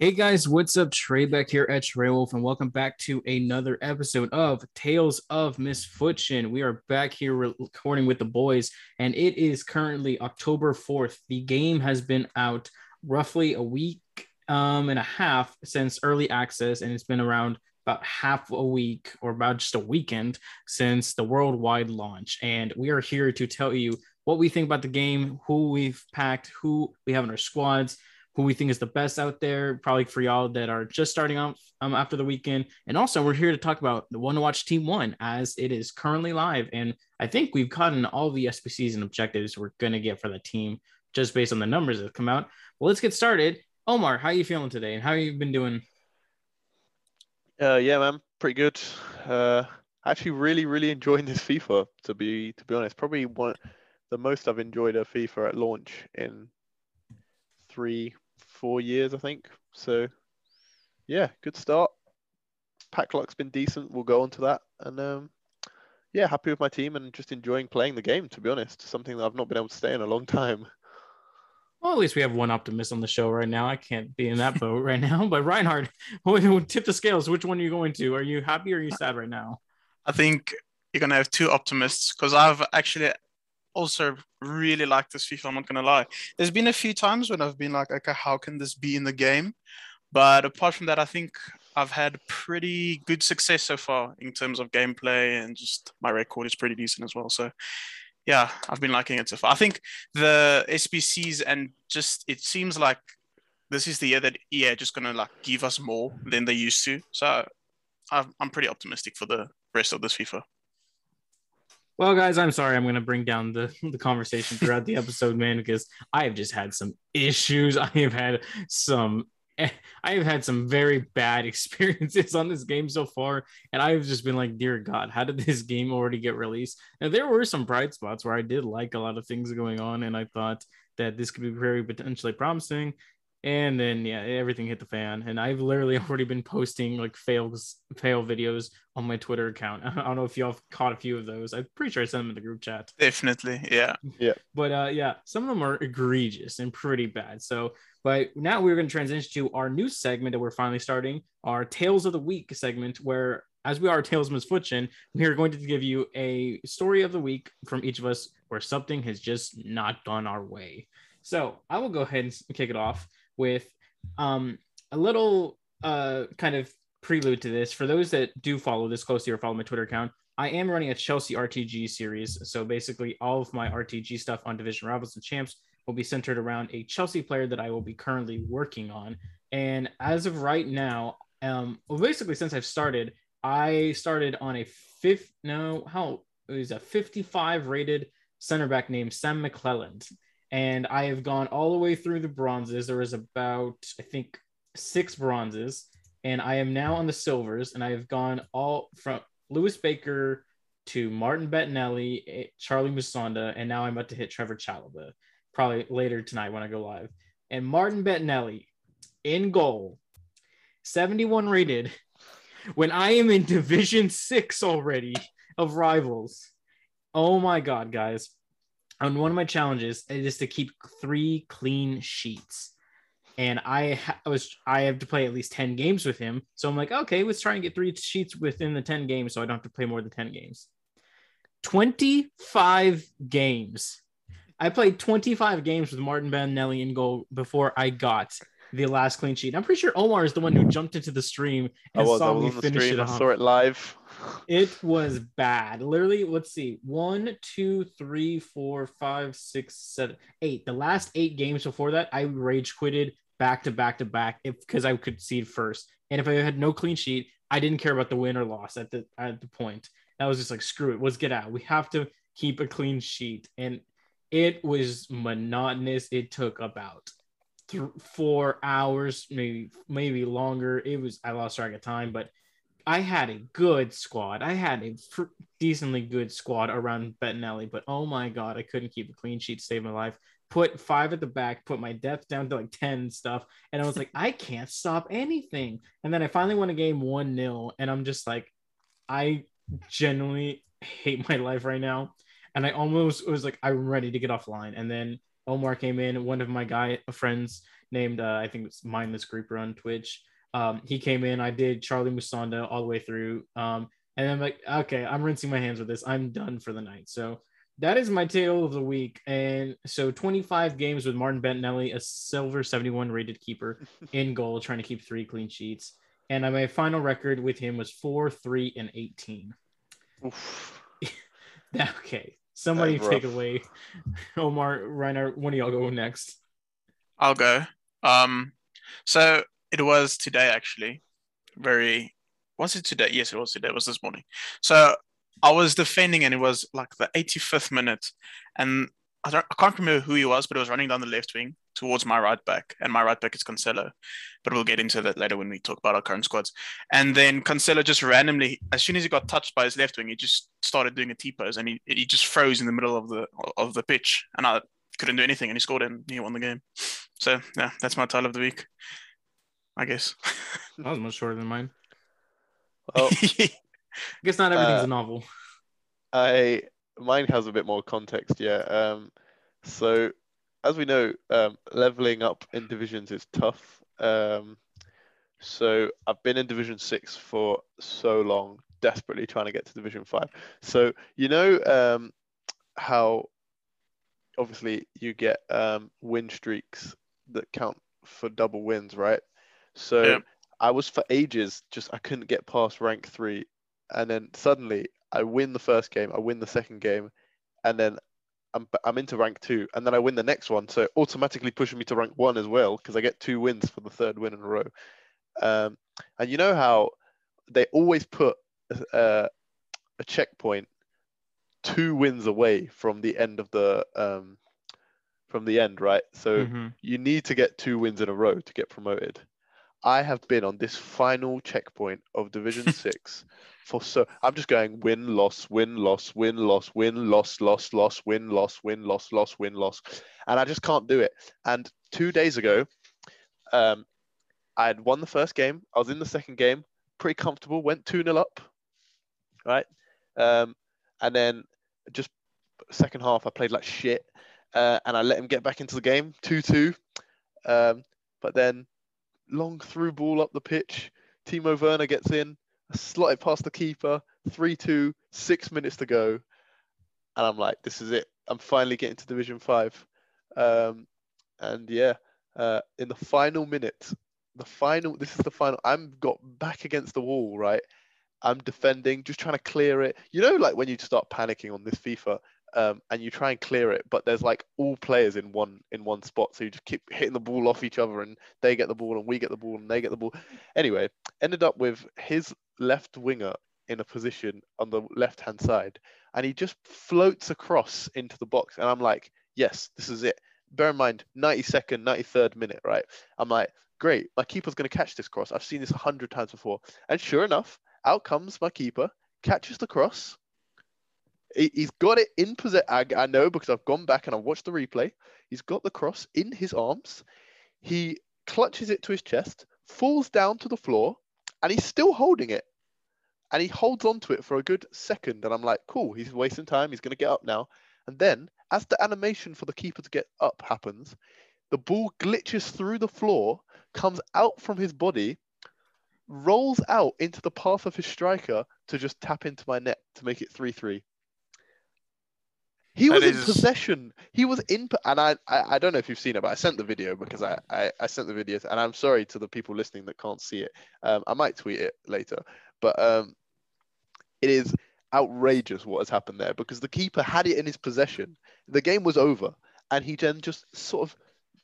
Hey guys, what's up? Trey back here at Trey Wolf, and welcome back to another episode of Tales of Misfortune. We are back here recording with the boys, and it is currently October 4th. The game has been out roughly a week um, and a half since early access, and it's been around about half a week or about just a weekend since the worldwide launch. And we are here to tell you what we think about the game, who we've packed, who we have in our squads who we think is the best out there, probably for y'all that are just starting off um, after the weekend. And also, we're here to talk about the one to watch team one as it is currently live. And I think we've gotten all the SBCs and objectives we're going to get for the team just based on the numbers that come out. Well, let's get started. Omar, how are you feeling today and how you been doing? Uh, yeah, man, pretty good. Uh, actually, really, really enjoying this FIFA. To be to be honest, probably one the most I've enjoyed a FIFA at launch in three, four years, I think. So, yeah, good start. Pack luck's been decent. We'll go on to that. And um, yeah, happy with my team and just enjoying playing the game, to be honest. Something that I've not been able to stay in a long time. Well, at least we have one optimist on the show right now. I can't be in that boat right now. But Reinhard, tip the scales. Which one are you going to? Are you happy or are you sad right now? I think you're going to have two optimists because I've actually also really like this FIFA. I'm not gonna lie. There's been a few times when I've been like, okay, how can this be in the game? But apart from that, I think I've had pretty good success so far in terms of gameplay and just my record is pretty decent as well. So yeah, I've been liking it so far. I think the SBCs and just it seems like this is the year that EA just gonna like give us more than they used to. So I'm pretty optimistic for the rest of this FIFA. Well, guys, I'm sorry. I'm going to bring down the, the conversation throughout the episode, man, because I have just had some issues. I have had some. I have had some very bad experiences on this game so far, and I've just been like, "Dear God, how did this game already get released?" Now there were some bright spots where I did like a lot of things going on, and I thought that this could be very potentially promising and then yeah everything hit the fan. And i've literally already been posting like fails fail videos on my twitter account. I don't know if y'all caught a few of those. I'm pretty sure i sent them in the group chat. Definitely yeah. Yeah. But uh yeah some of them are egregious and pretty bad. So but now we're going to transition to our new segment that we're finally starting our tales of the week segment where as we are Tales Misfortune, we are going to give you a story of the week from each of us where something has just not gone our way. So I will go ahead and kick it off with um, a little uh, kind of prelude to this. For those that do follow this closely or follow my Twitter account, I am running a Chelsea RTG series. So basically, all of my RTG stuff on Division Rivals and Champs will be centered around a Chelsea player that I will be currently working on. And as of right now, um, well, basically, since I've started, I started on a fifth, no, how it was a 55 rated center back named Sam McClelland and I have gone all the way through the bronzes. There was about, I think, six bronzes, and I am now on the silvers, and I have gone all from Lewis Baker to Martin Bettinelli, eh, Charlie Musonda, and now I'm about to hit Trevoh Chalobah, probably later tonight when I go live. And Martin Bettinelli in goal, 71 rated, when I am in Division Six already of rivals. Oh my God, guys on one of my challenges is to keep three clean sheets and I, ha- I was I have to play at least 10 games with him. So I'm like, okay, let's try and get three sheets within the 10 games so I don't have to play more than 10 games. 25 games. I played 25 games with Martin Bettinelli in goal before I got the last clean sheet. I'm pretty sure Omar is the one who mm. jumped into the stream and was, saw me finish it. I saw it live. It was bad. Literally, let's see. One, two, three, four, five, six, seven, eight. The last eight games before that, I rage quitted back to back to back because I could see it first. And if I had no clean sheet, I didn't care about the win or loss at the at the point. I was just like, screw it, let's get out. We have to keep a clean sheet. And it was monotonous. It took about th- four hours, maybe maybe longer. It was I lost track of time, but I had a good squad. I had a fr- decently good squad around Bettinelli, but oh my god, I couldn't keep a clean sheet to save my life. Put five at the back, put my depth down to like 10 and stuff. And I was like, I can't stop anything. And then I finally won a game 1 0. And I'm just like, I genuinely hate my life right now. And I almost was like, I'm ready to get offline. And then Omar came in, one of my guy friends named uh, I think it's Mindless Creeper on Twitch. Um, he came in. I did Charlie Musonda all the way through. Um, and I'm like, okay, I'm rinsing my hands with this. I'm done for the night. So that is my tale of the week. And so 25 games with Martin Bettinelli, a silver 71 rated keeper in goal, trying to keep three clean sheets. And my final record with him was four, three, and 18. Oof. okay. Somebody take away Omar, Reiner. One of y'all go next. I'll go. Um, so it was today actually. Very was it today? Yes, it was today. It was this morning. So I was defending, and it was like the 85th minute, and I don't, I can't remember who he was, but it was running down the left wing towards my right back, and my right back is Cancelo. But we'll get into that later when we talk about our current squads. And then Cancelo just randomly, as soon as he got touched by his left wing, he just started doing a T pose, and he he just froze in the middle of the of the pitch, and I couldn't do anything, and he scored, and he won the game. So yeah, that's my tale of the week, I guess. That was much shorter than mine. Well, I guess not everything's Uh, a novel. I mine has a bit more context, yeah. Um, so as we know, um, leveling up in divisions is tough. Um, so I've been in Division Six for so long, desperately trying to get to Division Five. So you know um, how obviously you get um, win streaks that count for double wins, right? So Yeah. I was for ages just I couldn't get past rank three, and then suddenly I win the first game, I win the second game, and then I'm I'm into rank two, and then I win the next one, so automatically pushing me to rank one as well because I get two wins for the third win in a row. Um, and you know how they always put uh, a checkpoint two wins away from the end of the um, from the end, right? So Mhm. you need to get two wins in a row to get promoted. I have been on this final checkpoint of Division Six for so I'm just going win, loss, win, loss, win, loss, win, loss, loss, loss, win, loss, win, loss, loss, win, loss, and I just can't do it. And two days ago, um, I had won the first game. I was in the second game, pretty comfortable. Went two 0 up, right? Um, and then just second half, I played like shit, uh, and I let him get back into the game, two two. Um, but then long through ball up the pitch. Timo Werner gets in, slotted past the keeper, 3 2, six minutes to go. And I'm like, this is it. I'm finally getting to Division 5. Um, and yeah, uh, in the final minute, the final, this is the final, I'm got back against the wall, right? I'm defending, just trying to clear it. You know, like when you start panicking on this FIFA, um, and you try and clear it, but there's like all players in one in one spot, so you just keep hitting the ball off each other, and they get the ball, and we get the ball, and they get the ball. Anyway, ended up with his left winger in a position on the left hand side, and he just floats across into the box, and I'm like, yes, this is it. Bear in mind, 92nd, 93rd minute, right? I'm like, great, my keeper's going to catch this cross. I've seen this a hundred times before, and sure enough, out comes my keeper, catches the cross. He- He's got it in possession. I, I know because I've gone back and I've watched the replay. He's got the cross in his arms. He clutches it to his chest, falls down to the floor, and he's still holding it. And he holds on to it for a good second. And I'm like, cool, he's wasting time. He's going to get up now. And then, as the animation for the keeper to get up happens, the ball glitches through the floor, comes out from his body, rolls out into the path of his striker to just tap into my net to make it 3 3. He was in possession. He was in, and I, I, I don't know if you've seen it, but I sent the video because I, I, I sent the video, and I'm sorry to the people listening that can't see it. Um, I might tweet it later, but um, it is outrageous what has happened there because the keeper had it in his possession. The game was over, and he then just sort of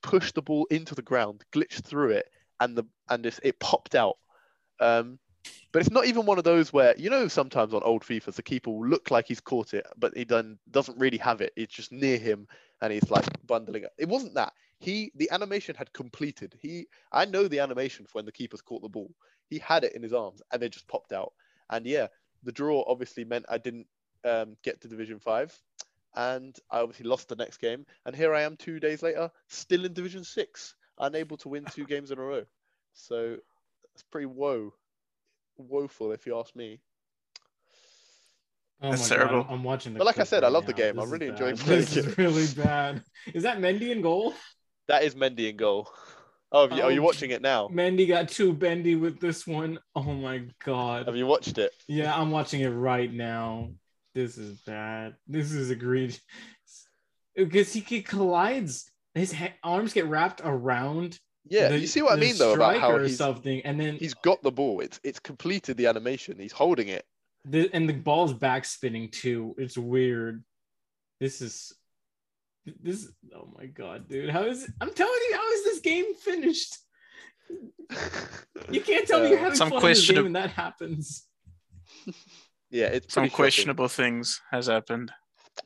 pushed the ball into the ground, glitched through it, and the and just, it popped out. Um, but it's not even one of those where you know sometimes on old FIFAs the keeper will look like he's caught it, but he done doesn't really have it. It's just near him, and he's like bundling it. It wasn't that. He the animation had completed. He I know the animation for when the keeper's caught the ball. He had it in his arms, and it just popped out. And yeah, the draw obviously meant I didn't um, get to Division Five, and I obviously lost the next game. And here I am two days later, still in Division Six, unable to win two games in a row. So that's pretty woe, woeful if you ask me. Oh That's terrible. god, I'm watching. The But like I clip said, I right love the game. This I'm is really enjoying bad. playing This is it. really bad. Is that Mendy in goal? That is Mendy in goal. Oh, have you, are you Oh, watching it now? Mendy got too bendy with this one. Oh my god. Have you watched it? Yeah, I'm watching it right now. This is bad. This is egregious. Because he, he collides. His ha- arms get wrapped around. Yeah, the- you see what I mean though about how striker or he's something, and then he's got the ball. It's it's completed the animation. He's holding it. the and the ball's back spinning too. It's weird. This is this. Oh my god, dude! How is it? I'm telling you, how is this game finished? You can't tell me you're Uh, having Some fun in this question game of- and that happens. yeah, it's Some pretty shocking. questionable things has happened.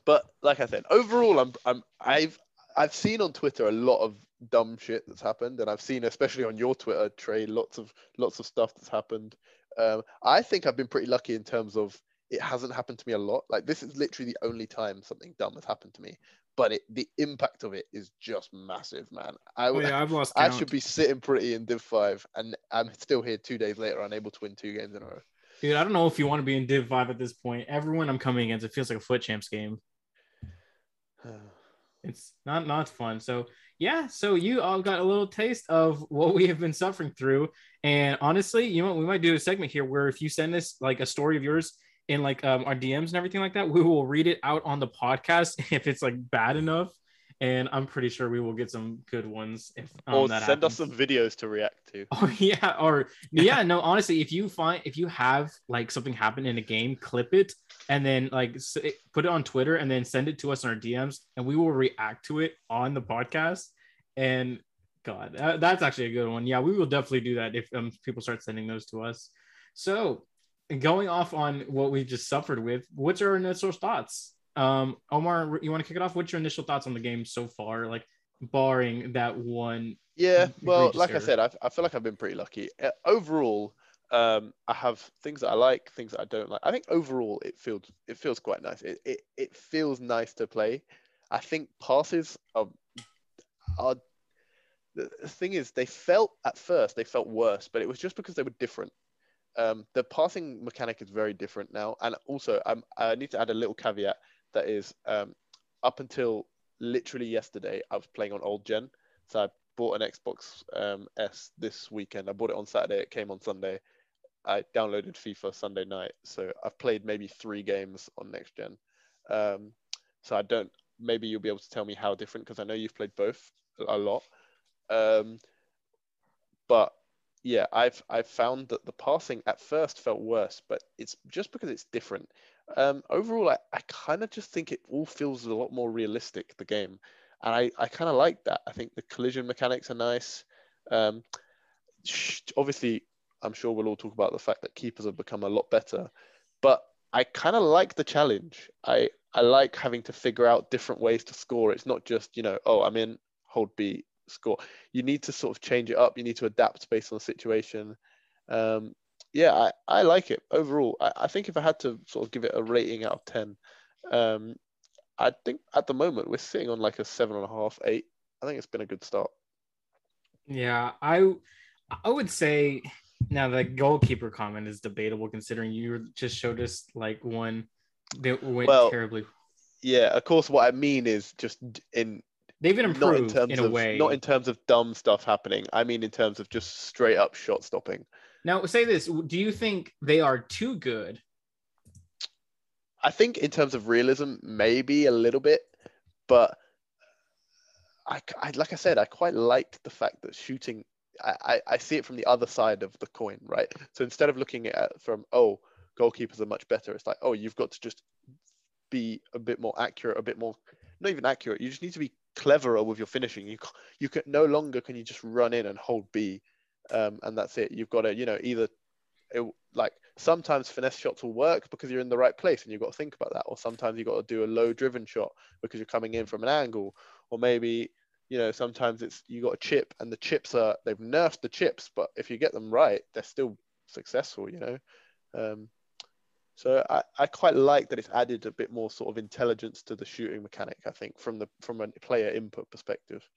But like I said, overall, I'm I'm I've I've seen on Twitter a lot of dumb shit that's happened, and I've seen especially on your Twitter, Trey, lots of lots of stuff that's happened. Um, I think I've been pretty lucky in terms of it hasn't happened to me a lot. Like this is literally the only time something dumb has happened to me, but it the impact of it is just massive, man. I Oh, yeah, I've lost I should be sitting pretty in Div Five, and I'm still here two days later, unable to win two games in a row. Dude, I don't know if you want to be in Div 5 at this point. Everyone I'm coming against, it feels like a FUT champs game. It's not not fun. So yeah, so you all got a little taste of what we have been suffering through. And honestly, you know? We might do a segment here where if you send us like a story of yours in like um, our DMs and everything like that, we will read it out on the podcast if it's like bad enough. And I'm pretty sure we will get some good ones if um, or send us some videos to react to. Oh yeah, or yeah, no. Honestly, if you find if you have like something happen in a game, clip it and then like put it on Twitter and then send it to us in our DMs, and we will react to it on the podcast. And God, that- that's actually a good one. Yeah, we will definitely do that if um, people start sending those to us. So, going off on what we just suffered with, what's our initial thoughts? Um, Omar, you want to kick it off? What's your initial thoughts on the game so far? Like, barring that one Yeah, well, like I said, I, I feel like I've been pretty lucky. Uh, overall, um, I have things that I like, things that I don't like. I think overall it feels it feels quite nice. It it, it feels nice to play. I think passes are are the the thing is they felt at first they felt worse, but it was just because they were different. Um, the passing mechanic is very different now, and also I'm, I need to add a little caveat that is um, up until literally yesterday I was playing on old gen, so I bought an Xbox um, S this weekend. I bought it on Saturday. It came on Sunday. I downloaded FIFA Sunday night, so I've played maybe three games on next gen. Um, so I don't. Maybe you'll be able to tell me how different because I know you've played both a lot. Um, but yeah, I've I've found that the passing at first felt worse, but it's just because it's different. Um, overall, I, I kind of just think it all feels a lot more realistic. The game, and I, I kind of like that. I think the collision mechanics are nice. Um, obviously, I'm sure we'll all talk about the fact that keepers have become a lot better, but I kind of like the challenge. I I like having to figure out different ways to score. It's not just you know, oh, I'm in, hold B, score. You need to sort of change it up. You need to adapt based on the situation. Um, yeah, I, I like it overall. I, I think if I had to sort of give it a rating out of ten, um, I think at the moment we're sitting on like a seven and a half, eight. I think it's been a good start. Yeah, I I would say now the goalkeeper comment is debatable considering you just showed us like one that went Well, terribly. Yeah, of course. What I mean is just in They've been not in improved terms in, a of way. not in terms of dumb stuff happening. I mean in terms of just straight up shot stopping. Now, say this: Do you think they are too good? I think in terms of realism, maybe a little bit, but I, I like I said, I quite liked the fact that shooting. I, I, see it from the other side of the coin, right? So instead of looking at from oh, goalkeepers are much better, it's like oh, you've got to just be a bit more accurate, a bit more not even accurate. You just need to be cleverer with your finishing. You you can no longer can you just run in and hold B, um, and that's it. You've got to you know either it, like sometimes finesse shots will work because you're in the right place and you've got to think about that or sometimes you've got to do a low driven shot because you're coming in from an angle or maybe you know sometimes it's you got a chip and the chips are they've nerfed the chips but if you get them right they're still successful you know um, so I, I quite like that it's added a bit more sort of intelligence to the shooting mechanic i think from the from a player input perspective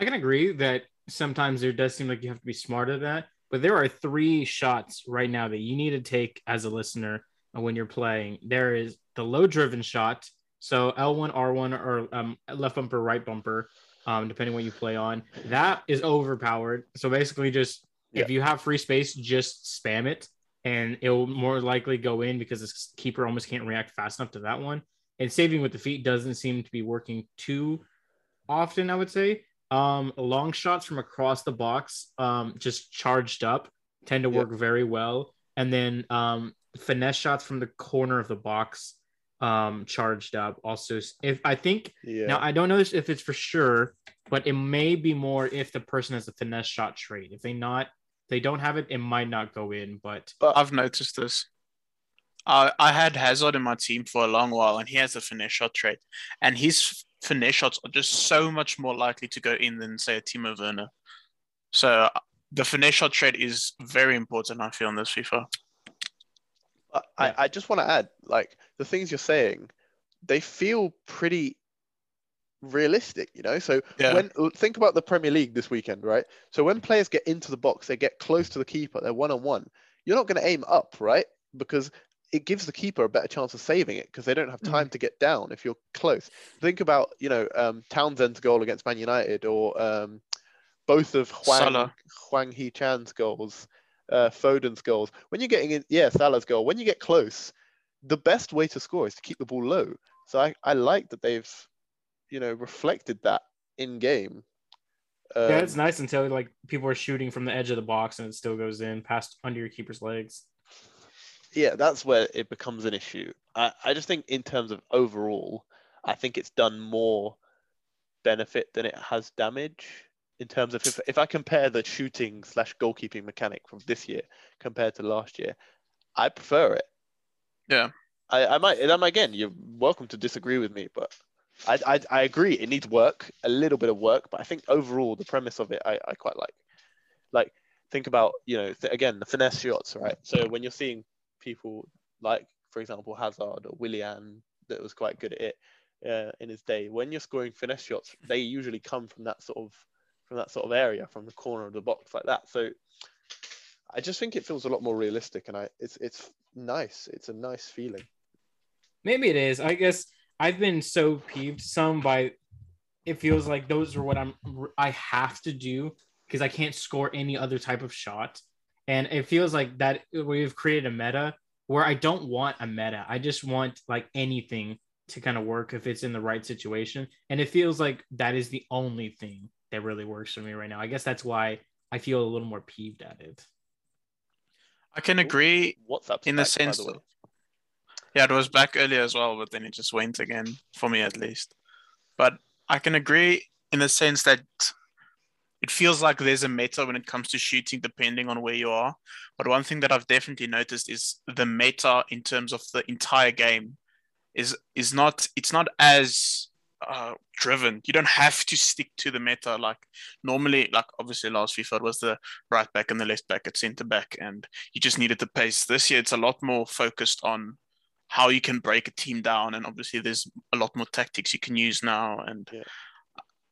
I can agree that sometimes there does seem like you have to be smarter than that. But there are three shots right now that you need to take as a listener when you're playing. There is the low driven shot. So L1, R1, or um, left bumper, right bumper. um, depending what you play on. That is overpowered. So basically, just if you have free space, just spam it, and it'll more likely go in because the keeper almost can't react fast enough to that one. And saving with the feet doesn't seem to be working too often, I would say. Um, long shots from across the box, um, just charged up, tend to work very well. And then um, finesse shots from the corner of the box, um, charged up. Also, if I think Yeah. now I don't know if it's for sure, but it may be more if the person has a finesse shot trait. If they not, they don't have it, it might not go in. But I've noticed this. I I had Hazard in my team for a long while, and he has a finesse shot trait, and his finesse shots are just so much more likely to go in than say a Timo Werner. So uh, the finesse shot trait is very important. I feel in this FIFA. I, I, I just want to add, like the things you're saying, they feel pretty realistic, you know. So Yeah. when think about the Premier League this weekend, right? So when players get into the box, they get close to the keeper, they're one on one. You're not going to aim up, right? Because it gives the keeper a better chance of saving it because they don't have time to get down if you're close. Think about you know um, Townsend's goal against Man United or um, both of Hwang Salah. Hwang Hee-chan's goals, uh, Foden's goals. When you're getting in, yeah, Salah's goal. When you get close, the best way to score is to keep the ball low. So I, I like that they've, you know, reflected that in game. Um, yeah, it's nice until like people are shooting from the edge of the box and it still goes in past under your keeper's legs. Yeah, that's where it becomes an issue. I, I just think in terms of overall, I think it's done more benefit than it has damage. In terms of if, if I compare the shooting slash goalkeeping mechanic from this year compared to last year, I prefer it. Yeah. I, I might and I'm again, you're welcome to disagree with me, but I, I I agree it needs work, a little bit of work, but I think overall the premise of it I, I quite like. Like think about, you know, th- again, the finesse shots, right? So when you're seeing people like, for example, Hazard or Willian that was quite good at it uh, in his day. When you're scoring finesse shots, they usually come from that sort of from that sort of area, from the corner of the box like that. So I just think it feels a lot more realistic, and I it's it's nice. It's a nice feeling. Maybe it is. I guess I've been so peeved some by it feels like those are what I'm I have to do because I can't score any other type of shot. And it feels like that we've created a meta where I don't want a meta. I just want like anything to kind of work if it's in the right situation. And it feels like that is the only thing that really works for me right now. I guess that's why I feel a little more peeved at it. I can agree WhatsApp's in the sense way. that- Yeah, it was back earlier as well, but then it just went again for me at least. But I can agree in the sense that it feels like there's a meta when it comes to shooting, depending on where you are. But one thing that I've definitely noticed is the meta in terms of the entire game is is not it's not as uh, driven. You don't have to stick to the meta like normally. Like obviously last FIFA it was the right back and the left back at centre back, and you just needed the pace. This year it's a lot more focused on how you can break a team down, and obviously there's a lot more tactics you can use now. And Yeah.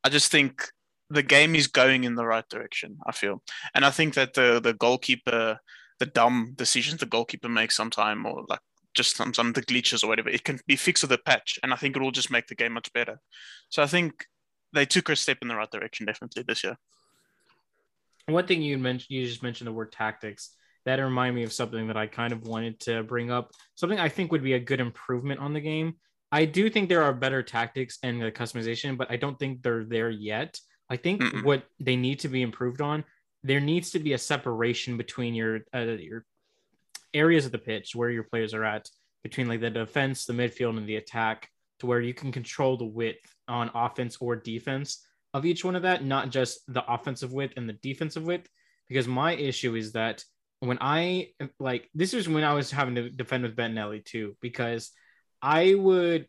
I just think the game is going in the right direction. I feel, and I think that the the goalkeeper, the dumb decisions the goalkeeper makes sometime, or like just some some of the glitches or whatever, it can be fixed with a patch, and I think it will just make the game much better. So I think they took a step in the right direction definitely this year. One thing you mentioned, you just mentioned the word tactics. That reminded me of something that I kind of wanted to bring up. Something I think would be a good improvement on the game. I do think there are better tactics and the customization, but I don't think they're there yet. I think Mm-mm. what they need to be improved on, there needs to be a separation between your uh, your areas of the pitch where your players are at, between like the defense, the midfield, and the attack, to where you can control the width on offense or defense of each one of that, not just the offensive width and the defensive width. Because my issue is that when I like this is when I was having to defend with Bettinelli too, because I would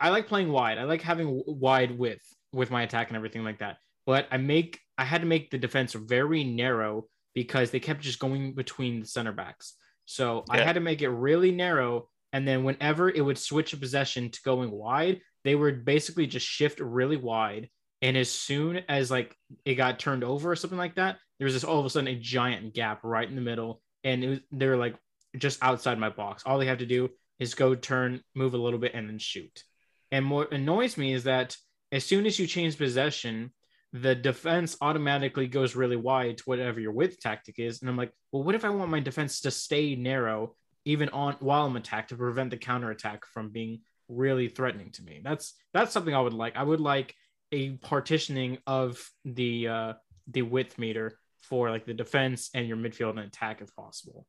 I like playing wide. I like having wide width with my attack and everything like that. But I make I had to make the defense very narrow because they kept just going between the center backs. So I had to make it really narrow. And then whenever it would switch a possession to going wide, they would basically just shift really wide. And as soon as like it got turned over or something like that, there was this all of a sudden a giant gap right in the middle. And it was, they're like just outside my box. All they have to do is go turn, move a little bit, and then shoot. And what annoys me is that as soon as you change possession, the defense automatically goes really wide to whatever your width tactic is. And I'm like, well, what if I want my defense to stay narrow even on while I'm attacked to prevent the counter attack from being really threatening to me? That's that's something I would like. I would like a partitioning of the uh the width meter for like the defense and your midfield and attack if possible.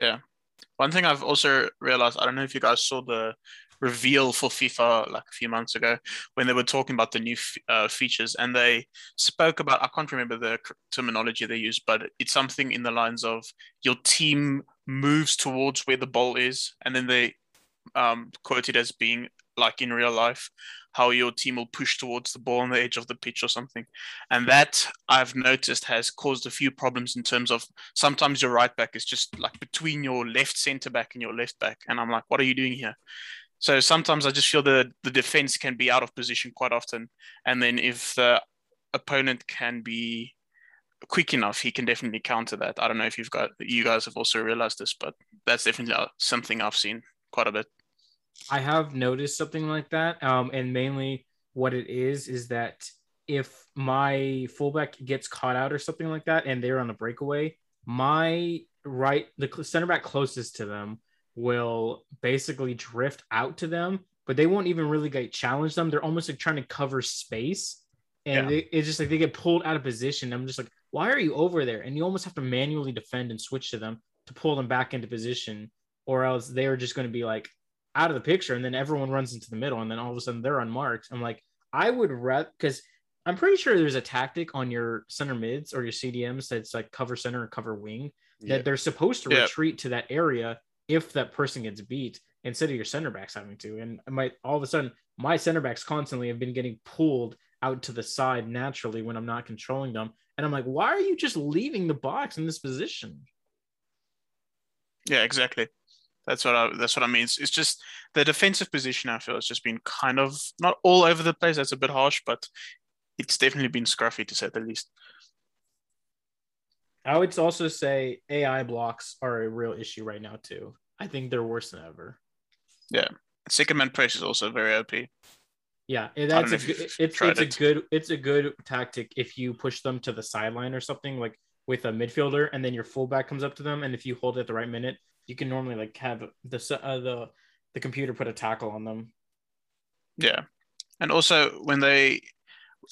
Yeah. One thing I've also realized, I don't know if you guys saw the reveal for FIFA like a few months ago when they were talking about the new uh, features and they spoke about, I can't remember the terminology they used, but it's something in the lines of your team moves towards where the ball is. And then they um, quoted as being like in real life how your team will push towards the ball on the edge of the pitch or something. And that I've noticed has caused a few problems in terms of sometimes your right back is just like between your left center back and your left back. And I'm like, what are you doing here? So sometimes I just feel the the defense can be out of position quite often. And then if the opponent can be quick enough, he can definitely counter that. I don't know if you've got you guys have also realized this, but that's definitely uh, something I've seen quite a bit. I have noticed something like that. Um, and mainly what it is is that if my fullback gets caught out or something like that and they're on a breakaway, my right, the center back closest to them will basically drift out to them, but they won't even really get challenge them. They're almost like trying to cover space. And yeah. they, it's just like they get pulled out of position. I'm just like, why are you over there? And you almost have to manually defend and switch to them to pull them back into position, or else they're just going to be like, out of the picture and then everyone runs into the middle and then all of a sudden they're unmarked. I'm like, I would rather because I'm pretty sure there's a tactic on your center mids or your CDMs that's like cover center and cover wing yeah. that they're supposed to yeah. retreat to that area if that person gets beat instead of your center backs having to. And might all of a sudden my center backs constantly have been getting pulled out to the side naturally when I'm not controlling them. And I'm like, why are you just leaving the box in this position? Yeah, exactly. That's what I that's what I mean. It's, it's just the defensive position. I feel has just been kind of not all over the place. That's a bit harsh, but it's definitely been scruffy to say the least. I would also say AI blocks are a real issue right now too. I think they're worse than ever. Yeah, second man press is also very OP. Yeah, that's a good, it's it's it. a good it's a good tactic if you push them to the sideline or something like with a midfielder, and then your fullback comes up to them, and if you hold it at the right minute, you can normally like have the uh, the the computer put a tackle on them. Yeah, and also when they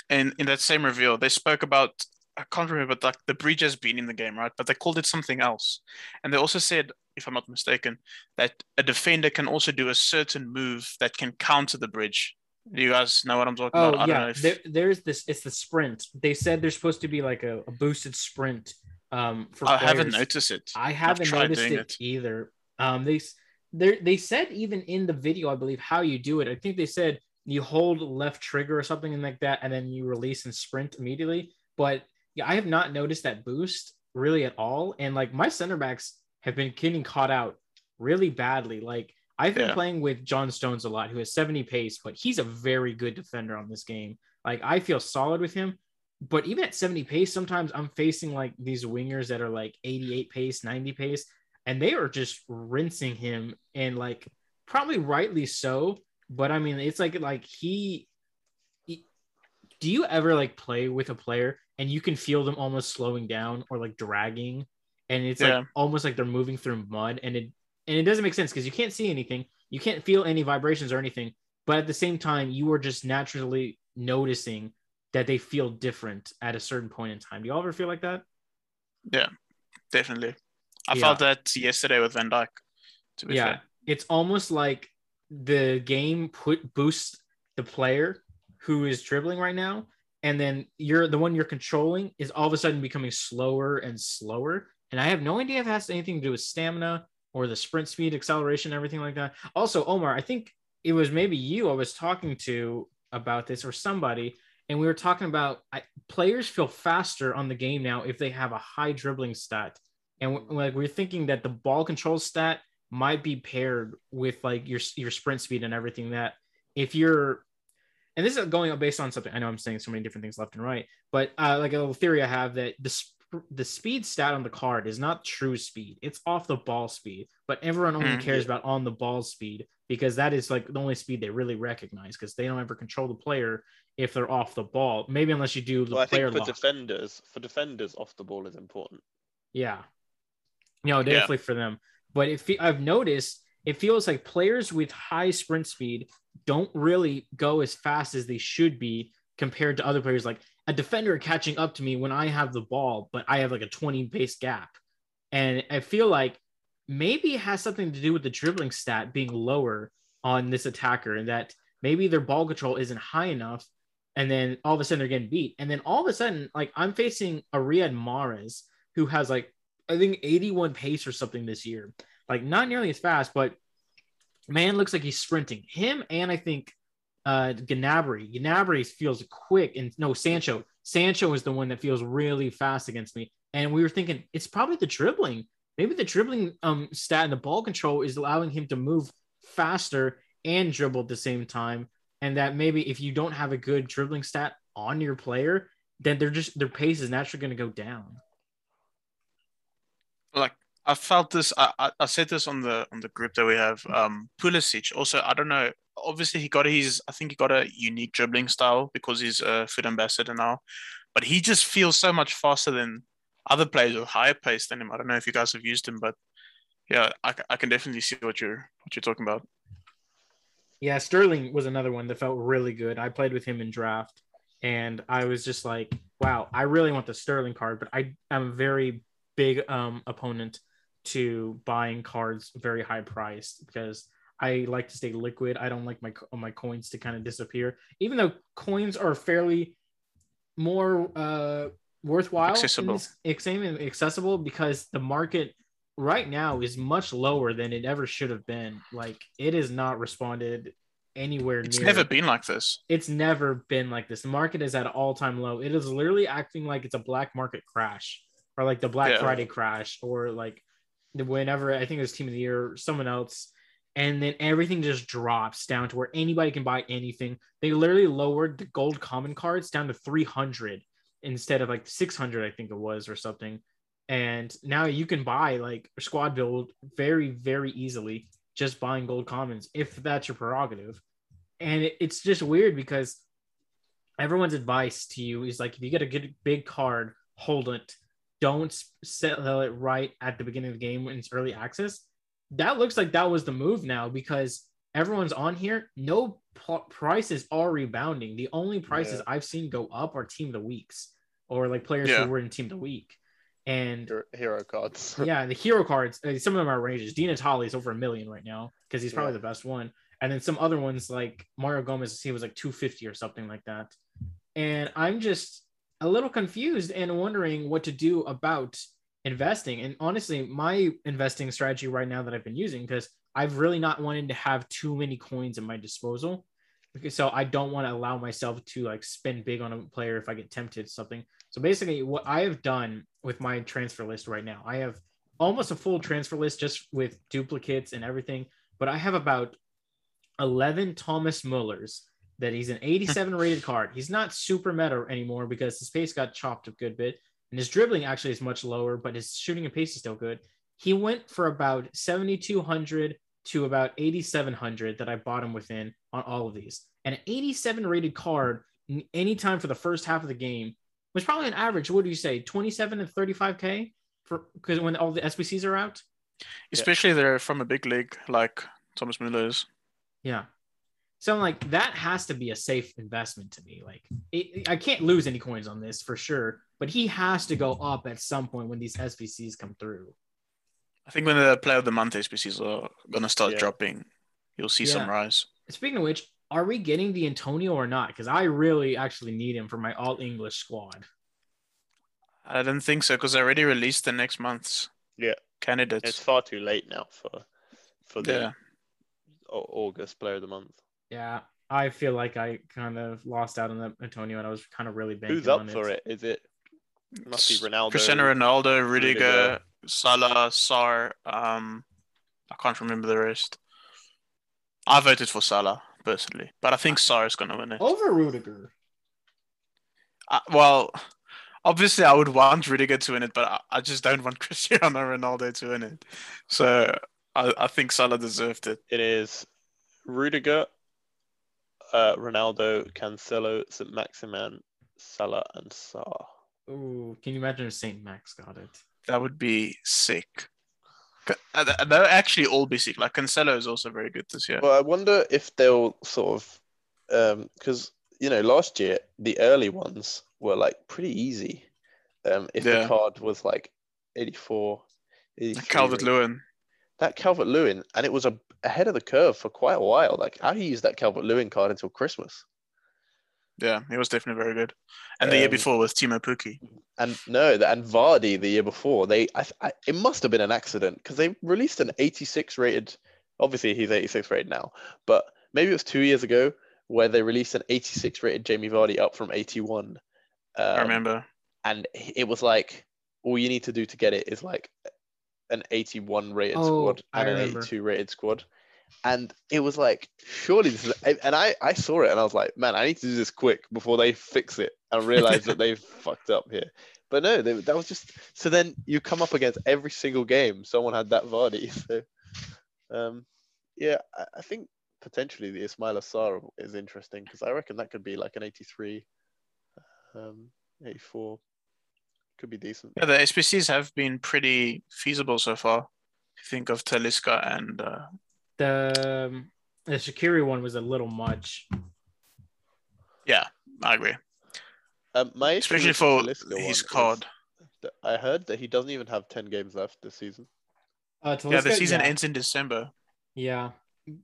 in in that same reveal they spoke about I can't remember but like the bridge has been in the game, right? But they called it something else, and they also said, if I'm not mistaken, that a defender can also do a certain move that can counter the bridge. Do you guys know what I'm talking about? oh, about? yeah, if... there, there's this. It's the sprint. They said there's supposed to be like a, a boosted sprint um, for I players. haven't noticed it. I haven't noticed it, it, either. Um, they they said even in the video, I believe, how you do it. I think they said you hold left trigger or something like that, and then you release and sprint immediately. But yeah, I have not noticed that boost really at all. And like my center backs have been getting caught out really badly. Like I've been yeah. playing with John Stones a lot, who has 70 pace, but he's a very good defender on this game. Like I feel solid with him, but even at 70 pace, sometimes I'm facing like these wingers that are like 88 pace, 90 pace, and they are just rinsing him and like probably rightly so. But I mean, it's like like he, he do you ever like play with a player and you can feel them almost slowing down or like dragging and it's yeah. like almost like they're moving through mud and it and it doesn't make sense because you can't see anything you can't feel any vibrations or anything but at the same time you are just naturally noticing that they feel different at a certain point in time. Do you all ever feel like that? Yeah, definitely. I yeah. felt that yesterday with Van Dijk. To be yeah, fair. it's almost like the game put boosts the player who is dribbling right now, and then you're the one you're controlling is all of a sudden becoming slower and slower. And I have no idea if it has anything to do with stamina or the sprint speed, acceleration, everything like that. Also, Omar, I think it was maybe you I was talking to about this or somebody and we were talking about I, players feel faster on the game now if they have a high dribbling stat. And like we're thinking that the ball control stat might be paired with like your your sprint speed and everything that if you're and this is going based on something i know i'm saying so many different things left and right but uh, like a little theory i have that this the speed stat on the card is not true speed; it's off the ball speed. But everyone only Mm. cares about on the ball speed because that is like the only speed they really recognize because they don't ever control the player if they're off the ball. Maybe unless you do the Well, I player think for lock. defenders, for defenders, off the ball is important. Yeah. No, definitely for them. But if I've noticed, it feels like players with high sprint speed don't really go as fast as they should be compared to other players. Like a defender catching up to me when I have the ball, but I have like a 20 pace gap. And I feel like maybe it has something to do with the dribbling stat being lower on this attacker and that maybe their ball control isn't high enough. And then all of a sudden they're getting beat. And then all of a sudden, like I'm facing a Riyad Mahrez who has like I think 81 pace or something this year. Like not nearly as fast, but man looks like he's sprinting. Him and I think uh Gnabry. Gnabry feels quick and no Sancho. Sancho is the one that feels really fast against me. And we were thinking it's probably the dribbling. Maybe the dribbling um stat and the ball control is allowing him to move faster and dribble at the same time. And that maybe if you don't have a good dribbling stat on your player, then they're just their pace is naturally going to go down. I felt this. I, I said this on the on the group that we have. Um, Pulisic. Also, I don't know. Obviously, he got his. I think he got a unique dribbling style because he's a FUT ambassador now. But he just feels so much faster than other players with higher pace than him. I don't know if you guys have used him, but yeah, I, I can definitely see what you're what you're talking about. Yeah, Sterling was another one that felt really good. I played with him in draft, and I was just like, wow, I really want the Sterling card, but I am a very big um opponent to buying cards very high priced because I like to stay liquid. I don't like my my coins to kind of disappear, even though coins are fairly more uh worthwhile, Accessible. accessible, because the market right now is much lower than it ever should have been. Like it has not responded anywhere It's near. never been like this. It's never been like this. The market is at an all-time low. It is literally acting like it's a black market crash, or like the Black Yeah. Friday crash, or like whenever I think it was Team of the Year, someone else, and then everything just drops down to where anybody can buy anything. They literally lowered the gold common cards down to 300 instead of like 600, I think it was, or something. And now you can buy like squad build very, very easily just buying gold commons if that's your prerogative. And it's just weird because everyone's advice to you is like if you get a good big card, hold it. Don't sell it right at the beginning of the game when it's early access. That looks like that was the move now because everyone's on here. No p- prices are rebounding. The only prices Yeah. I've seen go up are team of the weeks or like players Yeah. who were in team of the week. And Hero, cards. yeah, the hero cards, uh, some of them are outrageous. Di Natale is over a million right now because he's probably Yeah. the best one. And then some other ones like Mario Gomez, he was like 250 or something like that. And I'm just a little confused and wondering what to do about investing. And honestly, my investing strategy right now that I've been using, because I've really not wanted to have too many coins at my disposal. Because so I don't want to allow myself to like spend big on a player if I get tempted something. So basically, what I have done with my transfer list right now, I have almost a full transfer list just with duplicates and everything. But I have about 11 Thomas Mullers that he's an 87 hmm. rated card. He's not super meta anymore because his pace got chopped a good bit. And his dribbling actually is much lower, but his shooting and pace is still good. He went for about 7,200 to about 8,700 that I bought him within on all of these. And an 87 rated card, n- anytime for the first half of the game, was probably an average. What do you say, 27 and 35k for because when all the SBCs are out? Especially they're from a big league like Thomas Müller is. Yeah. So I'm like, that has to be a safe investment to me. Like, it, I can't lose any coins on this for sure, but he has to go up at some point when these SBCs come through. I think when the player of the month SBCs are gonna start Yeah. dropping, you'll see some rise. Speaking of which, are we getting the Antonio or not? Because I really actually need him for my all English squad. I don't think so because I already released the next month's Yeah. candidates. It's far too late now for for the Yeah. August Player of the Month. Yeah, I feel like I kind of lost out on the Antonio, and I was kind of really banking Who's up on for it? Is it must be Ronaldo? Cristiano Ronaldo, Rudiger, Rudiger. Salah, Sarr. Um, I can't remember the rest. I voted for Salah personally, but I think Sarr is gonna win it. over Rudiger. Uh, well, obviously I would want Rudiger to win it, but I, I just don't want Cristiano Ronaldo to win it. So I, I think Salah deserved it. It is Rudiger, uh, Ronaldo, Cancelo, St. Maximin, Salah, and Sarr. Ooh, can you imagine if Saint Max got it? That would be sick. C- uh, They'll actually all be sick. Like Cancelo is also very good this year. Well, I wonder if they'll sort of, because you know, last year the early ones were like pretty easy. Um, if Yeah. the card was like 84, 83 Calvert Lewin. That Calvert Lewin, and it was a, ahead of the curve for quite a while. Like I used that Calvert Lewin card until Christmas. Yeah, he was definitely very good. And the year Um, before was Teemu Pukki. And no, the, and Vardy the year before, they I, I, it must have been an accident because they released an 86 rated. Obviously, he's 86 rated now, but maybe it was two years ago where they released an 86 rated Jamie Vardy up from 81. I Um, remember. and it was like all you need to do to get it is like an 81 rated Oh, squad and an 82 rated squad. And it was like surely this is and i i saw it and i was like man i need to do this quick before they fix it and realize that they've fucked up here. But no they, that was just so then you come up against every single game someone had that Vardy so um yeah i, I think potentially the Ismaila Sarr is interesting because i reckon that could be like an 83 um 84 could be decent Yeah, the SBCs have been pretty feasible so far. If you think of Talisca and uh, The um, the Shaqiri one was a little much. yeah, I agree. Um, my Especially for Talisca one his card. that I heard that he doesn't even have 10 games left this season. Uh, Yeah, the season yeah. ends in December. Yeah,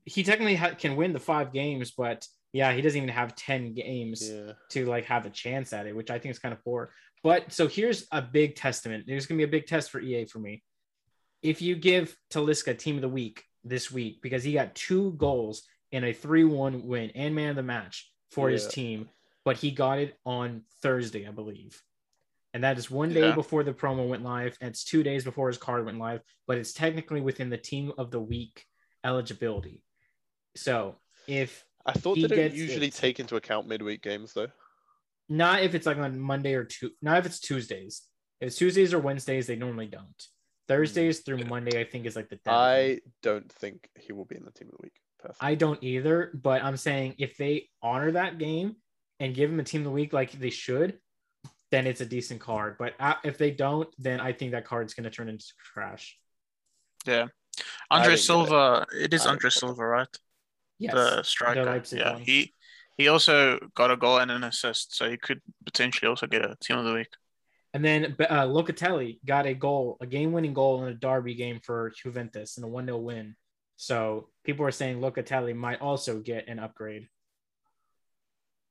he technically ha- can win the five games, but yeah, he doesn't even have ten games Yeah. to like have a chance at it, which I think is kind of poor. But so here's a big testament. There's gonna be a big test for EA for me. If you give Talisca Team of the Week this week because he got two goals in a three-one win and man of the match for his team, but he got it on Thursday, I believe. And that is one day Yeah. before the promo went live, and it's two days before his card went live, but it's technically within the team of the week eligibility. So if I thought they don't usually it. take into account midweek games though. Not if it's like on Monday or two, not if it's Tuesdays. If it's Tuesdays or Wednesdays, they normally don't. Thursdays through Monday, I think is like the deadline. I don't think he will be in the team of the week. Personally. I don't either, but I'm saying if they honor that game and give him a team of the week like they should, then it's a decent card. But uh, if they don't, then I think that card's going to turn into trash. Yeah. Andre didn't it. Silva, it is Andre didn't get it. Silva, right? Yes, the striker. Leipzig yeah, one. he he also got a goal and an assist, so he could potentially also get a team of the week. And then uh, Locatelli got a goal, a game-winning goal in a derby game for Juventus in a 1-0 win. So people are saying Locatelli might also get an upgrade.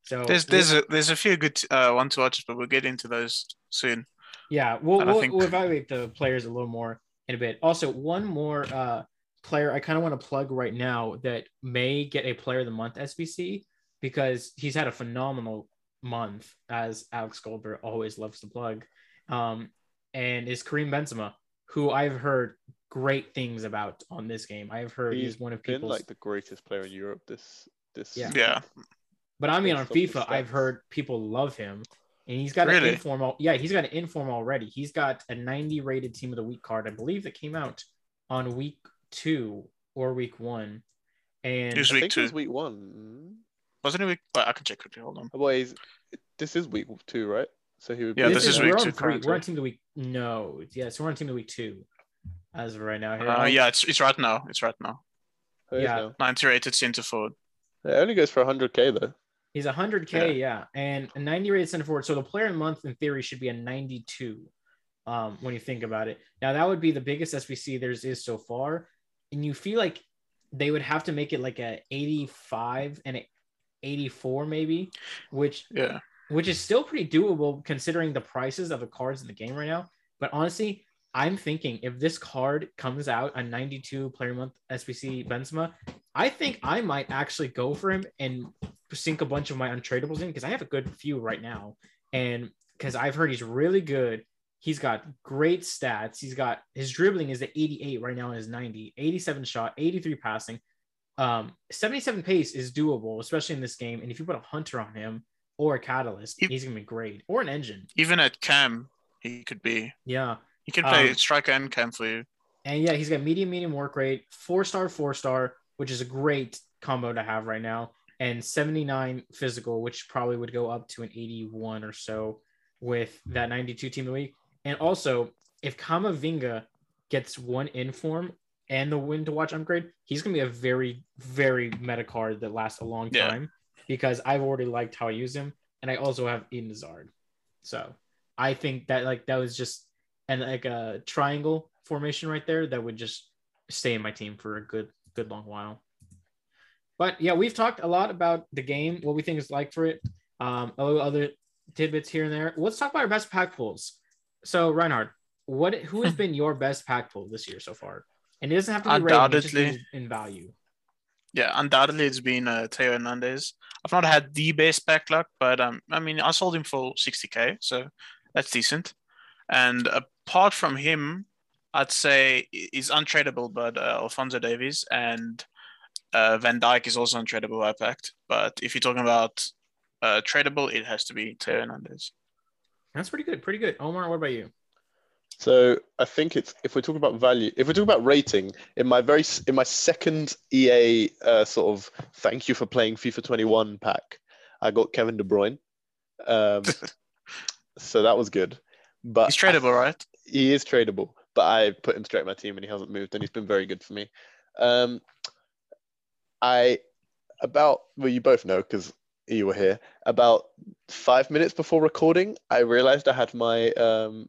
So There's there's a there's a few good uh, one to watches, but we'll get into those soon. yeah, we'll, we'll, think- we'll evaluate the players a little more in a bit. Also, one more uh, player I kind of want to plug right now that may get a Player of the Month SBC because he's had a phenomenal month, as Alex Goldberg always loves to plug. Um, and is Karim Benzema, who I've heard great things about on this game. I've heard he's, He's one of Been people's like the greatest player in Europe this this Yeah. Yeah, But I mean, on based off the FIFA, I've heard people love him, and he's got Really? an informal. Yeah, he's got an inform already. He's got a 90 rated Team of the Week card. I believe that came out on week two or week one, and It was I week think it was week one. Wasn't it week? Well, I can check quickly. Hold on. Well, he's, this is week two, right? So he would Yeah, be this is we're week on two three. currently. We're on Team of the Week. No, yeah, so we're on Team of the Week two, as of right now. Here, Uh, yeah, it's it's right now. It's right now. Oh, he is yeah. now. 90 rated center forward. It only goes for 100k though. He's 100k, yeah. and a 90 rated center forward. So the player of the month in theory should be a 92. Um, when you think about it, now that would be the biggest SBC there's is so far, and you feel like they would have to make it like a 85 and a 84 maybe, which Yeah, which is still pretty doable considering the prices of the cards in the game right now. But honestly, I'm thinking if this card comes out a 92 player month SBC Benzema, I think I might actually go for him and sink a bunch of my untradables in because I have a good few right now. And because I've heard he's really good. He's got great stats. He's got his dribbling is at 88 right now and is 90, 87 shot, 83 passing. Um, 77 pace is doable, especially in this game. And if you put a hunter on him, or a catalyst, He- he's gonna be great. Or an engine. Even at cam, he could be. Yeah. He can play Um, striker and cam for you. And yeah, he's got medium, medium work rate, four star, four star, which is a great combo to have right now, and 79 physical, which probably would go up to an 81 or so with that 92 team of the week. And also, if Kamavinga gets one inform and the win to watch upgrade, he's gonna be a very, very meta card that lasts a long Yeah. time because I've already liked how I use him, and I also have Eden Hazard. So I think that like that was just and like a triangle formation right there that would just stay in my team for a good good long while. But yeah, we've talked a lot about the game, what we think is like for it, um, a little other tidbits here and there. Let's talk about our best pack pulls. So Reinhard, what who has been your best pack pull this year so far? And it doesn't have to be rated, Undoubtedly. means in value. Yeah, undoubtedly it's been uh, Theo Hernandez. I've not had the best back luck, but um, I mean, I sold him for 60k, so that's decent. And apart from him, I'd say he's untradeable, but uh, Alphonso Davies and uh, Van Dijk is also untradeable. I packed, but if you're talking about uh, tradable, it has to be Theo Hernandez. That's pretty good, pretty good. Omar, what about you? So I think it's if we're talking about value, if we're talking about rating, in my very in my second EA uh, sort of thank you for playing FIFA 21 pack, I got Kevin De Bruyne. Um, so that was good. But He's tradable, right? he is tradable, but I put him straight in my team and he hasn't moved and he's been very good for me. Um, I about well, you both know because you were here. About five minutes before recording, I realized I had my um,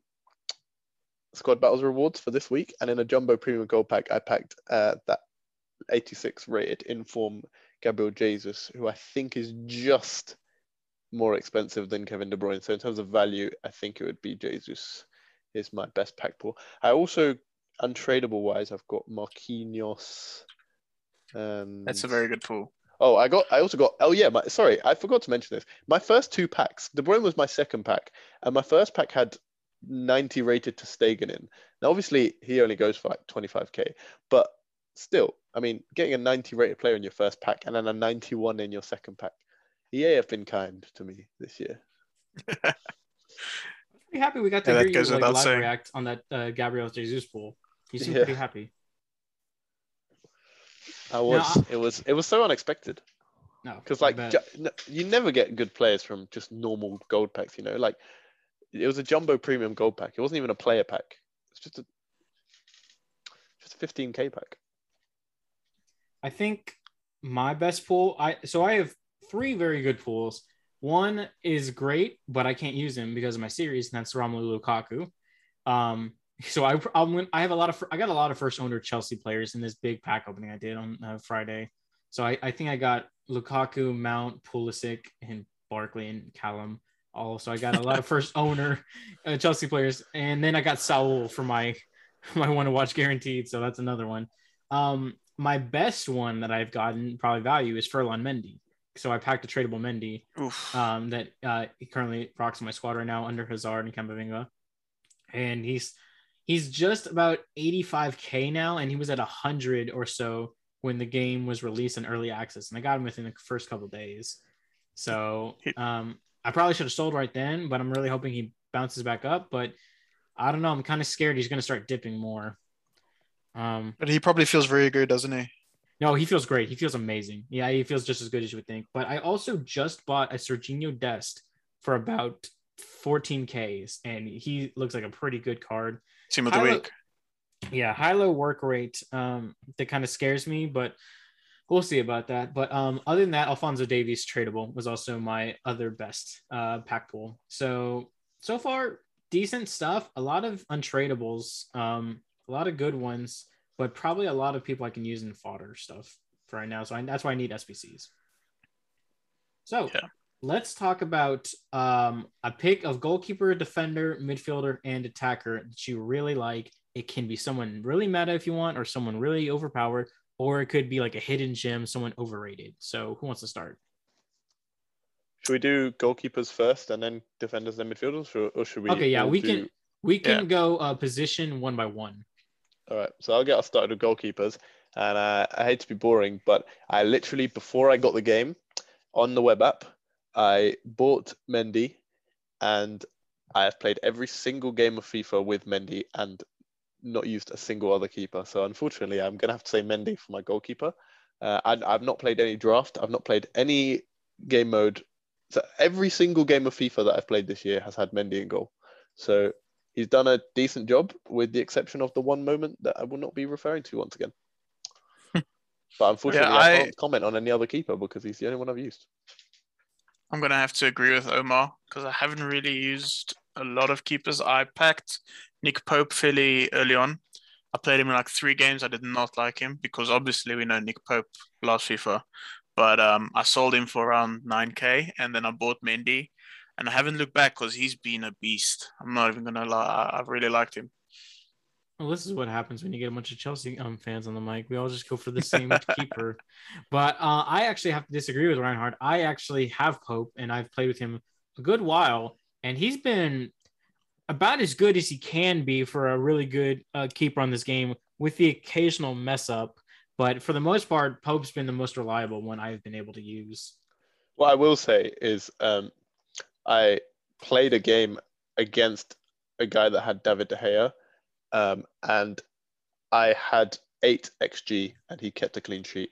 squad battles rewards for this week, and in a jumbo premium gold pack, I packed uh, that 86 rated inform Gabriel Jesus, who I think is just more expensive than Kevin De Bruyne. So in terms of value, I think it would be Jesus is my best pack pool. I also untradeable wise, I've got Marquinhos. And That's a very good pool. Oh, I got. I also got. Oh yeah, my sorry, I forgot to mention this. My first two packs, De Bruyne was my second pack, and my first pack had 90 rated ter Stegen in. Now, obviously, he only goes for like 25k, but still, I mean, getting a 90 rated player in your first pack and then a 91 in your second pack, EA have been kind to me this year. I'm Pretty happy we got to Yeah, that hear you goes like without live saying. react on that uh, Gabriel Jesus pool. You seem Yeah. pretty happy. I was. It was. It was so unexpected No, because like ju- n- you never get good players from just normal gold packs. You know, like it was a jumbo premium gold pack. It wasn't even a player pack. It's just a just a 15k pack. I think my best pool. I so I have three very good pools. One is great, but I can't use him because of my series, and that's Romelu Lukaku. Um, so I I'm, I have a lot of I got a lot of first owner Chelsea players in this big pack opening I did on uh, Friday. So I, I think I got Lukaku, Mount, Pulisic, and Barkley and Callum. Also, I got a lot of first owner uh, Chelsea players, and then I got Saul for my my one to watch guaranteed. So that's another one. Um, my best one that I've gotten probably value is Ferland Mendy. So I packed a tradable Mendy um, that uh, he currently rocks in my squad right now under Hazard and Kamavinga, and he's he's just about 85k now, and he was at 100 or so when the game was released in early access, and I got him within the first couple days. So um, I probably should have sold right then, but I'm really hoping he bounces back up. But I don't know. I'm kind of scared he's going to start dipping more. Um, But he probably feels very good, doesn't he? no, he feels great. He feels amazing. Yeah, he feels just as good as you would think. But I also just bought a Sergiño Dest for about 14Ks, and he looks like a pretty good card. Team of the Tyler- week. Yeah, high low work rate. Um, that kind of scares me, but we'll see about that. But um, other than that, Alphonso Davies tradable was also my other best uh pack pool. So so far, decent stuff. A lot of untradables. Um, a lot of good ones, but probably a lot of people I can use in fodder stuff for right now. So I, that's why I need SBCs. So Yeah. let's talk about um, a pick of goalkeeper, defender, midfielder, and attacker that you really like. It can be someone really meta if you want, or someone really overpowered, or it could be like a hidden gem, someone overrated. So who wants to start? Should we do goalkeepers first and then defenders and midfielders, or, or should we? Okay, yeah, we do- can we can Yeah. go uh, position one by one. All right, so I'll get us started with goalkeepers, and uh, I hate to be boring, but I literally before I got the game on the web app, I bought Mendy, and I have played every single game of FIFA with Mendy and not used a single other keeper. So unfortunately, I'm gonna have to say Mendy for my goalkeeper. Uh, I, I've not played any draft. I've not played any game mode. So every single game of FIFA that I've played this year has had Mendy in goal. So he's done a decent job, with the exception of the one moment that I will not be referring to once again. but unfortunately, Yeah, I, I- can't comment on any other keeper because he's the only one I've used. I'm gonna have to agree with Omar because I haven't really used a lot of keepers. I packed Nick Pope fairly early on. I played him in like three games. I did not like him because obviously we know Nick Pope last FIFA, but um, I sold him for around 9k and then I bought Mendy, and I haven't looked back because he's been a beast. I'm not even gonna lie. I've really liked him. Well, this is what happens when you get a bunch of Chelsea um, fans on the mic. We all just go for the same keeper. But uh, I actually have to disagree with Reinhardt. I actually have Pope, and I've played with him a good while, and he's been about as good as he can be for a really good uh, keeper on this game, with the occasional mess up. But for the most part, Pope's been the most reliable one I've been able to use. What I will say is, um, I played a game against a guy that had David De Gea, um, and I had eight xG, and he kept a clean sheet.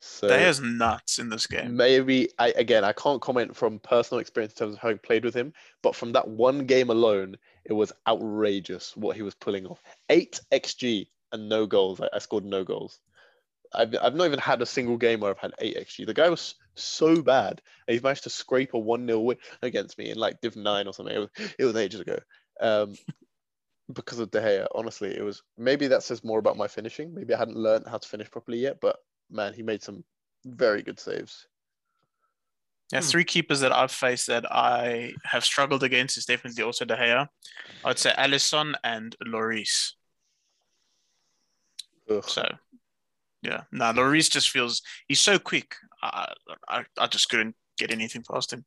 So They nuts in this game. maybe I again I can't comment from personal experience in terms of having played with him, but from that one game alone, it was outrageous what he was pulling off. Eight xG and no goals. I, I scored no goals. I've, I've not even had a single game where I've had eight xG. The guy was so bad, and he's managed to scrape a one 0 win against me in like Div nine or something. It was it was ages ago. Um, because of De Gea, honestly, it was maybe that says more about my finishing. Maybe I hadn't learned how to finish properly yet, but man, he made some very good saves. Yeah, Hmm. three keepers that I've faced that I have struggled against is definitely also De Gea. I'd say Alisson and Lloris. Ugh. So, yeah, no, Lloris just feels he's so quick. I, I, I just couldn't get anything past him.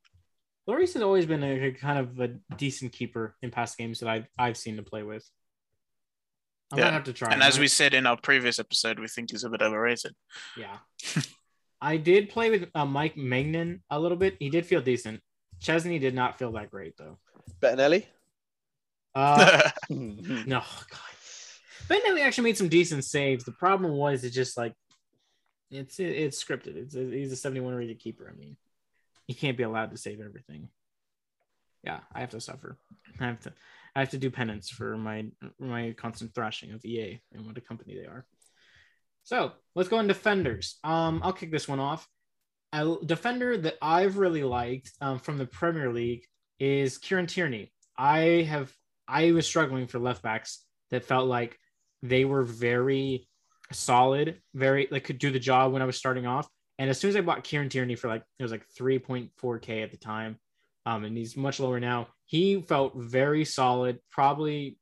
Lloris has always been a, a kind of a decent keeper in past games that I've I've seen to play with. I might Yeah, have to try. And I as we said in our previous episode, we think he's a bit overrated. Yeah. I did play with uh, Mike Maignan a little bit. He did feel decent. Szczęsny did not feel that great though. Bettinelli? Uh, no, God. Bettinelli actually made some decent saves. The problem was it's just like it's it's scripted. It's he's a 71 rated keeper. I mean, he can't be allowed to save everything. Yeah, I have to suffer. I have to I have to do penance for my my constant thrashing of EA and what a company they are. So let's go on defenders. Um, I'll kick this one off. A defender that I've really liked um, from the Premier League is Kieran Tierney. I have I was struggling for left backs that felt like they were very solid, very like could do the job when I was starting off. And as soon as I bought Kieran Tierney for like it was like 3.4k at the time, um, and he's much lower now. He felt very solid, probably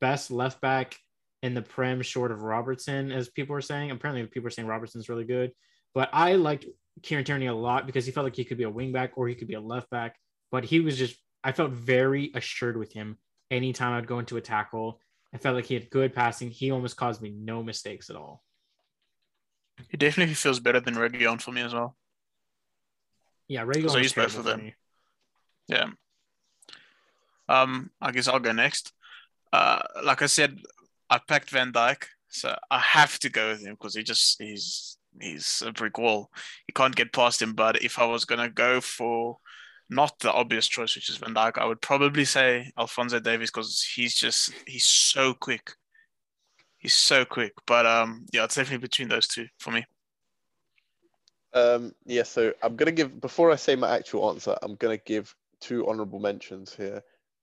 best left back in the Prem, short of Robertson, as people were saying. Apparently, people are saying Robertson's really good, but I liked Kieran Tierney a lot because he felt like he could be a wing back or he could be a left back. But he was just, I felt very assured with him. Anytime I'd go into a tackle, I felt like he had good passing. He almost caused me no mistakes at all. he definitely feels better than Region for me as well. Yeah, Regal So he's both of for them. Yeah. Um, I guess I'll go next. Uh, like I said, I packed Van Dijk, so I have to go with him because he just he's he's a brick wall. You can't get past him. But if I was gonna go for not the obvious choice, which is Van Dijk, I would probably say Alphonso Davies because he's just he's so quick. He's so quick. But um, yeah, it's definitely between those two for me. Um, yeah, so I'm gonna give before I say my actual answer, I'm gonna give two honorable mentions here.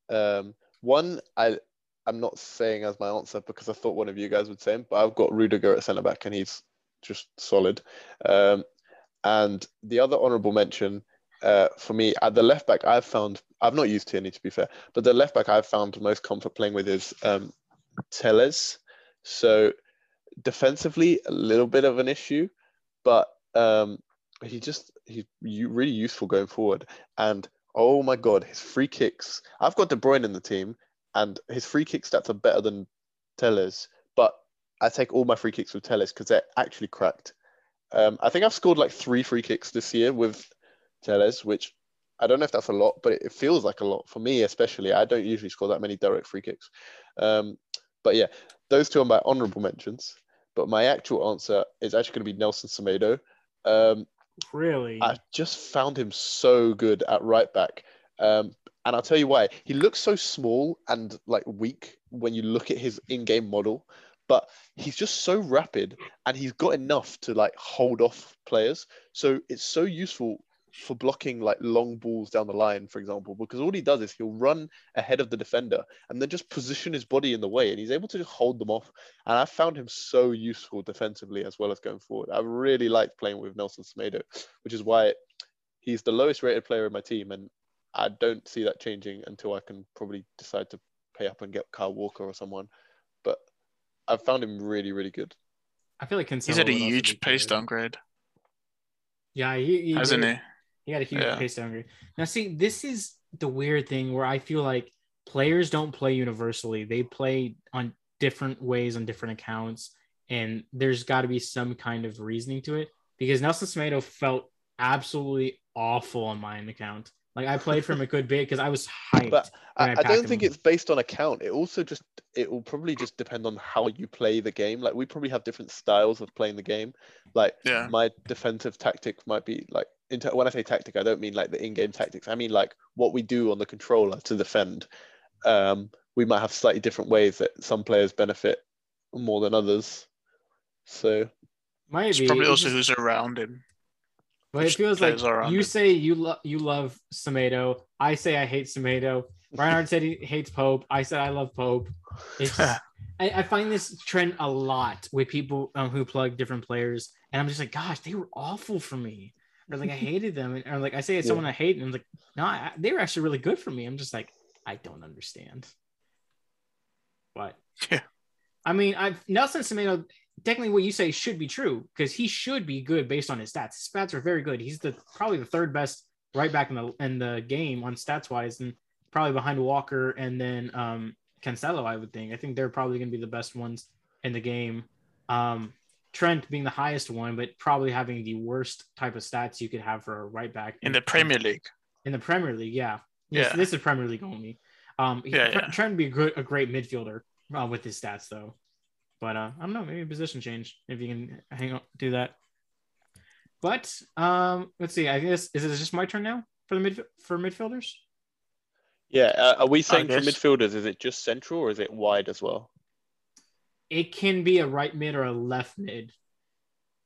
Um, one I I'm not saying as my answer because I thought one of you guys would say him, but I've got Rudiger at centre back and he's just solid. Um, and the other honorable mention uh, for me at the left back, I've found I've not used Tierney to be fair, but the left back I've found most comfort playing with is um, Telles. So defensively, a little bit of an issue, but um, he just he's really useful going forward. And oh my god, his free kicks! I've got De Bruyne in the team, and his free kick stats are better than Telles. But I take all my free kicks with Telles because they're actually cracked. Um, I think I've scored like three free kicks this year with Telles, which I don't know if that's a lot, but it feels like a lot for me, especially. I don't usually score that many direct free kicks. Um, but yeah, those two are my honourable mentions. But my actual answer is actually going to be Nelson Semedo. Um, really? I just found him so good at right back. Um, and I'll tell you why. He looks so small and like weak when you look at his in-game model, but he's just so rapid and he's got enough to like hold off players. So it's so useful for blocking like long balls down the line, for example, because all he does is he'll run ahead of the defender and then just position his body in the way and he's able to hold them off. And I found him so useful defensively as well as going forward. I really liked playing with Nelson Semedo, which is why he's the lowest rated player in my team. And I don't see that changing until I can probably decide to pay up and get Kyle Walker or someone. But I've found him really, really good. I feel like Cancelo He's had a huge pace good. downgrade, Yeah, he, he hasn't did. he? He had a huge Yeah. pace downgrade. Now, see, this is the weird thing where I feel like players don't play universally. They play on different ways on different accounts, and there's got to be some kind of reasoning to it. Because Nelson Semedo felt absolutely awful on my account. Like I played for him a good bit because I was hyped. But I, I I don't think him. it's based on account. It also just it will probably just depend on how you play the game. Like we probably have different styles of playing the game. Like Yeah. my defensive tactic might be like into, when I say tactic, I don't mean like the in-game tactics. I mean like what we do on the controller to defend. Um, we might have slightly different ways that some players benefit more than others. So Might It's probably also who's around him. But it which feels like players are around you him. say you love you love Semedo. I say I hate Semedo. Reinhard said he hates Pope. I said I love Pope. It's just, I, I find this trend a lot with people um, who plug different players, and I'm just like, gosh, they were awful for me. Or like I hated them, and or like I say it's Yeah. someone I hate, and I'm like, no, I, they were actually really good for me. I'm just like, I don't understand. But Yeah. I mean, I've Nelson Semedo. Technically, what you say should be true because he should be good based on his stats. His stats are very good. He's the probably the third best right back in the in the game on stats wise, and probably behind Walker and then um Cancelo. I would think. I think they're probably going to be the best ones in the game. Um, Trent being the highest one, but probably having the worst type of stats you could have for a right back in the Premier League. in the Premier League, yeah. Yes, Yeah. this is Premier League only. Um, Yeah, Tre- yeah. Trent would be a, good, a great midfielder uh, with his stats, though. But uh, I don't know, maybe a position change if you can hang on, do that. But um, let's see. I guess is it just my turn now for the mid for midfielders? yeah, uh, are we saying for midfielders? Is it just central or is it wide as well? It can be a right mid or a left mid.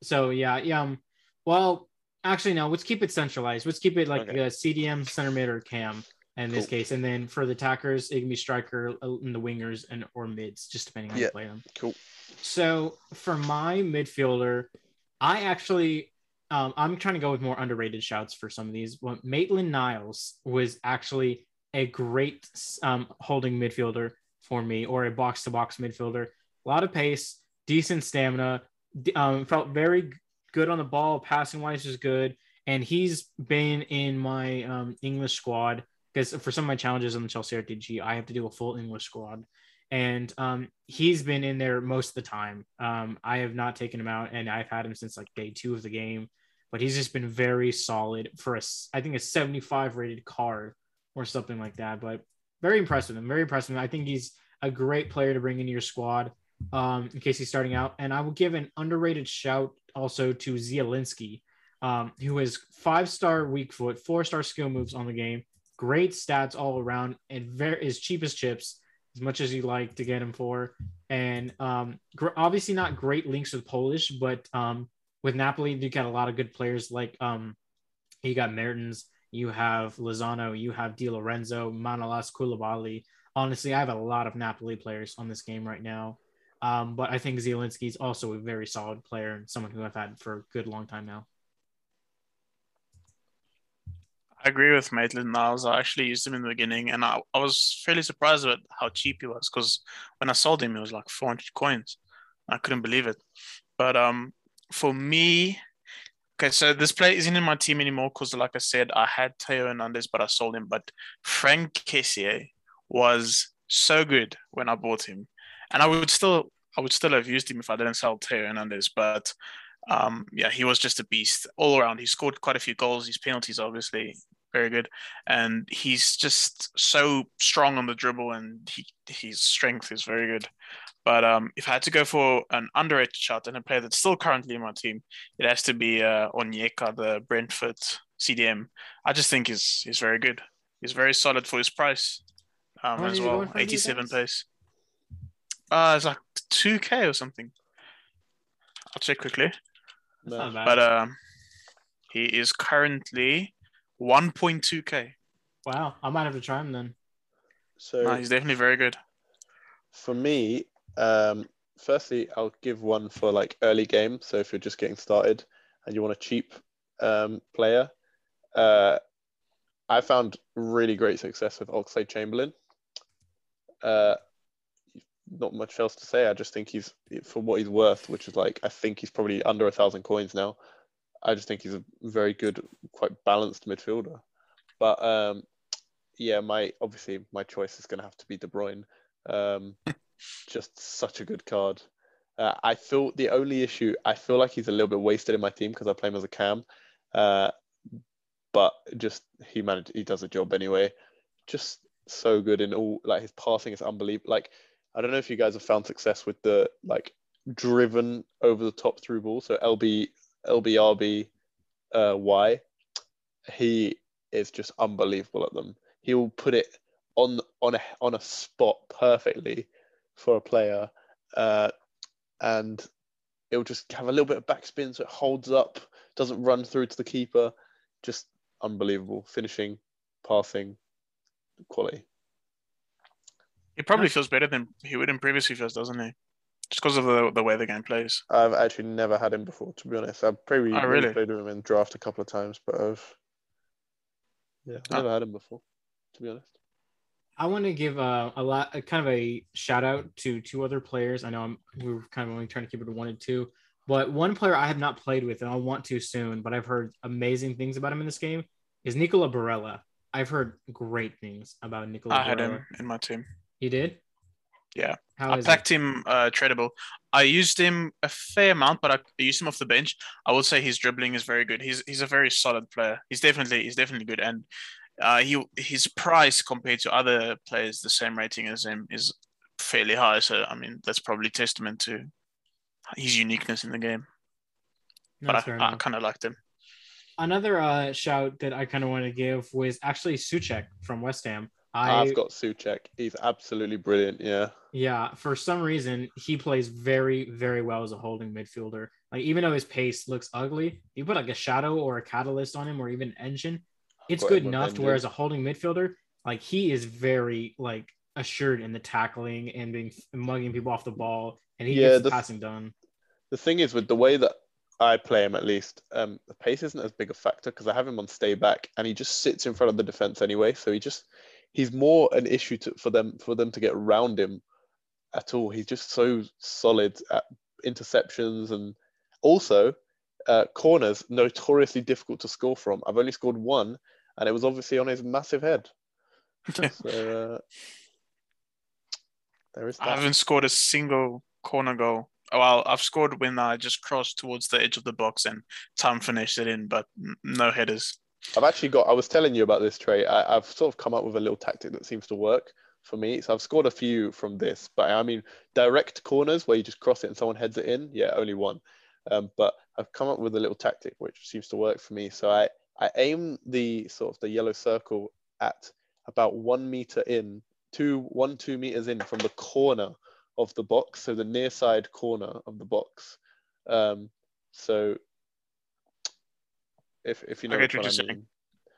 So yeah, yeah. Um, well, actually, no. Let's keep it centralized. Let's keep it like Okay. a CDM, center mid, or cam in this Cool. case. And then for the attackers, it can be striker uh, in the wingers and or mids, just depending on how you play them. Cool. So for my midfielder, I actually um, I'm trying to go with more underrated shouts for some of these. Well, Maitland Niles was actually a great um, holding midfielder for me, or a box to box midfielder. A lot of pace, decent stamina. Um, felt very good on the ball. Passing wise was good, and he's been in my um, English squad because for some of my challenges on the Chelsea RTG, I have to do a full English squad and um, he's been in there most of the time. Um, I have not taken him out, and I've had him since like day two of the game. But he's just been very solid for a, I think a 75 rated card or something like that. But very impressive. Very with him. I think he's a great player to bring into your squad um, in case he's starting out. And I will give an underrated shout also to Zielinski, um, who is five star weak foot, four star skill moves on the game, great stats all around, and very is cheap as chips as much as you like to get him for. And um, gr- obviously not great links with Polish, but um, with Napoli, you got a lot of good players like um, you got Mertens, you have Lozano, you have Di Lorenzo, Manolas Koulibaly. Honestly, I have a lot of Napoli players on this game right now. Um, but I think Zielinski is also a very solid player and someone who I've had for a good long time now. I agree with Maitland Niles. I actually used him in the beginning, and I, I was fairly surprised at how cheap he was because when I sold him, it was like 400 coins. I couldn't believe it. But um, for me, okay, so this player isn't in my team anymore because, like I said, I had Theo Hernandez, but I sold him. But Franck Kessié was so good when I bought him, and I would still, I would still have used him if I didn't sell Theo Hernandez. But um, yeah, he was just a beast all around. He scored quite a few goals. His penalties, obviously, very good, and he's just so strong on the dribble, and he his strength is very good. But um, if I had to go for an underrated shot and a player that's still currently in my team, it has to be uh, Onyeka, the Brentford CDM. I just think he's he's very good. He's very solid for his price um, as well. going for these 87 days? pace. Uh, it's like 2k or something. I'll check quickly. That's not bad. But um, he is currently 1.2k. wow, I might have to try him then. So No, he's definitely very good. for me, um, firstly, I'll give one for like early game. So if you're just getting started and you want a cheap um, player, uh, I found really great success with Oxlade Chamberlain. Uh, not much else to say. I just think he's for what he's worth, which is like I think he's probably under a thousand coins now. I just think he's a very good, quite balanced midfielder. But um, yeah, my obviously my choice is going to have to be De Bruyne. Um, just such a good card. Uh, I feel the only issue I feel like he's a little bit wasted in my team because I play him as a cam. Uh, but just he managed he does a job anyway. Just so good in all like his passing is unbelievable. Like I don't know if you guys have found success with the like driven over the top through ball. So LB LBRB uh, Y, he is just unbelievable at them. He'll put it on on a on a spot perfectly for a player, uh, and it'll just have a little bit of backspin so it holds up, doesn't run through to the keeper. Just unbelievable finishing, passing, quality. He probably Nice. feels better than he would in previous FIFAs, doesn't he? Just because of the, the way the game plays. I've actually never had him before, to be honest. I've probably Oh, maybe really? played with him in draft a couple of times, but I've yeah, I've Oh. never had him before, to be honest. I want to give uh, a lot, a kind of a shout out to two other players. I know I'm we are kind of only trying to keep it to one and two, but one player I have not played with and I want to soon, but I've heard amazing things about him in this game is Nicolò Barella. I've heard great things about Nicola. I had Barella. him in my team. You did? Yeah. How I packed him uh, tradable. I used him a fair amount, but I used him off the bench. I would say his dribbling is very good. He's he's a very solid player. He's definitely he's definitely good, and uh, he his price compared to other players the same rating as him is fairly high. So I mean that's probably testament to his uniqueness in the game. No, But I, I kind of liked him. Another uh, shout that I kind of want to give was actually Souček from West Ham. I I've got Souček. He's absolutely brilliant. Yeah. Yeah, for some reason he plays very, very well as a holding midfielder. Like even though his pace looks ugly, you put like a shadow or a catalyst on him or even engine, it's good enough to where as a holding midfielder, like he is very like assured in the tackling and being mugging people off the ball, and he Yeah, gets the the- passing done. The thing is, with the way that I play him, at least, um, the pace isn't as big a factor because I have him on stay back, and he just sits in front of the defense anyway. So he just he's more an issue to, for them for them to get around him at all. He's just so solid at interceptions and also uh, corners notoriously difficult to score from. I've only scored one, and it was obviously on his massive head. So uh, there is I haven't scored a single corner goal. Well, I've scored when I just crossed towards the edge of the box and Tom finished it in, but no headers. I've actually got. I was telling you about this trait. I, I've sort of come up with a little tactic that seems to work for me. So I've scored a few from this, but I mean direct corners where you just cross it and someone heads it in. Yeah, only one. Um, but I've come up with a little tactic which seems to work for me. So I I aim the sort of the yellow circle at about one meter in, two one two meters in from the corner of the box, so the near side corner of the box. Um, so if if you know I what you're I mean.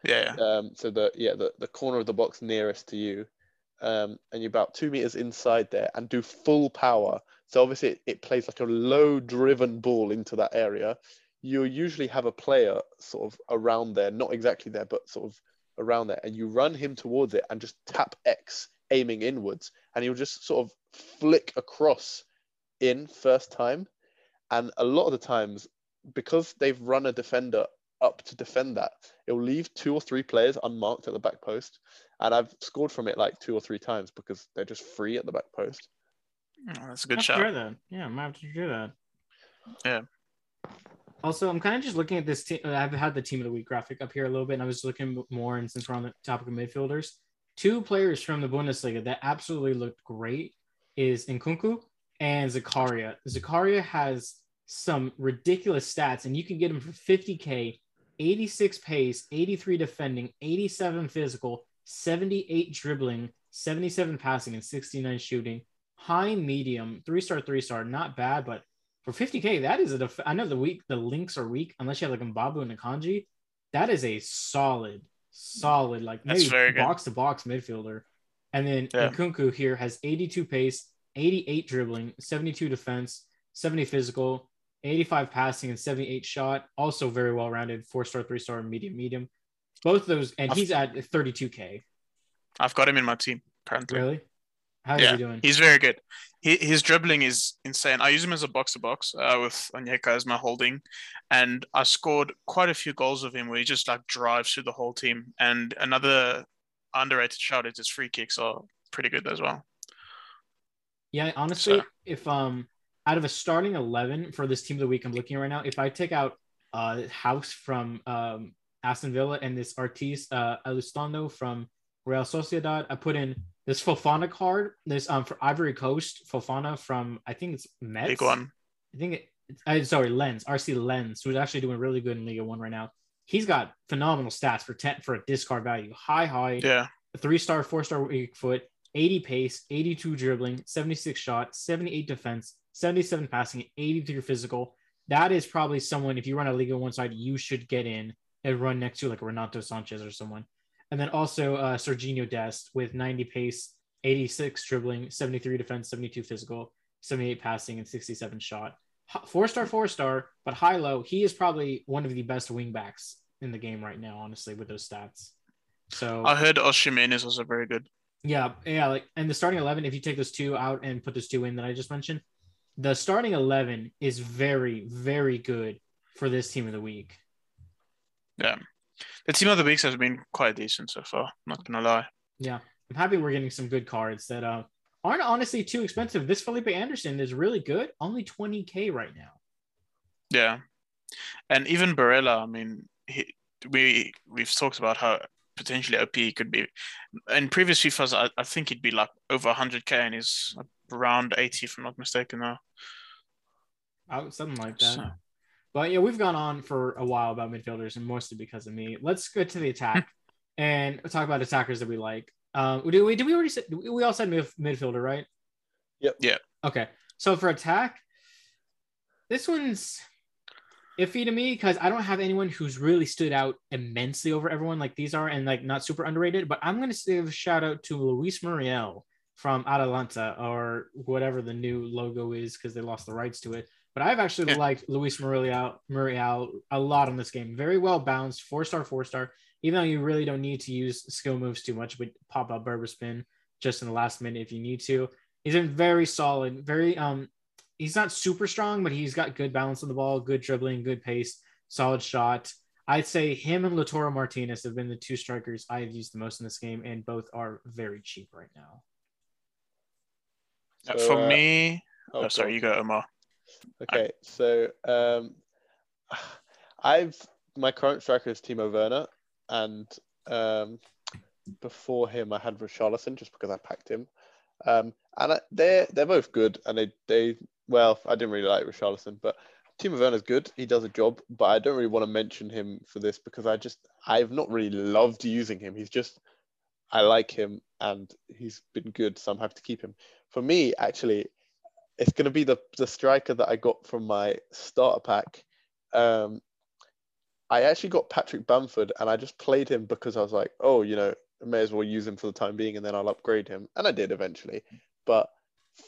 Yeah, yeah. Um, so the yeah the, the corner of the box nearest to you, um, and you're about two meters inside there, and do full power. So obviously it, it plays like a low driven ball into that area. You usually have a player sort of around there, not exactly there, but sort of around there, and you run him towards it and just tap X, aiming inwards, and he'll just sort of flick across in first time. And a lot of the times, because they've run a defender up to defend that, it'll leave two or three players unmarked at the back post. And I've scored from it like two or three times because they're just free at the back post. Oh, that's a good have to try shot. that. Yeah, I might have to do that. Yeah. Also, I'm kind of just looking at this team. Uh, I've had the team of the week graphic up here a little bit, and I was looking more. And since we're on the topic of midfielders, two players from the Bundesliga that absolutely looked great is Nkunku and Zakaria. Zakaria has some ridiculous stats, and you can get him for 50k, 86 pace, 83 defending, 87 physical, 78 dribbling, 77 passing, and 69 shooting. High, medium, three star, three star, not bad, but for 50k, that is a. Def- I know the week the links are weak unless you have like Mbabu and Akanji. That is a solid, solid like maybe box to box midfielder. And then Yeah. Nkunku here has 82 pace, 88 dribbling, 72 defense, 70 physical, 85 passing, and 78 shot. Also very well rounded, four star, three star, medium, medium. Both of those, and he's at 32k. I've got him in my team currently. Really? How's Yeah, he doing? He's very good. He, his dribbling is insane. I use him as a box to box with Onyeka as my holding, and I scored quite a few goals of him where he just like drives through the whole team. And another underrated shout is his free kicks are pretty good as well. Yeah, honestly, So- if um out of a starting eleven for this team of the week I'm looking at right now, if I take out uh House from um Aston Villa and this Artis uh Elistondo from Real Sociedad, I put in this Fofana card, this um for Ivory Coast, Fofana from I think it's Metz. Big one. I think it, uh, sorry, Lens, RC Lens, who's actually doing really good in League One right now. He's got phenomenal stats for ten for a discard value, high high Yeah. three star, four star weak foot, 80 pace, 82 dribbling, 76 shot, 78 defense, 77 passing, 83 physical. That is probably someone, if you run a Liga One side, you should get in and run next to like Renato Sanches or someone. And then also uh, Sergiño Dest with 90 pace, 86 dribbling, 73 defense, 72 physical, 78 passing, and 67 shot. Four star, four star, but high low. He is probably one of the best wing backs in the game right now, honestly, with those stats. So I heard Osimhen is also very good. yeah, yeah, like and the starting eleven, if you take those two out and put those two in that I just mentioned, the starting eleven is very, very good for this team of the week. Yeah. The team of the weeks has been quite decent so far, not gonna lie. Yeah, I'm happy we're getting some good cards that uh aren't honestly too expensive. This Felipe Anderson is really good, only 20k right now. Yeah. And even Barella, I mean, he, we we've talked about how potentially OP he could be. In previous FIFAs, I, I think he'd be like over 100k and he's around 80 if I'm not mistaken though. Oh, something like that. So, But yeah, we've gone on for a while about midfielders and mostly because of me. Let's go to the attack and talk about attackers that we like. Um, did we did we already say we all said mid, midfielder, right? Yep. Yeah. Okay. So for attack, this one's iffy to me because I don't have anyone who's really stood out immensely over everyone like these are and like not super underrated. But I'm gonna give a shout out to Luis Muriel from Atalanta or whatever the new logo is because they lost the rights to it. But I've actually Yeah. liked Luis Muriel, Muriel a lot on this game. Very well balanced, four star, four star. Even though you really don't need to use skill moves too much, but pop up Berba spin just in the last minute if you need to. He's been very solid, very um. He's not super strong, but he's got good balance on the ball, good dribbling, good pace, solid shot. I'd say him and Lautaro Martinez have been the two strikers I've used the most in this game, and both are very cheap right now. Uh, So, for uh, me, oh, oh, sorry, you go, Omar. Okay, so um, I've my current striker is Timo Werner, and um, before him I had Richarlison just because I packed him, um, and I, they're they're both good, and they they well I didn't really like Richarlison, but Timo Werner's good. He does a job, but I don't really want to mention him for this because I just I've not really loved using him. He's just I like him and he's been good, so I'm happy to keep him. For me, actually, it's going to be the the striker that I got from my starter pack. Um, I actually got Patrick Bamford, and I just played him because I was like, oh, you know, I may as well use him for the time being, and then I'll upgrade him, and I did eventually. But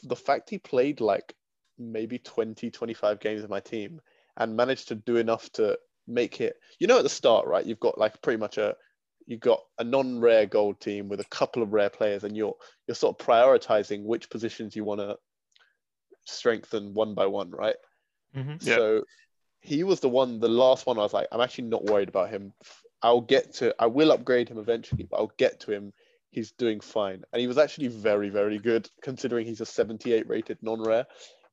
the fact he played like maybe 20, 25 games of my team and managed to do enough to make it, you know, at the start, right? You've got like pretty much a you've got a non-rare gold team with a couple of rare players, and you're you're sort of prioritizing which positions you want to strengthen one by one, right? Mhm. Yeah. So he was the one, the last one. I was like, I'm actually not worried about him. I'll get to, I will upgrade him eventually, but I'll get to him. He's doing fine, and he was actually very, very good considering he's a 78 rated non-rare.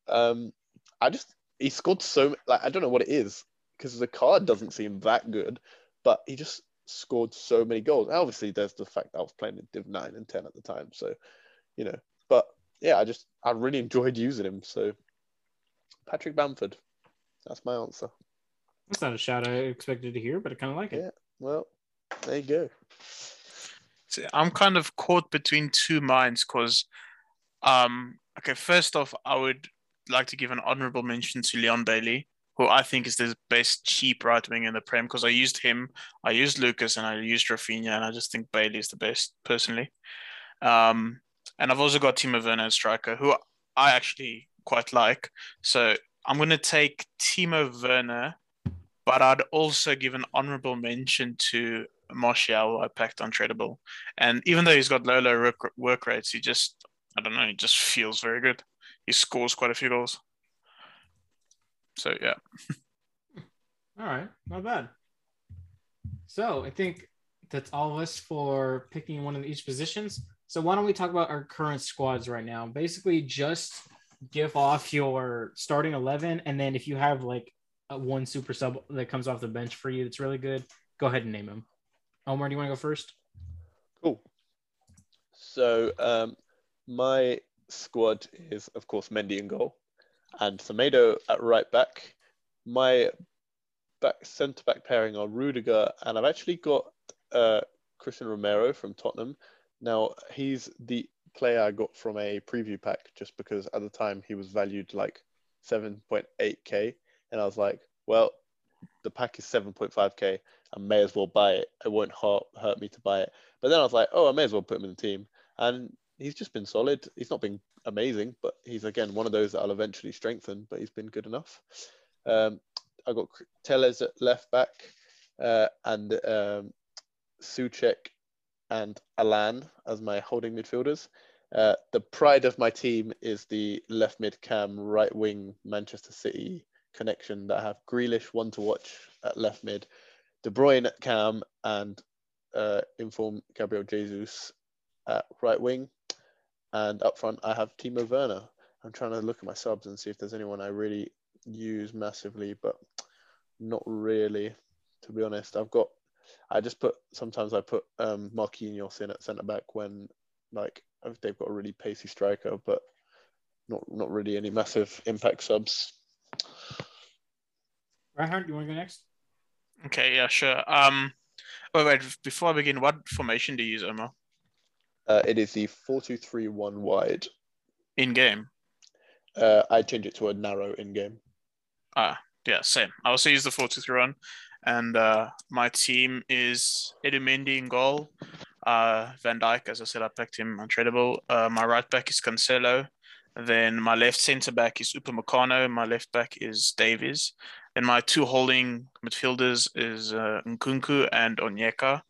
Um, I just he scored so like I don't know what it is because the card doesn't seem that good, but he just scored so many goals. And obviously, there's the fact that I was playing in Div 9 and 10 at the time. So, you know, but yeah, I just, I really enjoyed using him. So, Patrick Bamford, that's my answer. That's not a shout I expected to hear, but I kind of like it. Yeah. Well, there you go. So I'm kind of caught between two minds because, um, okay, first off, I would like to give an honorable mention to Leon Bailey, who I think is the best cheap right wing in the Prem because I used him, I used Lucas, and I used Rafinha, and I just think Bailey is the best personally. Um, and I've also got Timo Werner as striker, who I actually quite like. So I'm going to take Timo Werner, but I'd also give an honorable mention to Martial, I packed untradeable. And even though he's got low, low work rates, he just, I don't know, he just feels very good. He scores quite a few goals. So, yeah. All right, not bad. So I think that's all of us for picking one of each positions. So why don't we talk about our current squads right now? Basically, just give off your starting eleven, and then if you have like a one super sub that comes off the bench for you, that's really good. Go ahead and name him. Omar, do you want to go first? Cool. So um, my squad is, of course, Mendy in goal, and Semedo at right back. My back centre back pairing are Rudiger, and I've actually got uh, Christian Romero from Tottenham. Now he's the player I got from a preview pack, just because at the time he was valued like 7.8k, and I was like, well, the pack is 7.5k. I may as well buy it. It won't hurt, hurt me to buy it. But then I was like, oh, I may as well put him in the team. And he's just been solid. He's not been amazing, but he's again one of those that I'll eventually strengthen. But he's been good enough. Um, I got Telles at left back, uh, and um, Souček and Alan as my holding midfielders. Uh, the pride of my team is the left mid cam, right wing Manchester City connection that I have Grealish one to watch at left mid, De Bruyne at cam, and uh, inform Gabriel Jesus at right wing. And up front, I have Timo Werner. I'm trying to look at my subs and see if there's anyone I really use massively, but not really, to be honest. I've got, I just put, sometimes I put um, Marquinhos in at centre back when, like, they've got a really pacey striker, but not not really any massive impact subs. Reinhardt, do you want to go next? Okay, yeah, sure. Um, wait, wait. Before I begin, what formation do you use, Omar? Uh, it is the four-two-three-one wide. In game. Uh, I change it to a narrow in game. Ah, yeah, same. I also use the four-two-three-one, and uh, my team is Edimendi in goal. Uh, Van Dijk, as I said, I picked him untradeable. Uh, my right back is Cancelo. Then my left centre back is Upamecano. My left back is Davies. And my two holding midfielders is uh, Nkunku and Onyeka.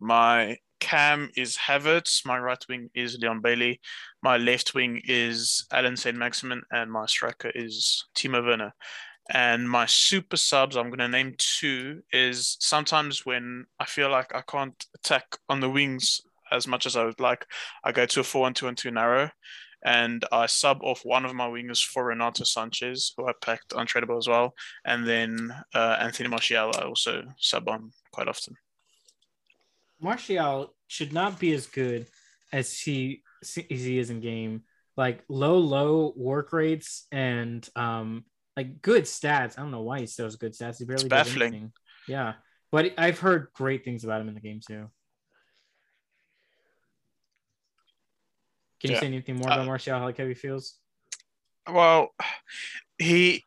My cam is Havertz. My right wing is Leon Bailey. My left wing is Alan St. Maximin. And my striker is Timo Werner. And my super subs, I'm going to name two, is sometimes when I feel like I can't attack on the wings as much as I would like, I go to a 4 1 2 and 2 narrow and I sub off one of my wingers for Renato Sanches, who I packed untradeable as well, and then uh, Anthony Martial I also sub on quite often. Martial should not be as good as he as he is in game. Like low, low work rates and um like good stats. I don't know why he still has good stats. He barely It's does baffling. anything. Yeah, but I've heard great things about him in the game too. Can you Yeah. say anything more about Martial? Like how he feels? Well, he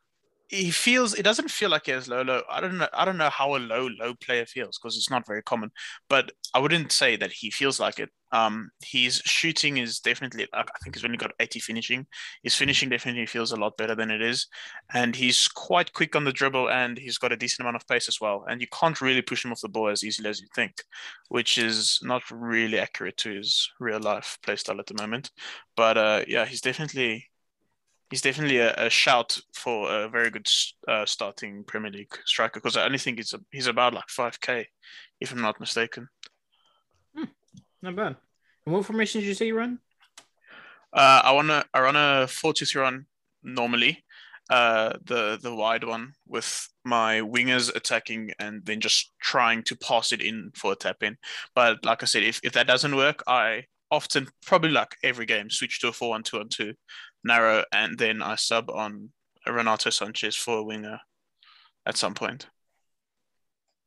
he feels it doesn't feel like he has low low. I don't know. I don't know how a low low player feels because it's not very common. But I wouldn't say that he feels like it. Um, his shooting is definitely. I think he's only got 80 finishing. His finishing definitely feels a lot better than it is, and he's quite quick on the dribble, and he's got a decent amount of pace as well. And you can't really push him off the ball as easily as you think, which is not really accurate to his real life playstyle at the moment. But uh, yeah, he's definitely he's definitely a, a shout for a very good uh, starting Premier League striker because I only think he's a, he's about like five k, if I'm not mistaken. Not bad. And what formation did you say you run? Uh, I wanna I run a four two three one normally, uh, the the wide one with my wingers attacking and then just trying to pass it in for a tap in. But like I said, if, if that doesn't work, I often probably like every game switch to a four one two on two narrow and then I sub on Renato Sanches for a winger at some point.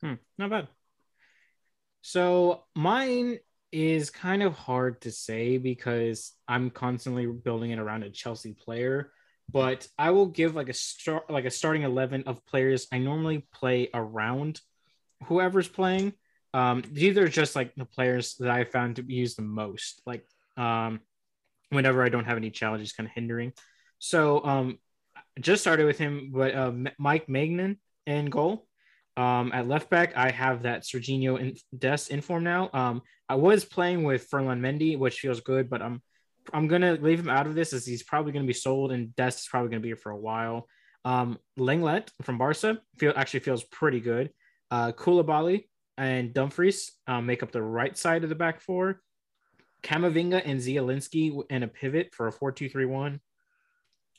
Hmm, not bad. So mine is kind of hard to say because I'm constantly building it around a Chelsea player. But I will give like a start, like a starting eleven of players I normally play around whoever's playing. Um, these are just like the players that I found to be used the most. Like um, whenever I don't have any challenges kind of hindering. So um, just started with him, but uh, Mike Maignan in goal. Um, at left back, I have that Sergiño in Dest in form now. Um, I was playing with Ferland Mendy, which feels good, but I'm I'm gonna leave him out of this as he's probably gonna be sold, and Dest is probably gonna be here for a while. Um, Lenglet from Barca feel actually feels pretty good. Uh, Koulibaly and Dumfries um, make up the right side of the back four. Camavinga and Zielinski in a pivot for a 4-2-3-1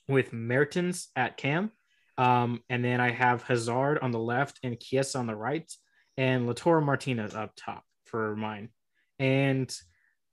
with Mertens at cam. Um, and then I have Hazard on the left and Kies on the right, and Lautaro Martinez up top for mine. And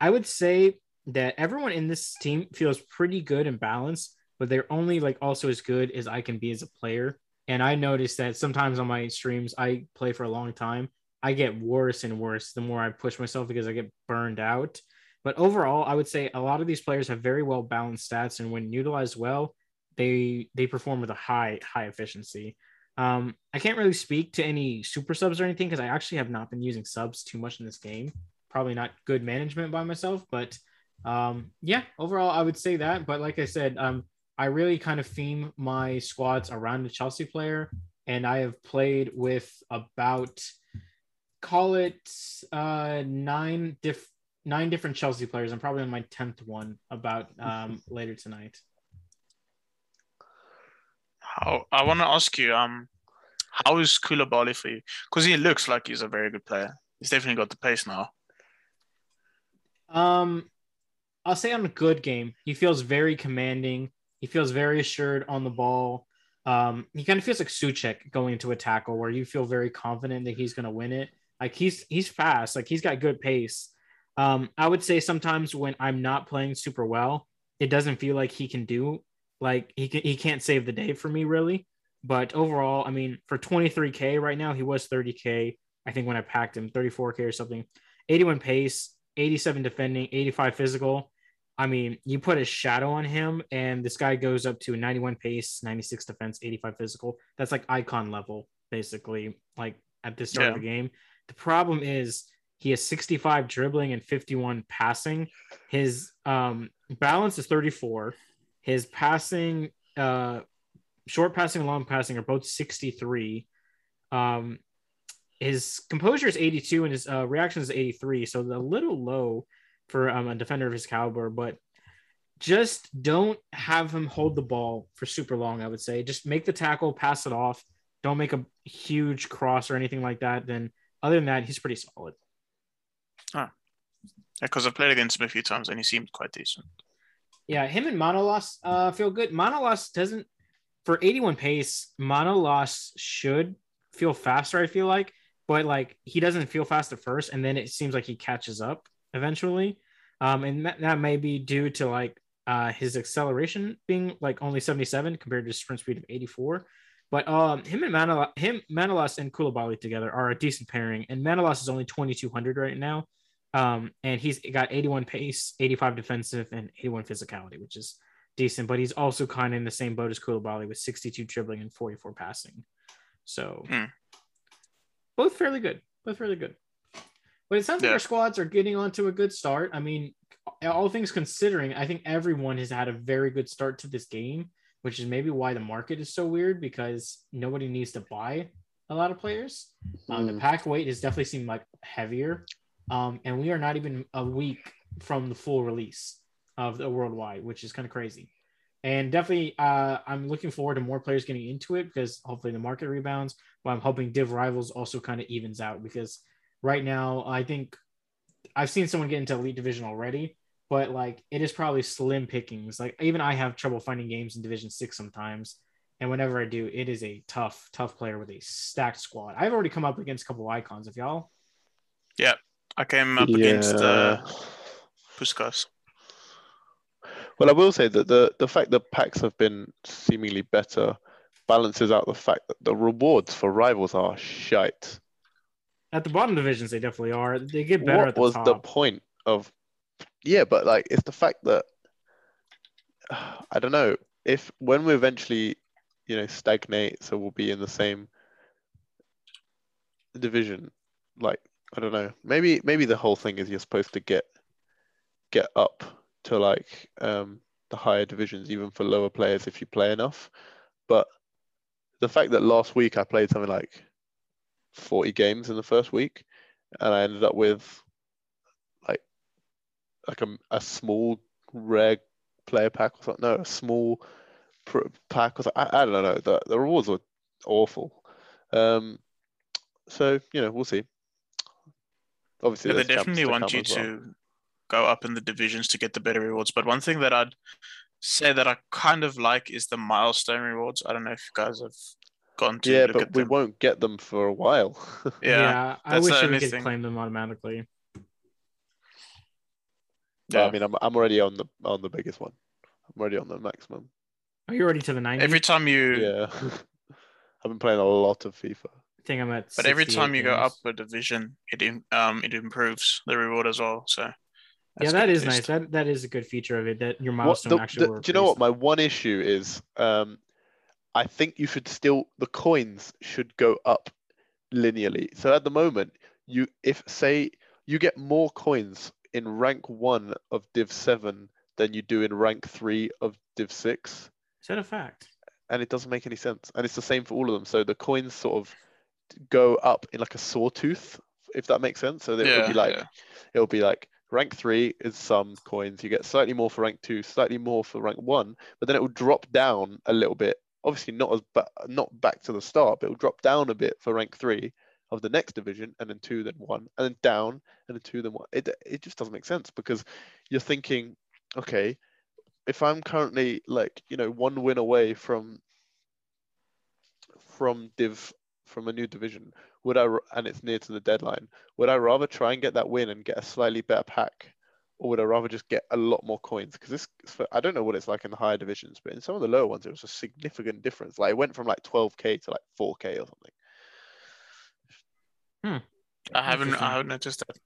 I would say that everyone in this team feels pretty good and balanced, but they're only like also as good as I can be as a player. And I noticed that sometimes on my streams, I play for a long time. I get worse and worse the more I push myself because I get burned out. But overall, I would say a lot of these players have very well balanced stats, and when utilized well, they they perform with a high high efficiency. Um, I can't really speak to any super subs or anything because I actually have not been using subs too much in this game. Probably not good management by myself, but um, yeah, overall I would say that. But like I said, um, I really kind of theme my squads around the Chelsea player, and I have played with about call it uh, nine diff nine different Chelsea players. I'm probably on my tenth one about um, later tonight. How I want to ask you, um, how is Koulibaly for you? Because he looks like he's a very good player. He's definitely got the pace now. Um, I'll say on a good game, he feels very commanding. He feels very assured on the ball. Um, he kind of feels like Souček going into a tackle where you feel very confident that he's going to win it. Like he's he's fast, like he's got good pace. Um, I would say sometimes when I'm not playing super well, it doesn't feel like he can do like he can, he can't save the day for me really. But overall, I mean, for 23k right now, he was 30k. I think when I packed him, 34k or something. 81 pace, 87 defending, 85 physical. I mean, you put a shadow on him, and this guy goes up to 91 pace, 96 defense, 85 physical. That's like icon level, basically, like at the start yeah. of the game. The problem is he has 65 dribbling and 51 passing. His um, balance is 34. His passing, uh, short passing and long passing are both 63. Um, his composure is 82 and his uh, reaction is 83. So a little low for um, a defender of his caliber, but just don't have him hold the ball for super long. I would say just make the tackle, pass it off. Don't make a huge cross or anything like that. Then other than that, he's pretty solid. Ah, Yeah, because I've played against him a few times and he seemed quite decent. Yeah, him and Manolas uh, feel good. Manolas doesn't for 81 pace. Manolas should feel faster. I feel like, but like he doesn't feel fast at first, and then it seems like he catches up eventually. Um, and that, that may be due to like uh, his acceleration being like only 77 compared to sprint speed of 84. But um, him and Manolas, him Manolas and Koulibaly together are a decent pairing, and Manolas is only 2200 right now. Um, and he's got 81 pace, 85 defensive, and 81 physicality, which is decent. But he's also kind of in the same boat as Koulibaly with 62 dribbling and 44 passing. So hmm. both fairly good. Both fairly good. But it sounds yeah. like our squads are getting onto a good start. I mean, all things considering, I think everyone has had a very good start to this game, which is maybe why the market is so weird because nobody needs to buy a lot of players. Um, the hmm. pack weight has definitely seemed like heavier. Um, and we are not even a week from the full release of the worldwide, which is kind of crazy. And definitely, uh, I'm looking forward to more players getting into it because hopefully the market rebounds. But I'm hoping Div Rivals also kind of evens out because right now, I think I've seen someone get into Elite Division already, but like it is probably slim pickings. Like even I have trouble finding games in Division Six sometimes, And whenever I do, it is a tough, tough player with a stacked squad. I've already come up against a couple icons. If y'all, I came up against uh, Puskas. Well, I will say that the the fact that packs have been seemingly better balances out the fact that the rewards for rivals are shite. at the bottom divisions, they definitely are. They get better what at the was top. the point of? Yeah, but like it's the fact that I don't know if when we eventually, you know, stagnate, so we'll be in the same division. Like I don't know, maybe maybe the whole thing is you're supposed to get get up to like um the higher divisions, even for lower players if you play enough. But the fact that last week I played something like 40 games in the first week, and I ended up with like like a, a small rare player pack or something. No, a small pack or something. I, I don't know. The the rewards were awful. Um, so you know we'll see. Obviously, Yeah, they definitely want you well. to go up in the divisions to get the better rewards. But one thing that I'd say that I kind of like is the milestone rewards. I don't know if you guys have gone to Yeah, look but at we them. won't get them for a while. Yeah, I wish the we could thing. claim them automatically. But, yeah. I mean, I'm I'm already on the on the biggest one. I'm already on the maximum. Are you already to the 90? every time you, Yeah, I've been playing a lot of FIFA. I think I'm at. but every time you go up a division, it im- um it improves the reward as well. So yeah, that's that good is at nice. That that is a good feature of it. That your What the- actually. the- do you know what my one issue is? Um, I think you should still the coins should go up linearly. So at the moment, you if say you get more coins in rank one of Div seven than you do in rank three of Div six, Is that a fact? and it doesn't make any sense. And it's the same for all of them. So the coins sort of go up in like a sawtooth, if that makes sense. So that it'll Yeah, be like yeah. it'll be like rank three is some coins. You get slightly more for rank two, slightly more for rank one, but then it will drop down a little bit. Obviously not as ba- not back to the start, but it will drop down a bit for rank three of the next division, and then two, then one, and then down, and then two, then one. It it just doesn't make sense because you're thinking, okay, if I'm currently like you know one win away from from div from a new division, would I and it's near to the deadline, would I rather try and get that win and get a slightly better pack, or would I rather just get a lot more coins? Because this, for- I don't know what it's like in the higher divisions, but in some of the lower ones, it was a significant difference. Like it went from like 12k to like 4k or something. Hmm. I haven't I haven't noticed that.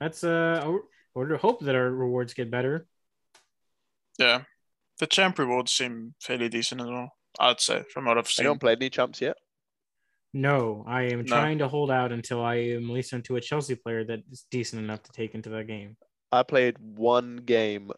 That's uh. I would hope that our rewards get better. Yeah, the champ rewards seem fairly decent as well. I'd say from what I've seen. Anyone played any champs yet? No, I am No. trying to hold out until I am leased into a Chelsea player that is decent enough to take into that game. I played one game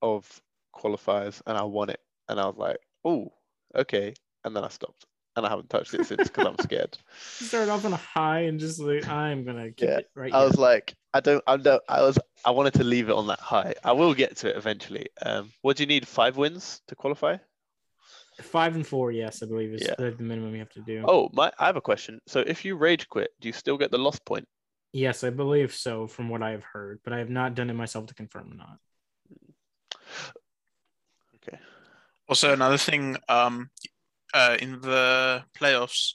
of qualifiers and I won it, and I was like, oh, okay, and then I stopped, and I haven't touched it since because I'm scared. Start off on a high and just like I'm gonna get Yeah, it right I here. was like, I don't, I don't, I was, I wanted to leave it on that high. I will get to it eventually. Um, what do you need? Five wins to qualify? Five and four, yes, I believe is Yeah. the, the minimum you have to do. Oh, my, I have a question. So if you rage quit, do you still get the loss point? Yes, I believe so, from what I have heard, but I have not done it myself to confirm or not. Okay. Also, another thing, um, uh, in the playoffs,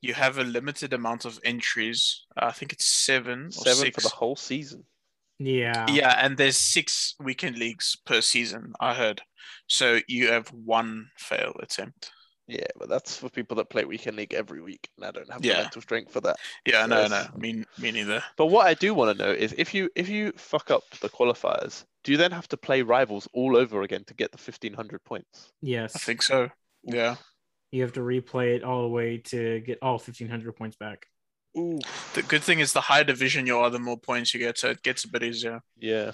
you have a limited amount of entries. I think it's seven or Seven six. for the whole season. Yeah. Yeah, and there's six weekend leagues per season. I heard. So you have one fail attempt. Yeah, but that's for people that play weekend league every week, and I don't have the mental strength for that. Yeah, no, no, Yes. me, me neither. But what I do want to know is if you if you fuck up the qualifiers, do you then have to play rivals all over again to get the fifteen hundred points? Yes. I think so. Yeah. you have to replay it all the way to get all 1500 points back. Ooh. The good thing is the higher division you are, the more points you get, so it gets a bit easier. Yeah.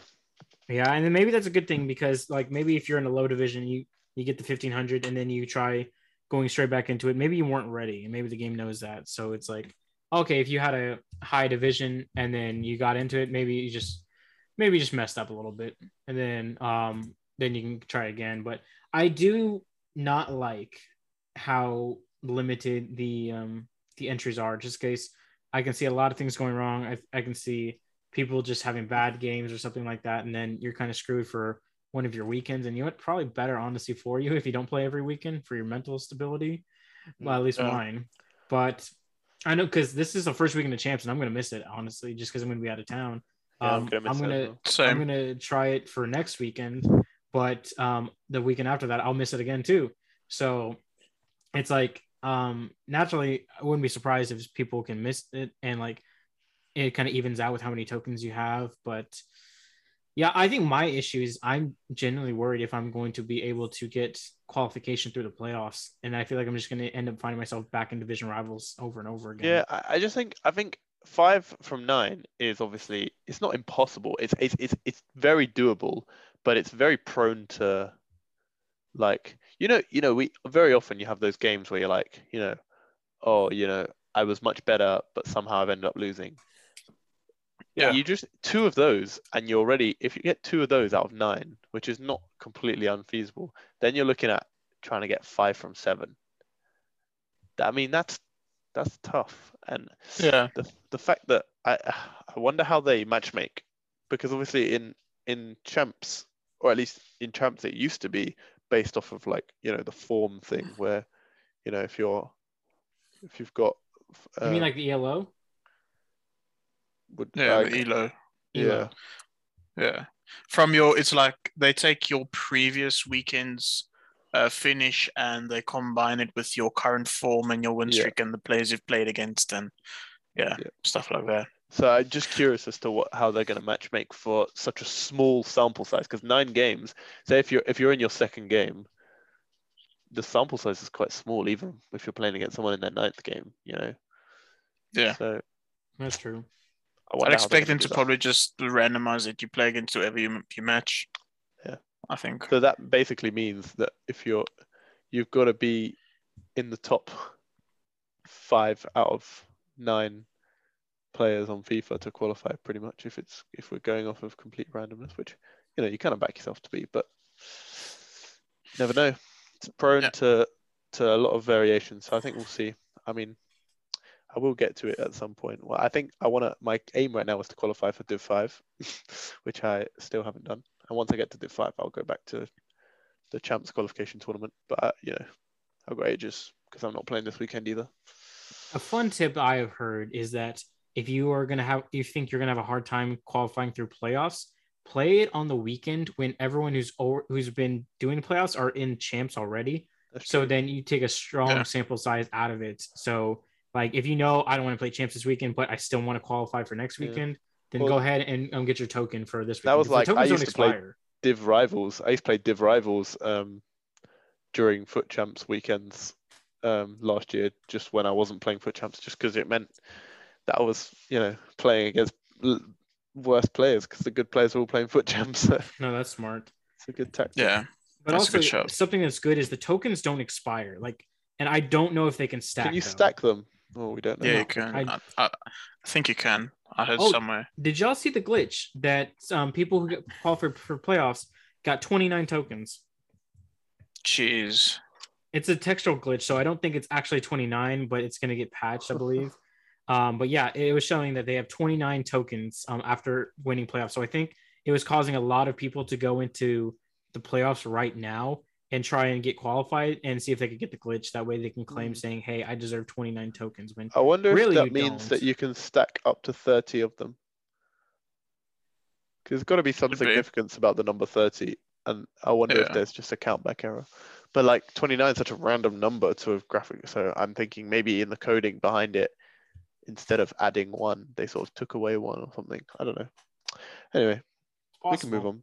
Yeah, and then maybe that's a good thing because like maybe if you're in a low division, you you get the 1500 and then you try going straight back into it. Maybe you weren't ready, and maybe the game knows that. So it's like, okay, if you had a high division and then you got into it, maybe you just maybe you just messed up a little bit, and then um then you can try again. But I do not like how limited the um the entries are. Just in case I can see a lot of things going wrong. I I can see people just having bad games or something like that, and then you're kind of screwed for one of your weekends, and you know what? Probably better honestly for you if you don't play every weekend for your mental stability. Well, at least Yeah. mine. But I know because this is the first weekend of champs, and I'm gonna miss it honestly, just because I'm gonna be out of town. Yeah, I'm Um, gonna I'm gonna well. I'm gonna try it for next weekend, but um, the weekend after that, I'll miss it again too. So it's like um, naturally, I wouldn't be surprised if people can miss it, and like it kind of evens out with how many tokens you have. But yeah, I think my issue is I'm genuinely worried if I'm going to be able to get qualification through the playoffs, and I feel like I'm just going to end up finding myself back in division rivals over and over again. Yeah, I, I just think I think five from nine is obviously it's not impossible. It's it's it's it's very doable, but it's very prone to like you know you know we very often you have those games where you're like you know oh you know I was much better but somehow I've ended up losing. Yeah. You just two of those and you're already if you get two of those out of nine, which is not completely unfeasible, then you're looking at trying to get five from seven. I mean that's that's tough and Yeah. the the fact that I I wonder how they matchmake because obviously in in champs or at least in champs it used to be based off of like you know the form thing where you know if you're if you've got you mean uh, like the ELO? would, Yeah. like, the Elo. yeah Yeah. From your, it's like they take your previous weekend's uh, finish and they combine it with your current form and your win Yeah. streak and the players you've played against and yeah, Yeah. stuff like that. So I'm just curious as to what how they're going to matchmake for such a small sample size because nine games say if you're if you're in your second game the sample size is quite small even if you're playing against someone in their ninth game you know Yeah. so That's true. I I'd wonder how they're expect gonna them to that. probably just randomize it. You play against whoever you, you match. Yeah. I think. So that basically means that if you're, you've got to be in the top five out of nine players on FIFA to qualify. Pretty much, if it's if we're going off of complete randomness, which you know you kind of back yourself to be, but you never know. It's prone Yeah. to to a lot of variation. So I think we'll see. I mean, I will get to it at some point. Well, I think I want to. My aim right now is to qualify for Div Five, which I still haven't done. And once I get to Div Five, I'll go back to the champs qualification tournament. But uh, you know, I've got ages because I'm not playing this weekend either. A fun tip I have heard is that if you are gonna have, you think you're gonna have a hard time qualifying through playoffs, play it on the weekend when everyone who's over, who's been doing playoffs are in champs already. That's So true. then you take a strong Yeah. sample size out of it. So like if you know I don't want to play champs this weekend, but I still want to qualify for next Yeah. weekend, then Well, go ahead and um, get your token for this. that weekend, was like- I used to play- Div Rivals. I used to play Div Rivals um, during FUT Champs weekends um, last year, just when I wasn't playing FUT Champs, just because it meant that was, you know, playing against l- worse players because the good players were all playing FUT Champs. So No, that's smart. It's a good tactic. Yeah. But That's a also good shout. something that's good is the tokens don't expire. Like, and I don't know if they can stack. Can you though. stack them? Oh, we don't know. Yeah, you can. I- I, I, I think you can. I heard Oh. somewhere. Did y'all see the glitch that um, people who get qualified for, for playoffs got 29 tokens? Jeez. It's a textual glitch, so I don't think it's actually 29, but it's going to get patched, I believe. Um, but yeah, it was showing that they have 29 tokens um, after winning playoffs. So I think it was causing a lot of people to go into the playoffs right now and try and get qualified and see if they could get the glitch. That way they can claim Mm. saying, "Hey, I deserve 29 tokens." When I wonder Really, if that means that don't. you can stack up to 30 of them. Because there's got to be some significance about the number 30. And I wonder if there's just a countback error. But like 29 is such a random number to a graphic. So I'm thinking maybe in the coding behind it, instead of adding one, they sort of took away one or something. I don't know. Anyway, we can move on.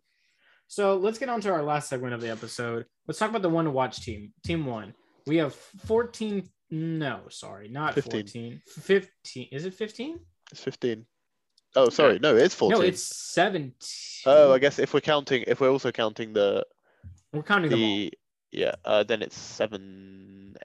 So let's get on to our last segment of the episode. Let's talk about the one to watch team. Team one. We have 14. No, sorry, not 15. 14. 15. Is it 15? It's 15. Oh, sorry. No, it's 14. No, it's 17. Oh, I guess if we're counting, if we're also counting the We're counting the yeah, uh, then it's seven.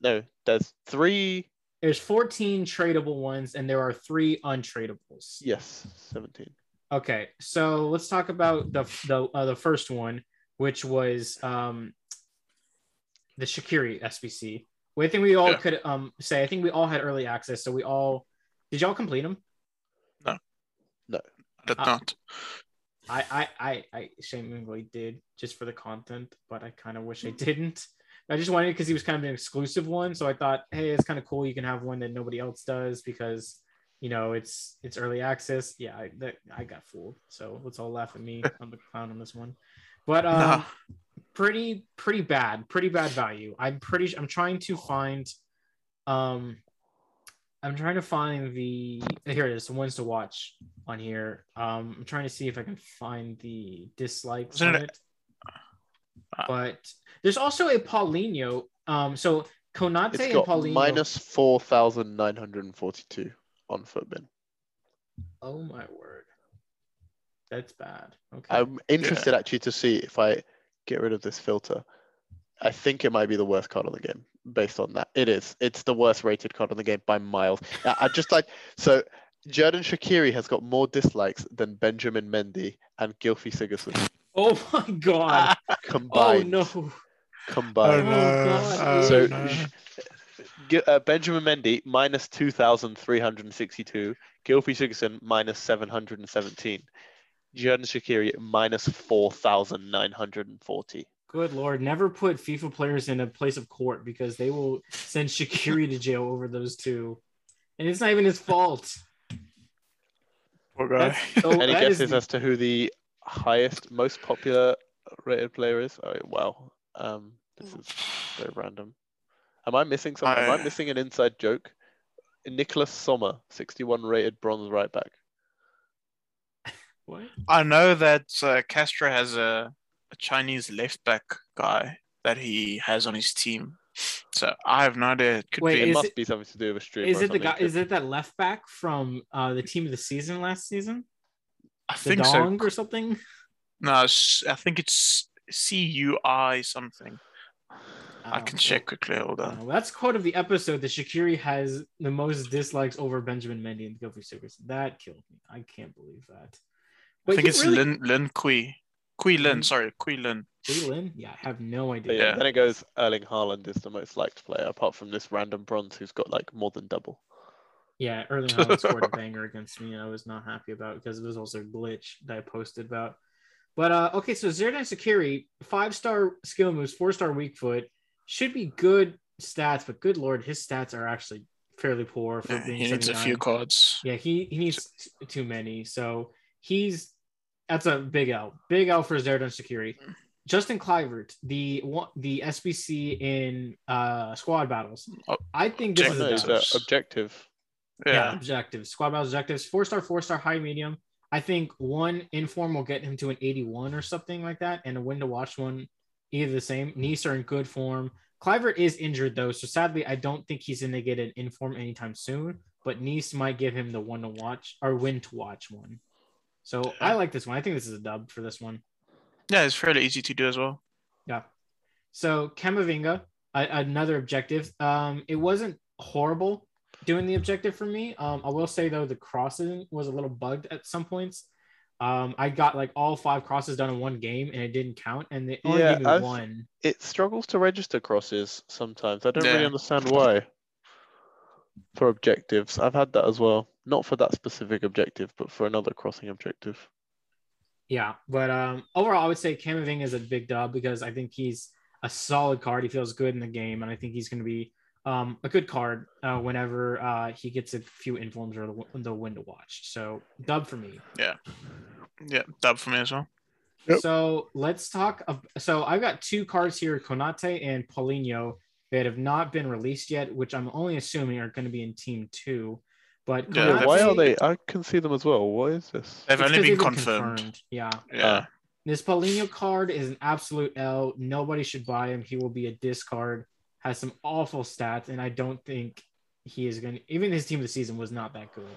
No, there's three. There's 14 tradable ones, and there are three untradables. Yes, 17. Okay, so let's talk about the the uh, the first one, which was um the Shaqiri SBC. Well, I think we all Yeah. could um say I think we all had early access, so we all did y'all complete them? No, no, I did Uh, not. I I I, I shamefully did just for the content, but I kind of wish I didn't. I just wanted it because he was kind of an exclusive one, so I thought, hey, it's kind of cool. You can have one that nobody else does because you know it's it's early access. Yeah, I, that, I got fooled. So let's all laugh at me. I'm the clown on this one, but um, pretty pretty bad, pretty bad value. I'm pretty. I'm trying to find, um, I'm trying to find the here it is. The ones to watch on here. Um, I'm trying to see if I can find the dislikes on it- it. Ah. But there's also a Paulinho. Um, so Konate It's and got Paulinho. minus 4,942 on Futbin. Oh my word, that's bad. Okay. I'm interested actually to see if I get rid of this filter. I think it might be the worst card on the game based on that. It is. It's the worst rated card on the game by miles. I, I just like so. Xherdan Shaqiri has got more dislikes than Benjamin Mendy and Gylfi Sigurdsson oh my god. oh combined. no. Combined. Oh, no. God, So no. Sh- uh, Benjamin Mendy minus 2,362. Gylfi Sigurdsson minus 717. Xherdan Shaqiri minus 4,940. Good lord, never put FIFA players in a place of court because they will send Shaqiri to jail over those two. And it's not even his fault. Poor guy. So, Any guesses the- as to who the highest, most popular rated player is? Oh, wow. Um, this is very random. Am I missing something? Am I I- missing an inside joke? Nicholas Sommer, 61 rated bronze right back. what? I know that uh, Castro has a, a Chinese left back guy that he has on his team. So I have no idea. It could Wait, It be. is must it- be something to do with a stream. Is it the guy? Is it that left back from uh, the team of the season last season? I The think so. Or something? No, I think it's C U I something. I Oh, can check quickly. Hold on. uh, that's quote of the episode that Shaqiri has the most dislikes over Benjamin Mendy and Gylfi Sigurdsson. That killed me. I can't believe that. I think it's really- Lin Lin Kui. Kui Lin, sorry, Kui Lin. Lin? Yeah, I have no idea. yeah, Yeah. then it goes Erling Haaland is the most liked player, apart from this random bronze who's got like more than double. Yeah, Erling Haaland scored a banger against me, and I was not happy about it because it was also a glitch that I posted about. But uh, okay, so Xherdan Shaqiri, five star skill moves, four star weak foot, should be good stats, but good lord, his stats are actually fairly poor for Yeah, being he needs a few cards. Yeah, he, he needs t- too many. So he's that's a big L. Big L for Xherdan Shaqiri. Justin Kluivert, the one the SBC in uh squad battles. Oh, I think this check is a dub. uh, objective. Yeah, Yeah. objectives. Squad battles objectives. Four star, four star, high, medium. I think one inform will get him to an 81 or something like that, and a win to watch one either the same. Nice are in good form. Kluivert is injured though, so sadly, I don't think he's gonna get an inform anytime soon. But Nice might give him the one to watch or win to watch one. So I like this one. I think this is a dub for this one. Yeah, it's fairly easy to do as well. Yeah. So Camavinga, a- another objective. Um, it wasn't horrible doing the objective for me. Um, I will say though the crossing was a little bugged at some points. Um, I got like all five crosses done in one game and it didn't count, and they only Yeah, gave me one. It struggles to register crosses sometimes. I don't really understand why. For objectives, I've had that as well. Not for that specific objective, but for another crossing objective. Yeah, but um, overall, I would say Camavinga is a big dub because I think he's a solid card. He feels good in the game, and I think he's going to be um, a good card uh, whenever uh, he gets a few informs or the, the win to watch. So dub for me. Yeah, yeah, dub for me as well. Yep. So let's talk. ab- So I've got two cards here, Konate and Paulinho, that have not been released yet, which I'm only assuming are going to be in Team Two. But Yeah, Yeah, Konate, why are they? I can see them as well. What is this? They've only been they've confirmed. Yeah. Yeah, This Paulinho card is an absolute L. Nobody should buy him. He will be a discard. Has some awful stats, and I don't think he is going to. Even his team of the season was not that good.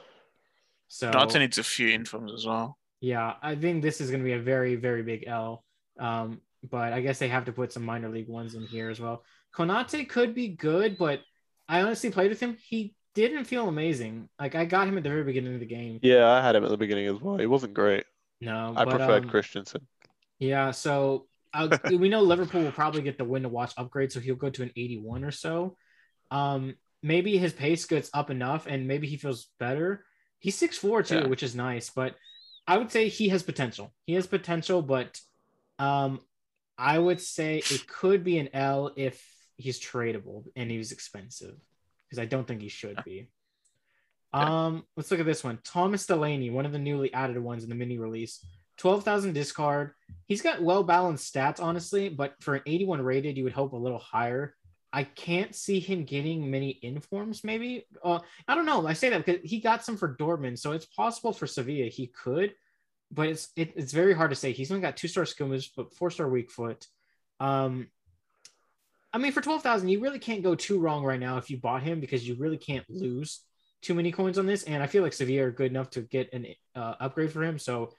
So Donata needs a few informs as well. yeah, I think this is going to be a very, very big L. Um, but I guess they have to put some minor league ones in here as well. Konate could be good, but I honestly played with him. He didn't feel amazing. Like I got him at the very beginning of the game. Yeah, I had him at the beginning as well. He wasn't great. No, I but, preferred um, Christensen. Yeah, so uh, we know Liverpool will probably get the win to watch upgrade, so he'll go to an 81 or so. Um, maybe his pace gets up enough, and maybe he feels better. He's 6'4 too, Yeah. which is nice, but I would say he has potential. He has potential, but um, I would say it could be an L if he's tradable and he's expensive because I don't think he should be. Yeah. Um, let's look at this one. Thomas Delaney, one of the newly added ones in the mini release. 12,000 discard. He's got well balanced stats, honestly, but for an 81 rated, you would hope a little higher. I can't see him getting many informs, maybe. Uh, I don't know. I say that because he got some for Dortmund, so it's possible for Sevilla he could, but it's it, it's very hard to say. He's only got two star skill moves, but four star weak foot. Um, I mean, for 12,000, you really can't go too wrong right now if you bought him because you really can't lose too many coins on this. And I feel like Sevilla are good enough to get an uh, upgrade for him. So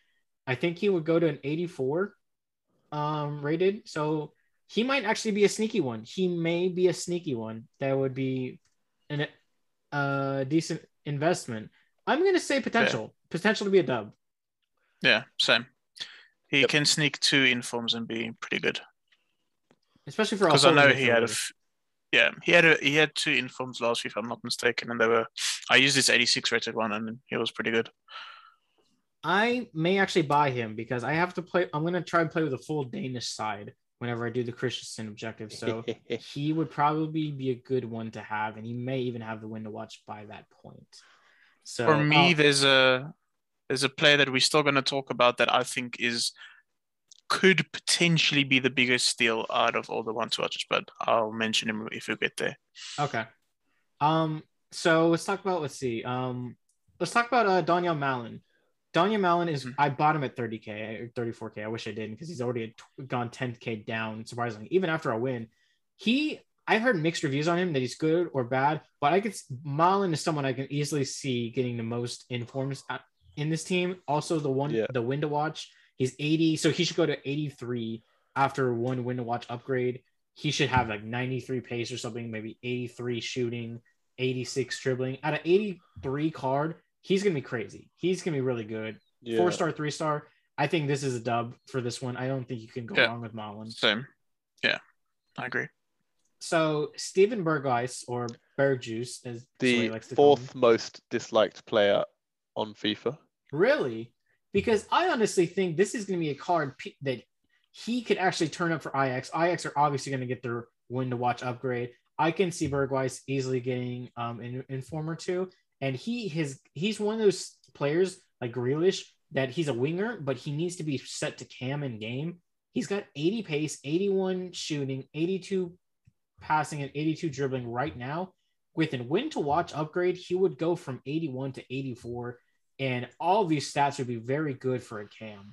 I think he would go to an 84 um, rated. So he might actually be a sneaky one. He may be a sneaky one that would be an uh, decent investment. I'm going to say potential, potential to be a dub. Yeah, same. He Yep. can sneak two informs and be pretty good. especially for Because I also know he had a, yeah, he had a he had two informs last week, if I'm not mistaken, and they were. I used this 86 rated one, and he was pretty good. I may actually buy him because I have to play. I'm gonna try and play with a full Danish side whenever I do the Christensen objective. So he would probably be a good one to have, and he may even have the win to watch by that point. So For me, uh, there's a there's a player that we're still going to talk about that I think is could potentially be the biggest steal out of all the one to watches, but I'll mention him if we get there. okay. Um. So let's talk about. Let's see. Um. Let's talk about uh Donyell Malen. Donyell Malen is. Mhm. I bought him at 30k or 34k. I wish I didn't because he's already gone 10k down. Surprisingly, even after a win, he. I've heard mixed reviews on him that he's good or bad, but I could. Malen is someone I can easily see getting the most informs at- in this team. Also, the one Yeah. the win to watch. He's 80, so he should go to 83 after one win to watch upgrade. He should have like 93 pace or something, maybe 83 shooting, 86 dribbling. At an 83 card, he's gonna be crazy. He's gonna be really good. yeah. Four star, three star. I think this is a dub for this one. I don't think you can go Yeah. wrong with Malen. Same. Yeah, I agree. So Steven Berghuis or Bergjuice, is the likes to fourth most disliked player on FIFA. Really? Because I honestly think this is going to be a card p- that he could actually turn up for Ajax. Ajax are obviously going to get their win to watch upgrade. I can see Bergweiss easily getting um an informer too, and he his he's one of those players like Grealish that he's a winger, but he needs to be set to cam in game. He's got 80 pace, 81 shooting, 82 passing, and 82 dribbling right now. With a win to watch upgrade, he would go from 81 to 84 and all these stats would be very good for a cam.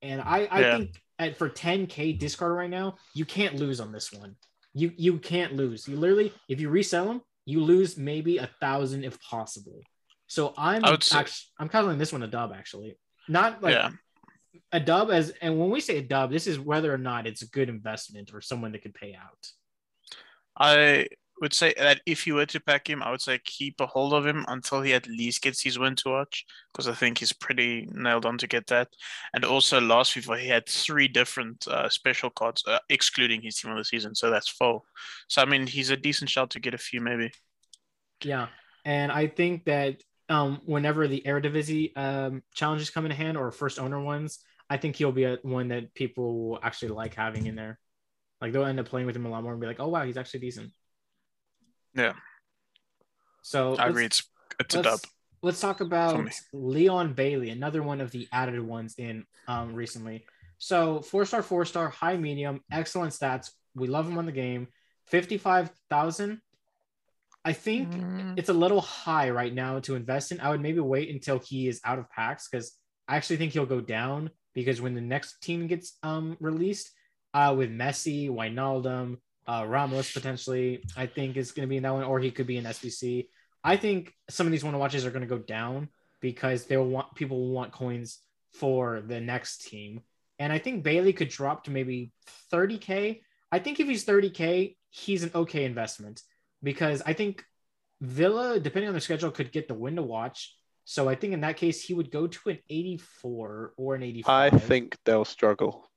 And I, I Yeah. think at, for 10k discard right now, you can't lose on this one. You you can't lose. You literally, if you resell them, you lose maybe a thousand if possible. So I'm actually, I'm calling this one a dub actually, not like yeah, a dub as. And when we say a dub, this is whether or not it's a good investment or someone that could pay out. I would say that if you were to pack him, I would say keep a hold of him until he at least gets his win to watch, because I think he's pretty nailed on to get that. And also last FIFA he had three different uh, special cards, uh, excluding his team of the season, so that's four. So I mean, he's a decent shot to get a few maybe. Yeah, and I think that um, whenever the Eredivisie um, challenges come in hand or first owner ones, I think he'll be a one that people will actually like having in there. Like they'll end up playing with him a lot more and be like, "Oh wow, he's actually decent." Yeah. So I agree, it's it's a dub. let's, let's talk about. Leon Bailey, another one of the added ones in um, recently. So four star, four star, high medium, excellent stats. We love him on the game. Fifty-five thousand. I think Mm, it's a little high right now to invest in. I would maybe wait until he is out of packs because I actually think he'll go down because when the next team gets um released, uh, with Messi, Wijnaldum, uh, Ramos potentially, I think is going to be in that one, or he could be in SBC. I think some of these one watches are going to go down because they'll want people will want coins for the next team, and I think Bailey could drop to maybe 30k. I think if he's 30k, he's an okay investment because I think Villa, depending on their schedule, could get the win to watch. So I think in that case, he would go to an 84 or an 85. I think they'll struggle.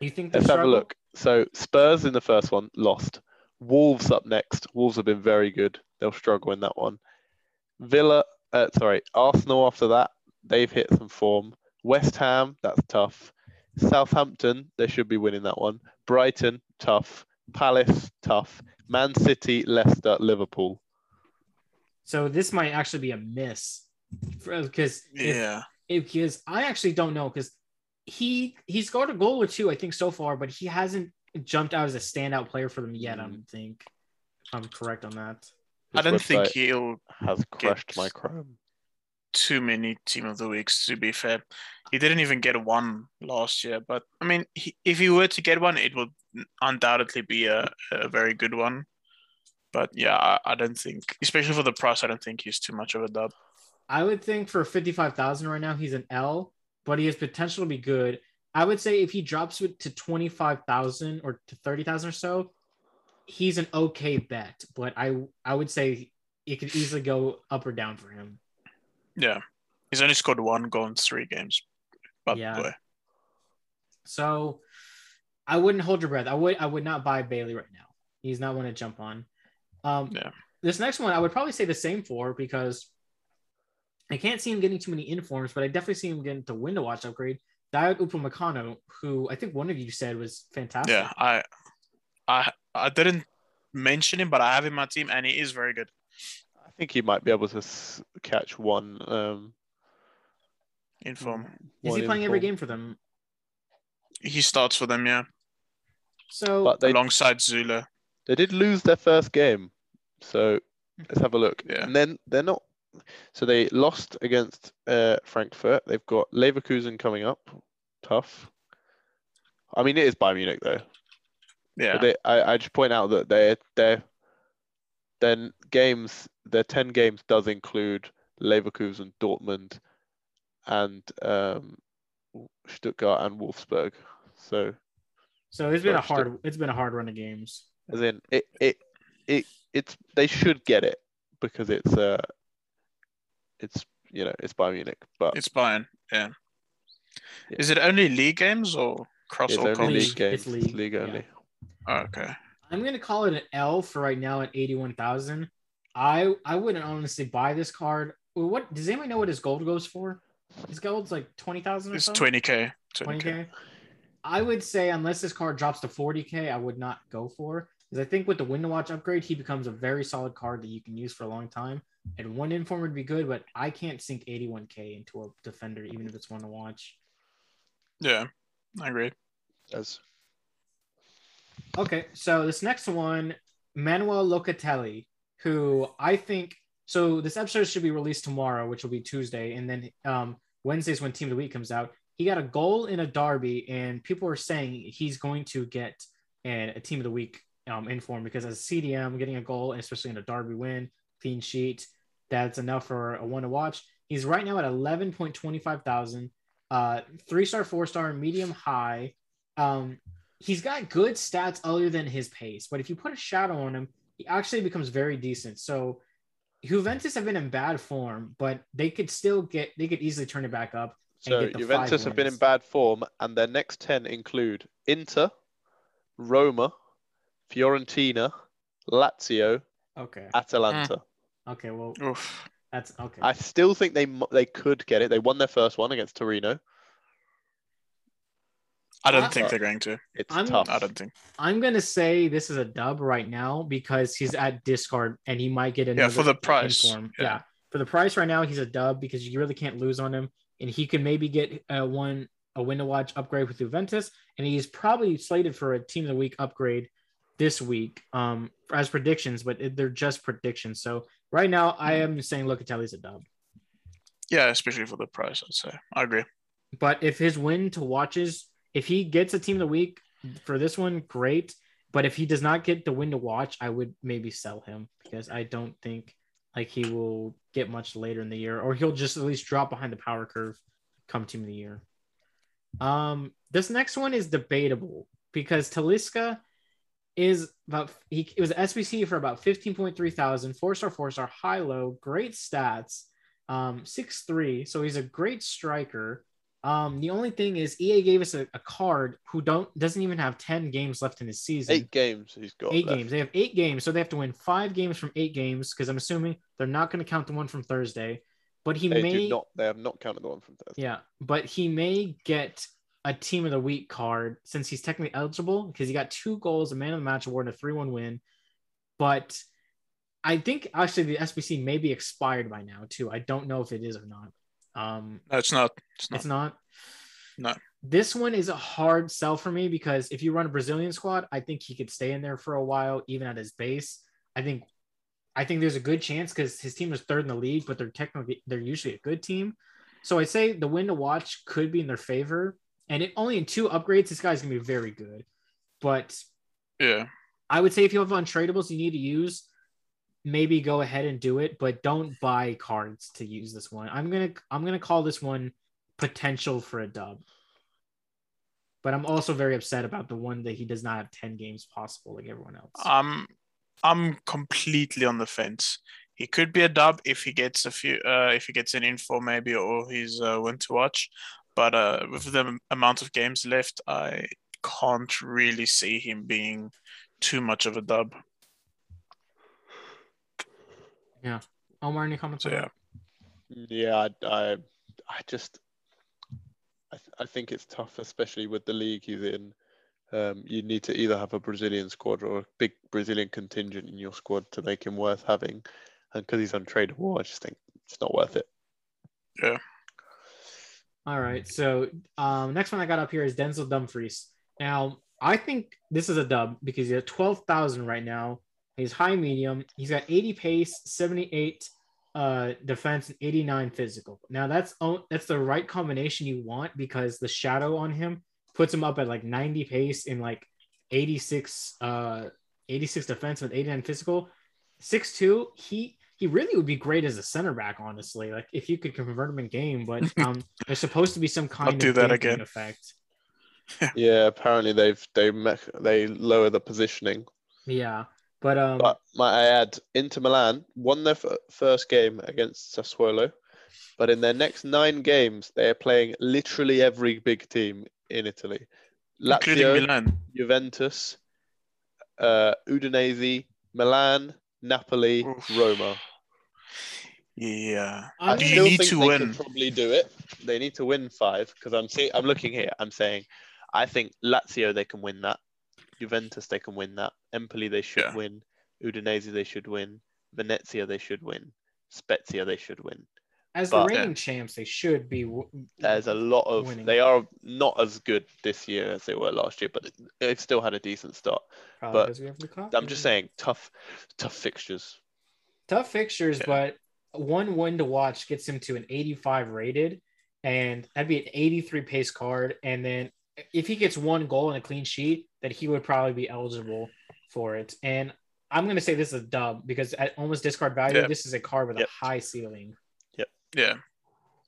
You think they'll Let's have a look. So Spurs in the first one lost. Wolves up next. Wolves have been very good. They'll struggle in that one. Villa, uh, sorry, Arsenal after that, they've hit some form. West Ham, that's tough. Southampton, they should be winning that one. Brighton, tough. Palace, tough. Man City, Leicester, Liverpool. So this might actually be a miss because Yeah. because I actually don't know because he he scored a goal or two I think so far, but he hasn't jumped out as a standout player for them yet. I Mm. don't think I'm correct on that. I don't think he'll has crushed my Chrome. too many team of the weeks to be fair. He didn't even get one last year, but I mean, he, if he were to get one, it would undoubtedly be a, a very good one. But yeah, I, I don't think, especially for the price, I don't think he's too much of a dub. I would think for fifty five thousand right now he's an L, but he has potential to be good. I would say if he drops it to twenty five thousand or to thirty thousand or so, he's an okay bet. But I I would say it could easily go up or down for him. Yeah, he's only scored one goal in three games. But Yeah. boy, So I wouldn't hold your breath. I would I would not buy Bailey right now. He's not one to jump on. Um Yeah. this next one I would probably say the same for because I can't see him getting too many informs, but I definitely see him getting the window watch upgrade. Dayot Upamecano, who I think one of you said was fantastic. yeah, I, I, I didn't mention him, but I have him in my team, and he is very good. I think he might be able to catch one. Um, In form, Is one he in playing every game for them? he starts for them, yeah, So But they alongside Zula. they did lose their first game, so let's have a look. Yeah. And then they're not. So they lost against uh, Frankfurt. They've got Leverkusen coming up. Tough. I mean, it is Bayern Munich though. Yeah, But they, I, I just point out that their their then games their ten games does include Leverkusen, Dortmund, and um, Stuttgart and Wolfsburg. So so it's been a Sorry, hard it's been a hard run of games. as in it it it it's they should get it because it's uh it's you know it's Bayern Munich, but it's Bayern. Yeah. Yeah. Is it only league games or cross it's all only league League, games. it's league, league yeah. only. Oh, okay. I'm gonna call it an L for right now at 81,000. I I wouldn't honestly buy this card. What does anybody know what his gold goes for? His gold's like 20,000 or It's 20k. 20k. 20k. I would say unless this card drops to 40k, I would not go for because I think with the window watch upgrade, he becomes a very solid card that you can use for a long time. And one inform would be good, but I can't sink 81k into a defender, even if it's one to watch. Yeah, I agree. As Okay, so this next one, Manuel Locatelli, who I think so. This episode should be released tomorrow, which will be Tuesday, and then um, Wednesday's when Team of the Week comes out. He got a goal in a derby, and people are saying he's going to get an, a Team of the Week um, inform because as a CDM, getting a goal, especially in a derby win, clean sheet, that's enough for a one to watch. He's right now at eleven point twenty five thousand, uh, three star, four star, medium, high. Um, he's got good stats other than his pace, but if you put a shadow on him, he actually becomes very decent. So Juventus have been in bad form, but they could still get they could easily turn it back up. and So get the Juventus five have been in bad form, and their next ten include Inter, Roma, Fiorentina, Lazio, Okay. Atalanta. Okay. Well, Oof. that's okay. I still think they they could get it. They won their first one against Torino. I don't Uh, think they're going to. It's I'm- tough. I don't think. I'm gonna say this is a dub right now because he's at discard and he might get another for the price, yeah. Yeah. for the price right now, he's a dub because you really can't lose on him, and he can maybe get uh, one a win to watch upgrade with Juventus, and he's probably slated for a team of the week upgrade this week um as predictions, but they're just predictions. So right now, I am saying Locatelli's a dub. Yeah, especially for the price, I'd say. I agree. But if his win to watches, if he gets a team of the week for this one, great. But if he does not get the win to watch, I would maybe sell him because I don't think like he will get much later in the year, or he'll just at least drop behind the power curve come team of the year. Um, this next one is debatable because Talisca is about he it was SBC for about 15.3 thousand, four star, four star, high low, great stats, um, six three, so he's a great striker. Um, the only thing is EA gave us a, a card who don't doesn't even have 10 games left in his season. Eight games he's got. Eight left. games. They have eight games, so they have to win five games from eight games because I'm assuming they're not going to count the one from Thursday. but he They may not. They have not counted the one from Thursday. Yeah, but he may get a team of the week card since he's technically eligible because he got two goals, a man of the match award, and a 3 1 win. But I think actually the SBC may be expired by now too. I don't know if it is or not. Um, No, it's not. It's not. it's not. No. This one is a hard sell for me because if you run a Brazilian squad, I think he could stay in there for a while, even at his base. I think, I think there's a good chance because his team is third in the league, but they're technically they're usually a good team. So I say the win to watch could be in their favor, and it only in two upgrades, this guy's gonna be very good. But Yeah. I would say if you have untradables you need to use, maybe go ahead and do it, but don't buy cards to use this one. I'm gonna I'm gonna call this one potential for a dub. But I'm also very upset about the one that he does not have 10 games possible like everyone else. Um, I'm completely on the fence. He could be a dub if he gets a few, uh, if he gets an info maybe, or he's uh, one to watch. But uh, with the amount of games left, I can't really see him being too much of a dub. Yeah. Omar, any comments? So yeah. Yeah, I, I, I just, I, th- I think it's tough, especially with the league he's in. Um, you need to either have a Brazilian squad or a big Brazilian contingent in your squad to make him worth having. And because he's untradeable, I just think it's not worth it. All right. So um, next one I got up here is Denzel Dumfries. Now I think this is a dub because he's at twelve thousand right now. He's high medium. He's got eighty pace, seventy eight uh, defense, and eighty nine physical. Now that's that's the right combination you want because the shadow on him puts him up at like ninety pace and like eighty six uh eighty six defense with eighty nine physical. Six two. He he really would be great as a center back, honestly. Like if you could convert him in game, but um, there's supposed to be some kind do of that again. effect. Yeah, apparently they've they me- they lower the positioning. Yeah, but um, But might I add, Inter Milan won their f- first game against Sassuolo, but in their next nine games, they are playing literally every big team in Italy. including Lazio, Milan. Juventus, uh, Udinese, Milan, Napoli, Oof. Roma. Yeah, I'm Do you need think to they win? could probably do it. They need to win five because I'm see I'm looking here. I'm saying I think Lazio they can win that. Juventus they can win that. Empoli they should Yeah. win. Udinese they should win. Venezia they should win. Spezia they should win. as the but- reigning champs, they should be. w- There's a lot of Winning. they are not as good this year as they were last year, but they've still had a decent start. probably but 'cause we have Lukaku. I'm just saying tough tough fixtures. tough fixtures, Yeah. but one win to watch gets him to an 85 rated, and that'd be an 83 pace card. And then if he gets one goal and a clean sheet, that he would probably be eligible for it. And I'm gonna say this is a dub because at almost discard value, this is a card with Yep. a high ceiling. yeah. Yeah.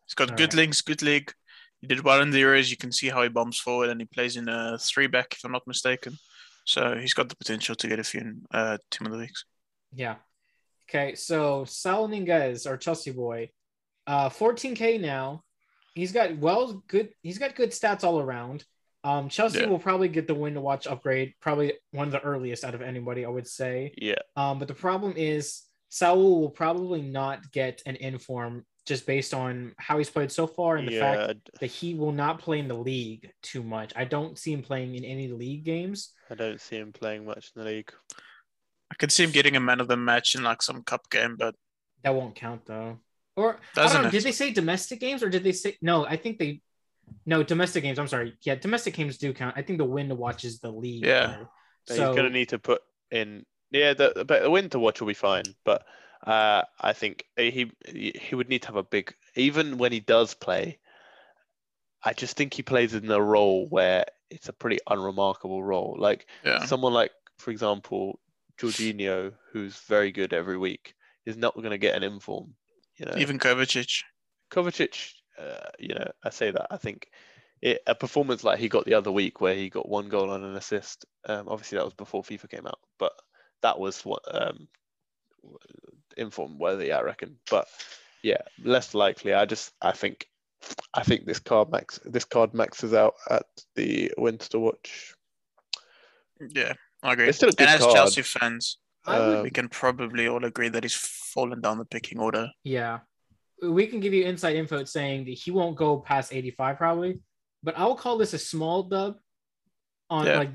He's got All good right. links, good league. He did well in the Euros. You can see how he bombs forward, and he plays in a three back, if I'm not mistaken. So he's got the potential to get a few in uh, team of the weeks. Yeah. Okay, so Saul Niguez, our Chelsea boy, uh, 14k now. He's got well good. He's got good stats all around. Um, Chelsea Yeah. will probably get the win to watch upgrade, probably one of the earliest out of anybody, I would say. Yeah. Um, but the problem is Saul will probably not get an inform just based on how he's played so far and the fact that he will not play in the league too much. I don't see him playing in any league games. I don't see him playing much in the league. I could see him getting a man of the match in like some cup game, but That won't count though. Or Doesn't don't know, it? did they say domestic games or did they say no? I think they no domestic games. I'm sorry. Yeah, domestic games do count. I think the win to watch is the league. Yeah. So So he's going to need to put in. Yeah, the but the win to watch will be fine, but uh, I think he he would need to have a big. Even when he does play, I just think he plays in a role where it's a pretty unremarkable role. Like yeah, someone like, for example, Jorginho, who's very good every week, is not going to get an inform. You know, even Kovacic. Kovacic, uh, you know, I say that I think it, a performance like he got the other week, where he got one goal and an assist. Um, obviously, that was before FIFA came out, but that was what um, inform worthy, I reckon. But yeah, less likely. I just, I think, I think this card max, this card maxes out at the Winter watch. Yeah, I agree. It's still a good and as card. Chelsea fans, Um, we can probably all agree that he's fallen down the picking order. yeah. we can give you inside info saying that he won't go past 85 probably, but I will call this a small dub on Yeah. like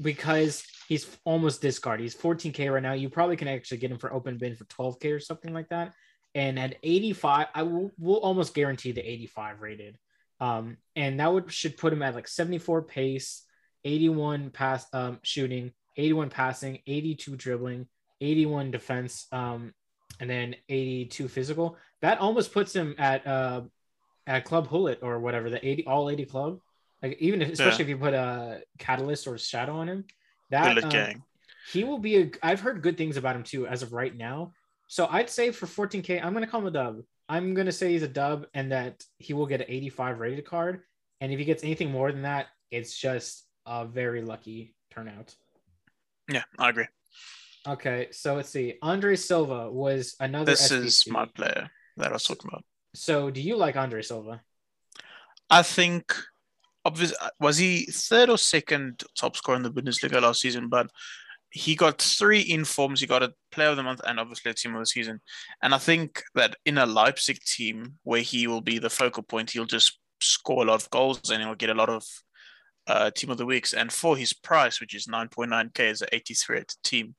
because he's almost discard. He's 14k right now. You probably can actually get him for open bin for 12k or something like that. And at 85, I will will almost guarantee the 85 rated. Um, and that would should put him at like 74 pace, 81 pass um shooting, 81 passing, 82 dribbling, 81 defense, um, and then 82 physical. That almost puts him at uh at Club Hullet or whatever the 80 all 80 club. Like even if, especially if you put a catalyst or shadow on him, that um, he will be a I've heard good things about him too as of right now. So I'd say for 14k, I'm gonna call him a dub. I'm gonna say he's a dub and that he will get an 85 rated card. And if he gets anything more than that, it's just a very lucky turnout. Yeah, I agree. Okay, so let's see. Andre Silva was another. This is my player that I was talking about. So do you like Andre Silva? I think, obviously, was he third or second top scorer in the Bundesliga last season? But he got three informs. He got a player of the month and obviously a team of the season. And I think that in a Leipzig team where he will be the focal point, he'll just score a lot of goals and he'll get a lot of uh, team of the weeks. And for his price, which is 9.9k as an 83 rated team,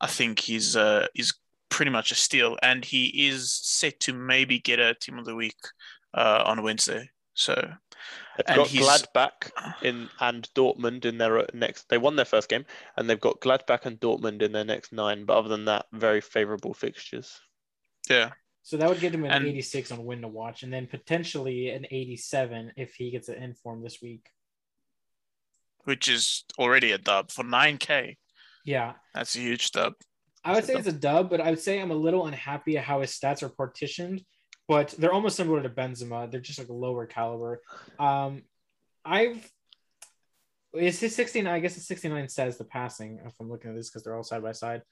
I think he's uh, he's pretty much a steal. And he is set to maybe get a team of the week uh, on Wednesday. So They've And got he's- Gladbach in and Dortmund in their uh, next. They won their first game, and they've got Gladbach and Dortmund in their next nine. But other than that, very favourable fixtures. yeah, So that would get him an And- 86 on win to watch, and then potentially an 87 if he gets an inform this week. Which is already a dub for 9k. Yeah, That's a huge dub. I would say it's a dub, but I would say I'm a little unhappy at how his stats are partitioned. But they're almost similar to Benzema. They're just like a lower caliber. Um, I've is his 69. I guess his 69 says the passing. If I'm looking at this because they're all side by side.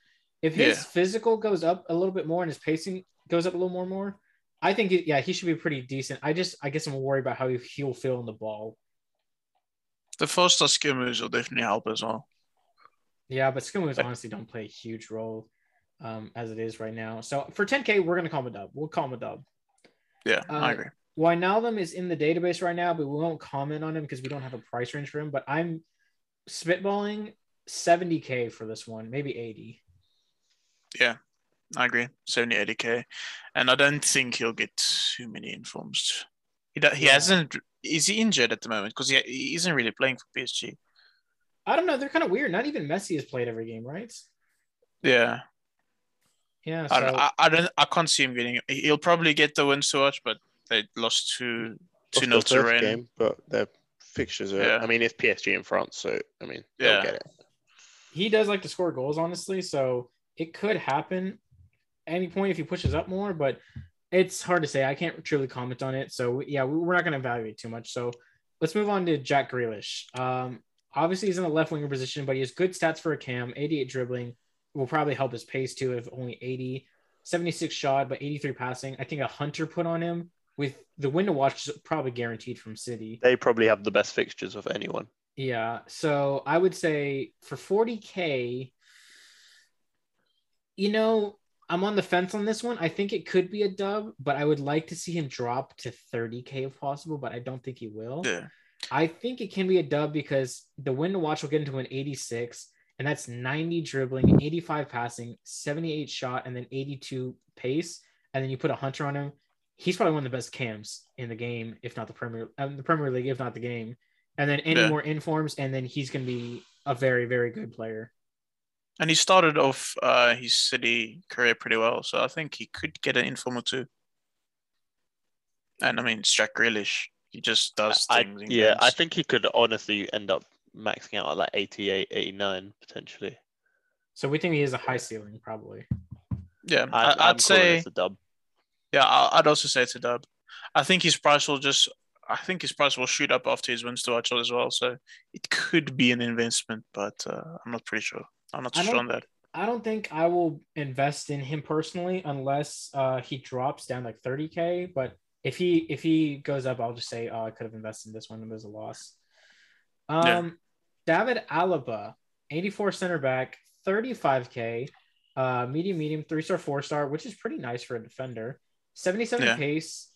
If his Yeah. physical goes up a little bit more and his pacing goes up a little more and more, I think yeah he should be pretty decent. I just I guess I'm worried about how he, he'll feel in the ball. The skill moves will definitely help as well. Yeah, but skill moves honestly don't play a huge role um, as it is right now. So for 10k, we're gonna call him a dub. We'll call him a dub. Yeah, Uh, I agree. Wijnaldum is in the database right now, but we won't comment on him because we don't have a price range for him. But I'm spitballing 70k for this one, maybe 80. Yeah, I agree. 70, 80k. And I don't think he'll get too many informs. He, he Yeah. hasn't. Is he injured at the moment? Because he, he isn't really playing for PSG. I don't know. They're kind of weird. Not even Messi has played every game, right? Yeah, Yeah. So I, don't, I, I don't. I can't see him getting. He'll probably get the wins to watch, but they lost two two Lost to first Rennes. game, but their fixtures are. Yeah. I mean, it's PSG in France, so I mean, Yeah. they'll get it. he does like to score goals, honestly. So it could happen any point if he pushes up more, but it's hard to say. I can't truly comment on it. So yeah, we- we're not going to evaluate too much. So let's move on to Jack Grealish. Um, obviously he's in the left winger position, but he has good stats for a cam. 88 dribbling will probably help his pace too. If only 80, 76 shot, but 83 passing. I think a hunter put on him with the win to watch is probably guaranteed from City. They probably have the best fixtures of anyone. Yeah. So I would say for 40K, you know, I'm on the fence on this one. I think it could be a dub, but I would like to see him drop to 30K if possible, but I don't think he will. Yeah, I think it can be a dub because the win to watch will get into an 86, and that's 90 dribbling, 85 passing, 78 shot, and then 82 pace. And then you put a hunter on him. He's probably one of the best cams in the game, if not the Premier, um, the Premier League, if not the game. And then any Yeah. more informs, and then he's going to be a very, very good player. And he started off uh, his City career pretty well, so I think he could get an inform or two. And I mean, it's Jack Grealish. He just does I, things. in yeah, I think he could honestly end up maxing out at like 88, 89 potentially. So we think he has a high ceiling, probably. Yeah, I, I, I'm I'd say. this a dub. Yeah, I- I'd also say it's a dub. I think his price will just. I think his price will shoot up after his wins to watch as well. So it could be an investment, but uh, I'm not pretty sure. I'm not sure on that. I don't think I will invest in him personally unless uh, he drops down like 30k. But if he if he goes up, I'll just say, oh, I could have invested in this one It was a loss. Um, Yeah. David Alaba, 84 center back, 35k, uh, medium medium, three star, four star, which is pretty nice for a defender. 77 Yeah. pace,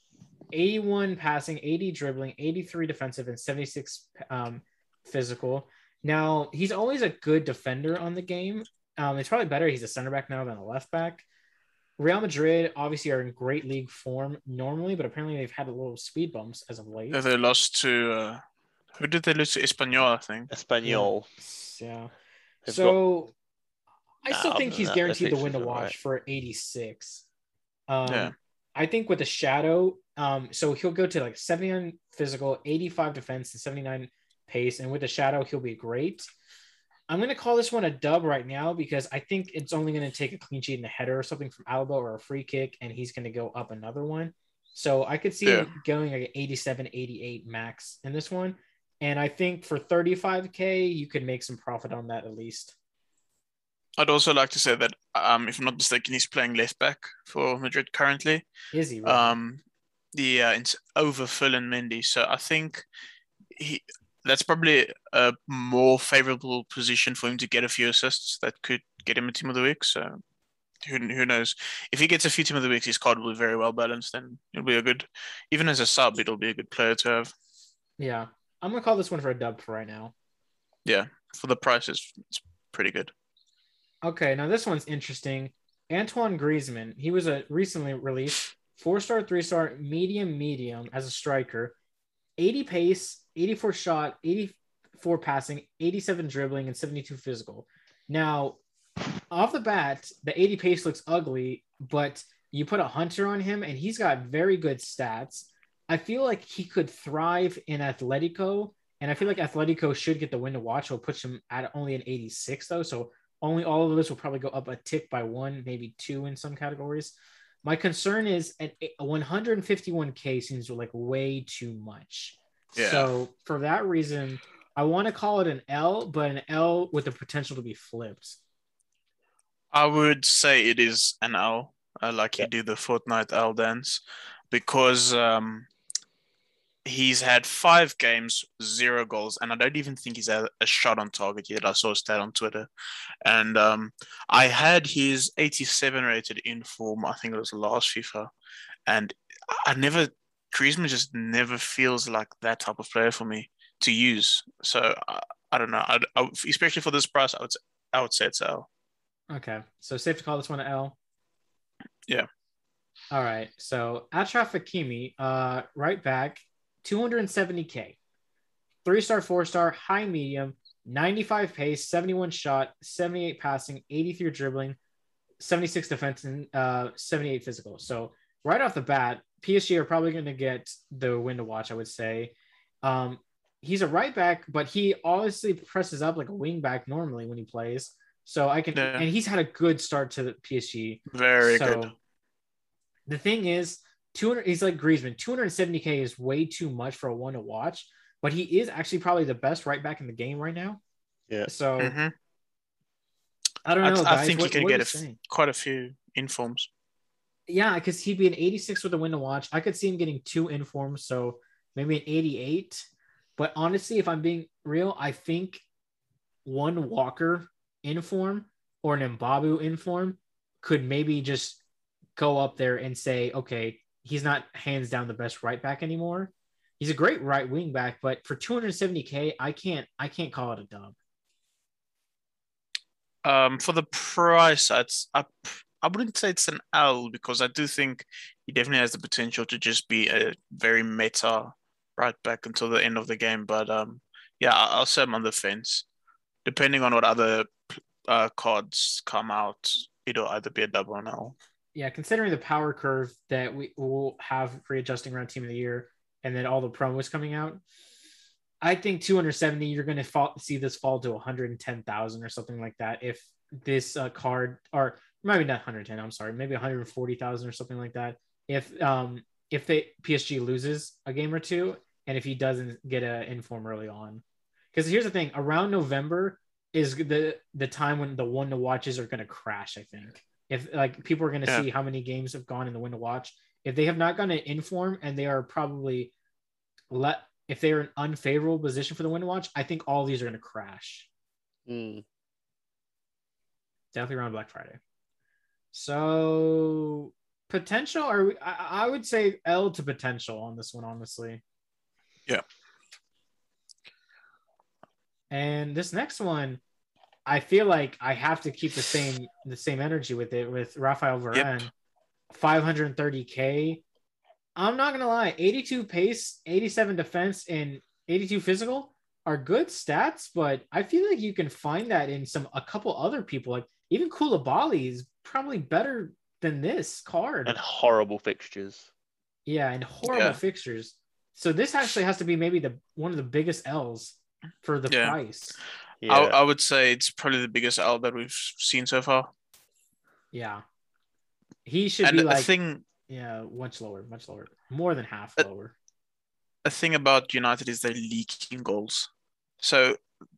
81 passing, 80 dribbling, 83 defensive, and 76 um, physical. Now, he's always a good defender on the game. Um, it's probably better he's a center back now than a left back. Real Madrid obviously are in great league form normally, but apparently they've had a little speed bumps as of late. Yeah, They lost to uh, who did they lose to? Espanyol, I think. Espanyol. Yeah. They've So I still Nah, think he's that, guaranteed the win to watch right? for 86. Um, Yeah. I think with the shadow, um, so he'll go to like 79 physical, 85 defense, and 79 pace. And with the shadow, he'll be great. I'm going to call this one a dub right now because I think it's only going to take a clean sheet and a header or something from Alaba or a free kick, and he's going to go up another one. So I could see him going like 87, 88 max in this one. And I think for 35K, you could make some profit on that at least. I'd also like to say that, um, if I'm not mistaken, he's playing left back for Madrid currently. Is he? Really? Um, the uh, it's over Ferland Mendy, so I think he that's probably a more favorable position for him to get a few assists that could get him a team of the week. So who who knows? If he gets a few team of the weeks, his card will be very well balanced, and it'll be a good, even as a sub, it'll be a good player to have. yeah. I'm going to call this one for a dub for right now. Yeah, for the price, it's, it's pretty good. Okay, now this one's interesting. Antoine Griezmann, he was a recently released four star, three star, medium, medium as a striker, 80 pace, 84 shot, 84 passing, 87 dribbling, and 72 physical. Now, off the bat, the 80 pace looks ugly, but you put a hunter on him and he's got very good stats. I feel like he could thrive in Atletico, and I feel like Atletico should get the win to watch. Will push him at only an 86 though, so only all of this will probably go up a tick by one, maybe two in some categories. My concern is at a 151k seems like way too much. Yeah. So for that reason, I want to call it an L, but an L with the potential to be flipped. I would say it is an L, uh, like Yeah. you do the Fortnite L dance, because um, he's had five games, zero goals, and I don't even think he's had a shot on target yet. I saw a stat on Twitter, and um, I had his 87 rated in form. I think it was last FIFA, and I I never Griezmann just never feels like that type of player for me to use. So I, I don't know. I, I, especially for this price, I would I would say it's L. Okay, so safe to call this one an L. Yeah. All right. So Achraf Hakimi, uh, right back, 270k, three star, four star, high medium, 95 pace, 71 shot, 78 passing, 83 dribbling, 76 defense, and uh, 78 physical. So right off the bat, PSG are probably going to get the win to watch. I would say. Um, he's a right back, but he honestly presses up like a wing back normally when he plays. So I can, Yeah. and he's had a good start to the PSG. Very So, good. The thing is, 200. He's like Griezmann. 270k is way too much for a one to watch, but he is actually probably the best right back in the game right now. Yeah. So Mhm. I don't know, I guys. think what, he can get you a f- quite a few informs. Yeah, because he'd be an 86 with a win to watch. I could see him getting two informs, so maybe an 88. But honestly, if I'm being real, I think one Walker inform or an Mbabu inform could maybe just go up there and say, okay, he's not hands down the best right back anymore. He's a great right wing back, but for 270k, I can't I can't call it a dub. Um, for the price, I'd, s- I, wouldn't say it's an L because I do think he definitely has the potential to just be a very meta right back until the end of the game. But um, yeah, I'll say I'm on the fence. Depending on what other uh, cards come out, it'll either be a double or an L. yeah, considering the power curve that we will have readjusting around team of the year and then all the promos coming out, I think 270, you're going to see this fall to 110,000 or something like that. If this uh, card, or maybe not 110, I'm sorry, maybe 140,000 or something like that. If, um, if they PSG loses a game or two, and if he doesn't get an inform early on, because here's the thing: around November is the the time when the one to watches are going to crash. I think if like people are going to Yeah. see how many games have gone in the win to watch. If they have not gone to inform and they are probably let if they're in unfavorable position for the win to watch, I think all these are going to crash. Mm. Definitely around Black Friday. So potential, or we- I, I would say L to potential on this one, honestly. Yeah. And this next one, I feel like I have to keep the same the same energy with it with Rafael Varane, 530k. I'm not gonna lie, 82 pace, 87 defense, and 82 physical are good stats, but I feel like you can find that in some a couple other people. Like even Koulibaly is probably better than this card. And horrible fixtures. Yeah, and horrible Yeah. fixtures. So this actually has to be maybe the one of the biggest L's for the Yeah. price. Yeah. I, I would say it's probably the biggest L that we've seen so far. Yeah. He should and be a like thing yeah, much lower, much lower. More than half Uh, lower. a thing about United is they're leaking goals. So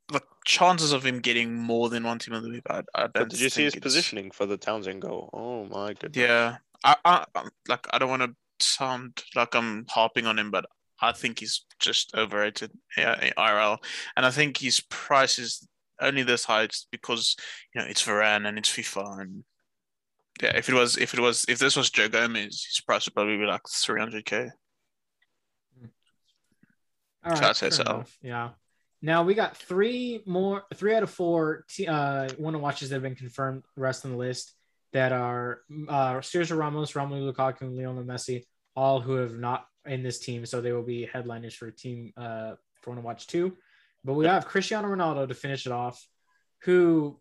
the chances of him getting more than one team of the week, I, I don't. but did you see his it's- positioning for the Townsend goal? Oh my goodness. Yeah, I, I I'm- like I don't want to sound like I'm harping on him, but I think he's just overrated yeah, in IRL, and I think his price is only this high because you know it's Varane and it's FIFA, and yeah, if it was if it was if this was Joe Gomez, his price would probably be like 300k. Mm. All so right, say so. Yeah. Now we got three more, three out of four t- uh, one to watches that have been confirmed. The rest on the list that are uh, Sergio Ramos, Romelu Lukaku, and Lionel Messi, all who have not in this team, so they will be headliners for team uh, for one to watch two. But we have Cristiano Ronaldo to finish it off, who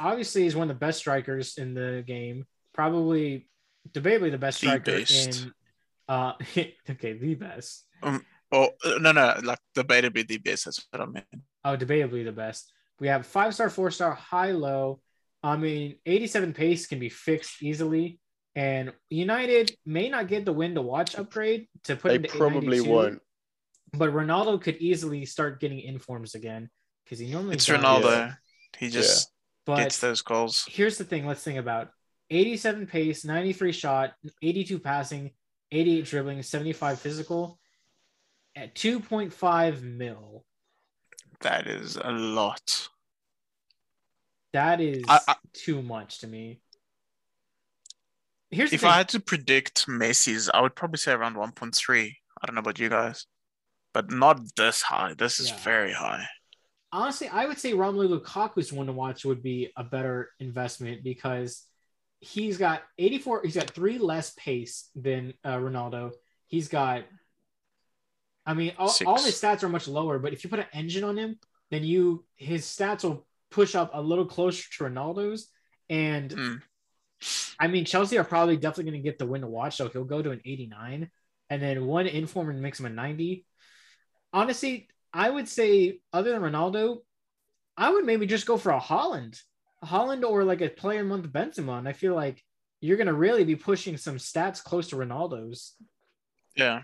obviously is one of the best strikers in the game, probably debatably the best The striker best. in. Uh, okay, the best. Or uh, no, no, like debatably the best. That's what I meant. Oh, debatably the best. We have five star, four star, high, low. I mean, 87 pace can be fixed easily. And United may not get the win to watch upgrade to put They into probably 892, won't. But Ronaldo could easily start getting informs again because he normally It's does. Ronaldo. He just But gets those goals. here's the thing let's think about 87 pace 93 shot 82 passing 88 dribbling 75 physical at 2.5 mil That is a lot. that is I- I- too much to me here's If. I had to predict Messi's, I would probably say around 1.3. I don't know about you guys, but not this high. This is Yeah. very high. honestly, I would say Romelu Lukaku's one to watch would be a better investment because he's got 84. He's got three less pace than uh, Ronaldo. He's got, I mean, all, all his stats are much lower. But if you put an engine on him, then you his stats will push up a little closer to Ronaldo's. And Mm. I mean, Chelsea are probably definitely going to get the win to watch. So he'll go to an 89, and then one inform and makes him a 90. Honestly, I would say other than Ronaldo, I would maybe just go for a Haaland, a Haaland or like a player month Benzema. And I feel like you're going to really be pushing some stats close to Ronaldo's. Yeah.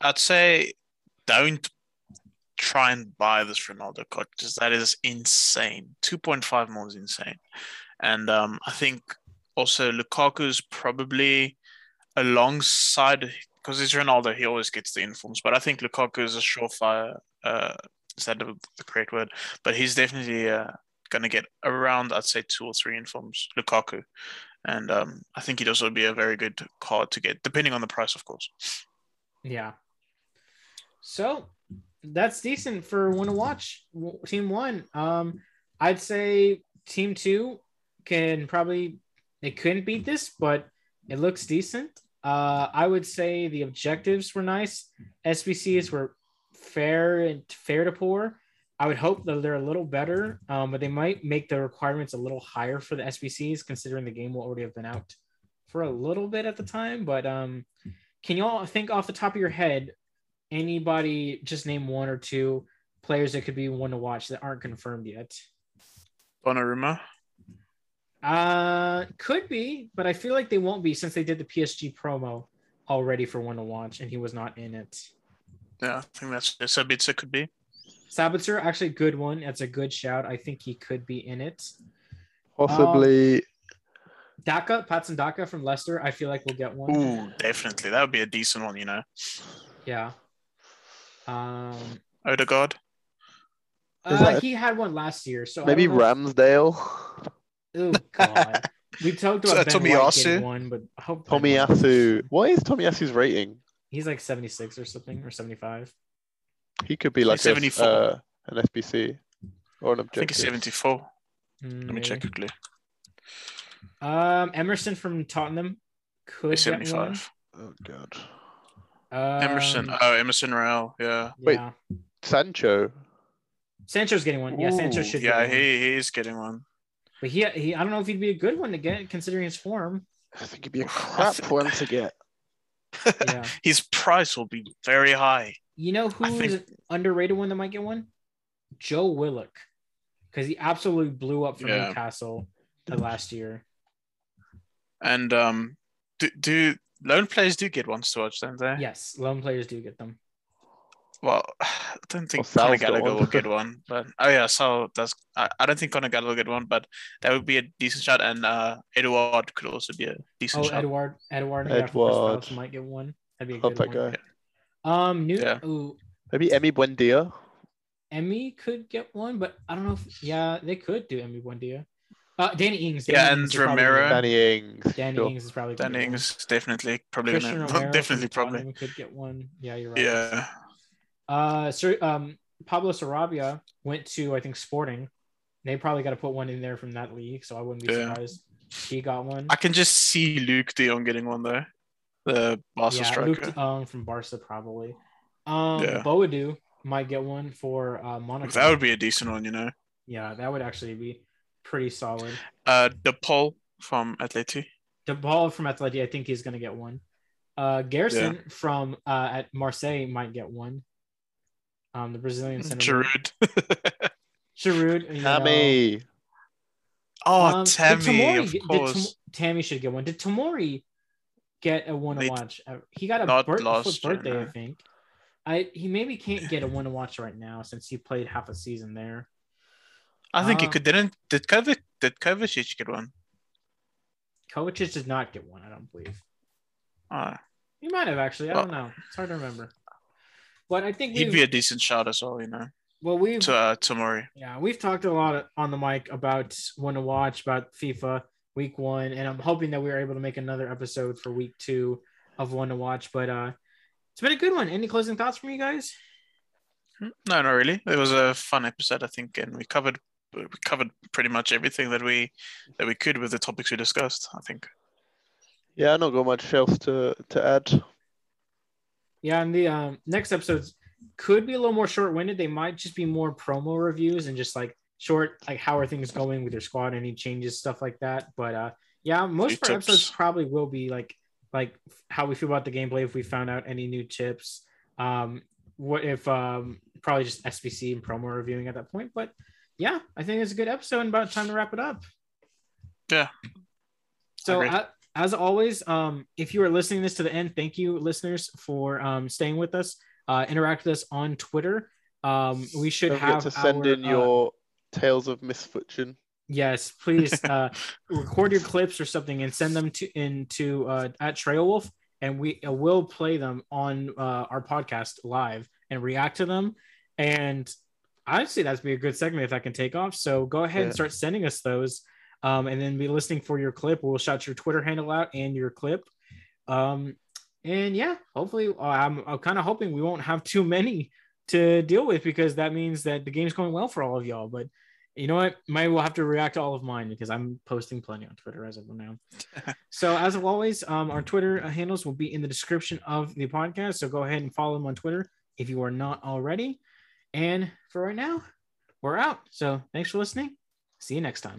I'd say don't try and buy this Ronaldo card because that is insane. 2.5 more is insane. And um, I think also Lukaku's probably alongside because it's Ronaldo, he always gets the informs. But I think Lukaku is a surefire. Uh, is that the, the correct word? But he's definitely uh, going to get around, I'd say, two or three informs. Lukaku, and um, I think he'd also be a very good card to get, depending on the price, of course. Yeah. So that's decent for one to watch. Team one. Um, I'd say team two can probably they couldn't beat this, but it looks decent. Uh, I would say the objectives were nice. SBCs were fair and fair to poor. I would hope that they're a little better, um, but they might make the requirements a little higher for the SBCs, considering the game will already have been out for a little bit at the time. But um, can you all think off the top of your head anybody just name one or two players that could be one to watch that aren't confirmed yet? Donnarumma. Uh, could be, but I feel like they won't be since they did the PSG promo already for one to watch, and he was not in it. Yeah, I think that's that's a. It could be. Sabitzer, actually, a good one. That's a good shout. I think he could be in it. Possibly. Daka, Patson Daka from Leicester. I feel like we'll get one. Ooh, definitely. That would be a decent one. You know, Yeah. Um, Odegaard. Is uh, that- he had one last year, so maybe know Ramsdale. Oh God. We talked So, about Ben White Tomiyasu? getting one, but I hope Ben White gets Tomiyasu. one. What is Tomiyasu's rating? He's like 76 or something, or 75. He could be like a, 74. uh, an SBC or an objective. I think it's objective. 74. Mm, Let me maybe. check quickly. Um, Emerson from Tottenham could get one. Oh god. Emerson. Um, Oh, Emerson Royal. Yeah. Wait. yeah. Sancho. Sancho's getting one. Yeah, Sancho Ooh, should. Yeah, get one. he, he is getting one. But he, he, I don't know if he'd be a good one to get considering his form. I think it'd be a crap thi- one to get. Yeah. His price will be very high. You know who I is think- underrated one that might get one? Joe Willock, because he absolutely blew up for Yeah. Newcastle last year. And um, do, do loan players do get ones to watch, don't they? Yes, loan players do get them. Well, I don't think Sal's Conor got Gallagher one. will get one, but oh yeah, Sal does. I, I don't think Conor Gallagher will get one, but that would be a decent shot, and uh, Edouard could also be a decent shot. Oh, shot. Edward, Edward, yeah, from Crystal Edouard. Palace might get one. That'd be a Love good that one. guy. Um, new. Yeah. Ooh, Maybe Emi Buendia. Emi could get one, but I don't know if yeah, they could do Emi Buendia. Uh, Danny Ings. Yeah, Danny and Ings is probably Romero. Danny Ings. Danny sure. Ings is probably gonna Dan one. Ings definitely probably Christian gonna Romero definitely probably Tottenham could get one. Yeah, you're right. yeah. Uh, Sir, um, Pablo Sarabia went to I think Sporting. They probably got to put one in there from that league, so I wouldn't be Yeah. surprised. He got one. I can just see Luuk De Jong getting one though, the Barca yeah, striker. Luuk De Jong from Barca probably. Um, Yeah. Boadu might get one for uh, Monaco. that would be a decent one, you know. yeah, that would actually be pretty solid. Uh, De Paul from Atleti. The ball from Atleti, I think he's gonna get one. Uh, Garrison from uh, at Marseille might get one. Um, the Brazilian center. Giroud. Giroud. you know. Tammy. oh, Um, Tammy, Tomori of get- did course. Tom- Tammy should get one. Did Tomori get a one to They- watch? Uh, He got a not bir- last year, birthday, I think. I he maybe can't get a one to watch right now since he played half a season there. I think he uh, could. Didn't did Kovac did Kovacic get one? Kovacic did not get one, I don't believe. Uh, He might have actually. I Well- don't know. It's hard to remember. But I think he'd be a decent shot as well, you know. well, we've To uh. Yeah, we've talked a lot on the mic about when to watch, about FIFA week one, and I'm hoping that we are able to make another episode for week two of one to watch. But uh it's been a good one. Any closing thoughts from you guys? Hmm, No, not really. It was a fun episode, I think, and we covered covered pretty much everything that we that we could with the topics we discussed. I think. Yeah, I don't got much else to, to add. Yeah, and the um, next episodes could be a little more short-winded. They might just be more promo reviews and just like short, like how are things going with your squad, any changes, stuff like that. But uh, yeah, most of Few our episodes probably will be like like how we feel about the gameplay if we found out any new tips. Um, what if um probably just SBC and promo reviewing at that point. But yeah, I think it's a good episode and about time to wrap it up. Yeah. So Agreed. uh, as always, um, if you are listening this to the end, thank you, listeners, for um, staying with us. Uh, interact with us on Twitter. Um, we should Don't have to send our, in uh, your tales of misfortune. yes, please uh, record your clips or something and send them to into uh, at Trailwolf, and we uh, will play them on uh, our podcast live and react to them. And I'd that's be a good segment if I can take off. So go ahead and start sending us those, um, and then be listening for your clip. We'll shout your Twitter handle out and your clip. Um, and yeah, hopefully, uh, I'm, I'm kind of hoping we won't have too many to deal with because that means that the game's going well for all of y'all. But you know what? Maybe we'll have to react to all of mine because I'm posting plenty on Twitter as of now. so as of always, um, our Twitter handles will be in the description of the podcast. So go ahead and follow them on Twitter if you are not already. And for right now, we're out. So thanks for listening. See you next time.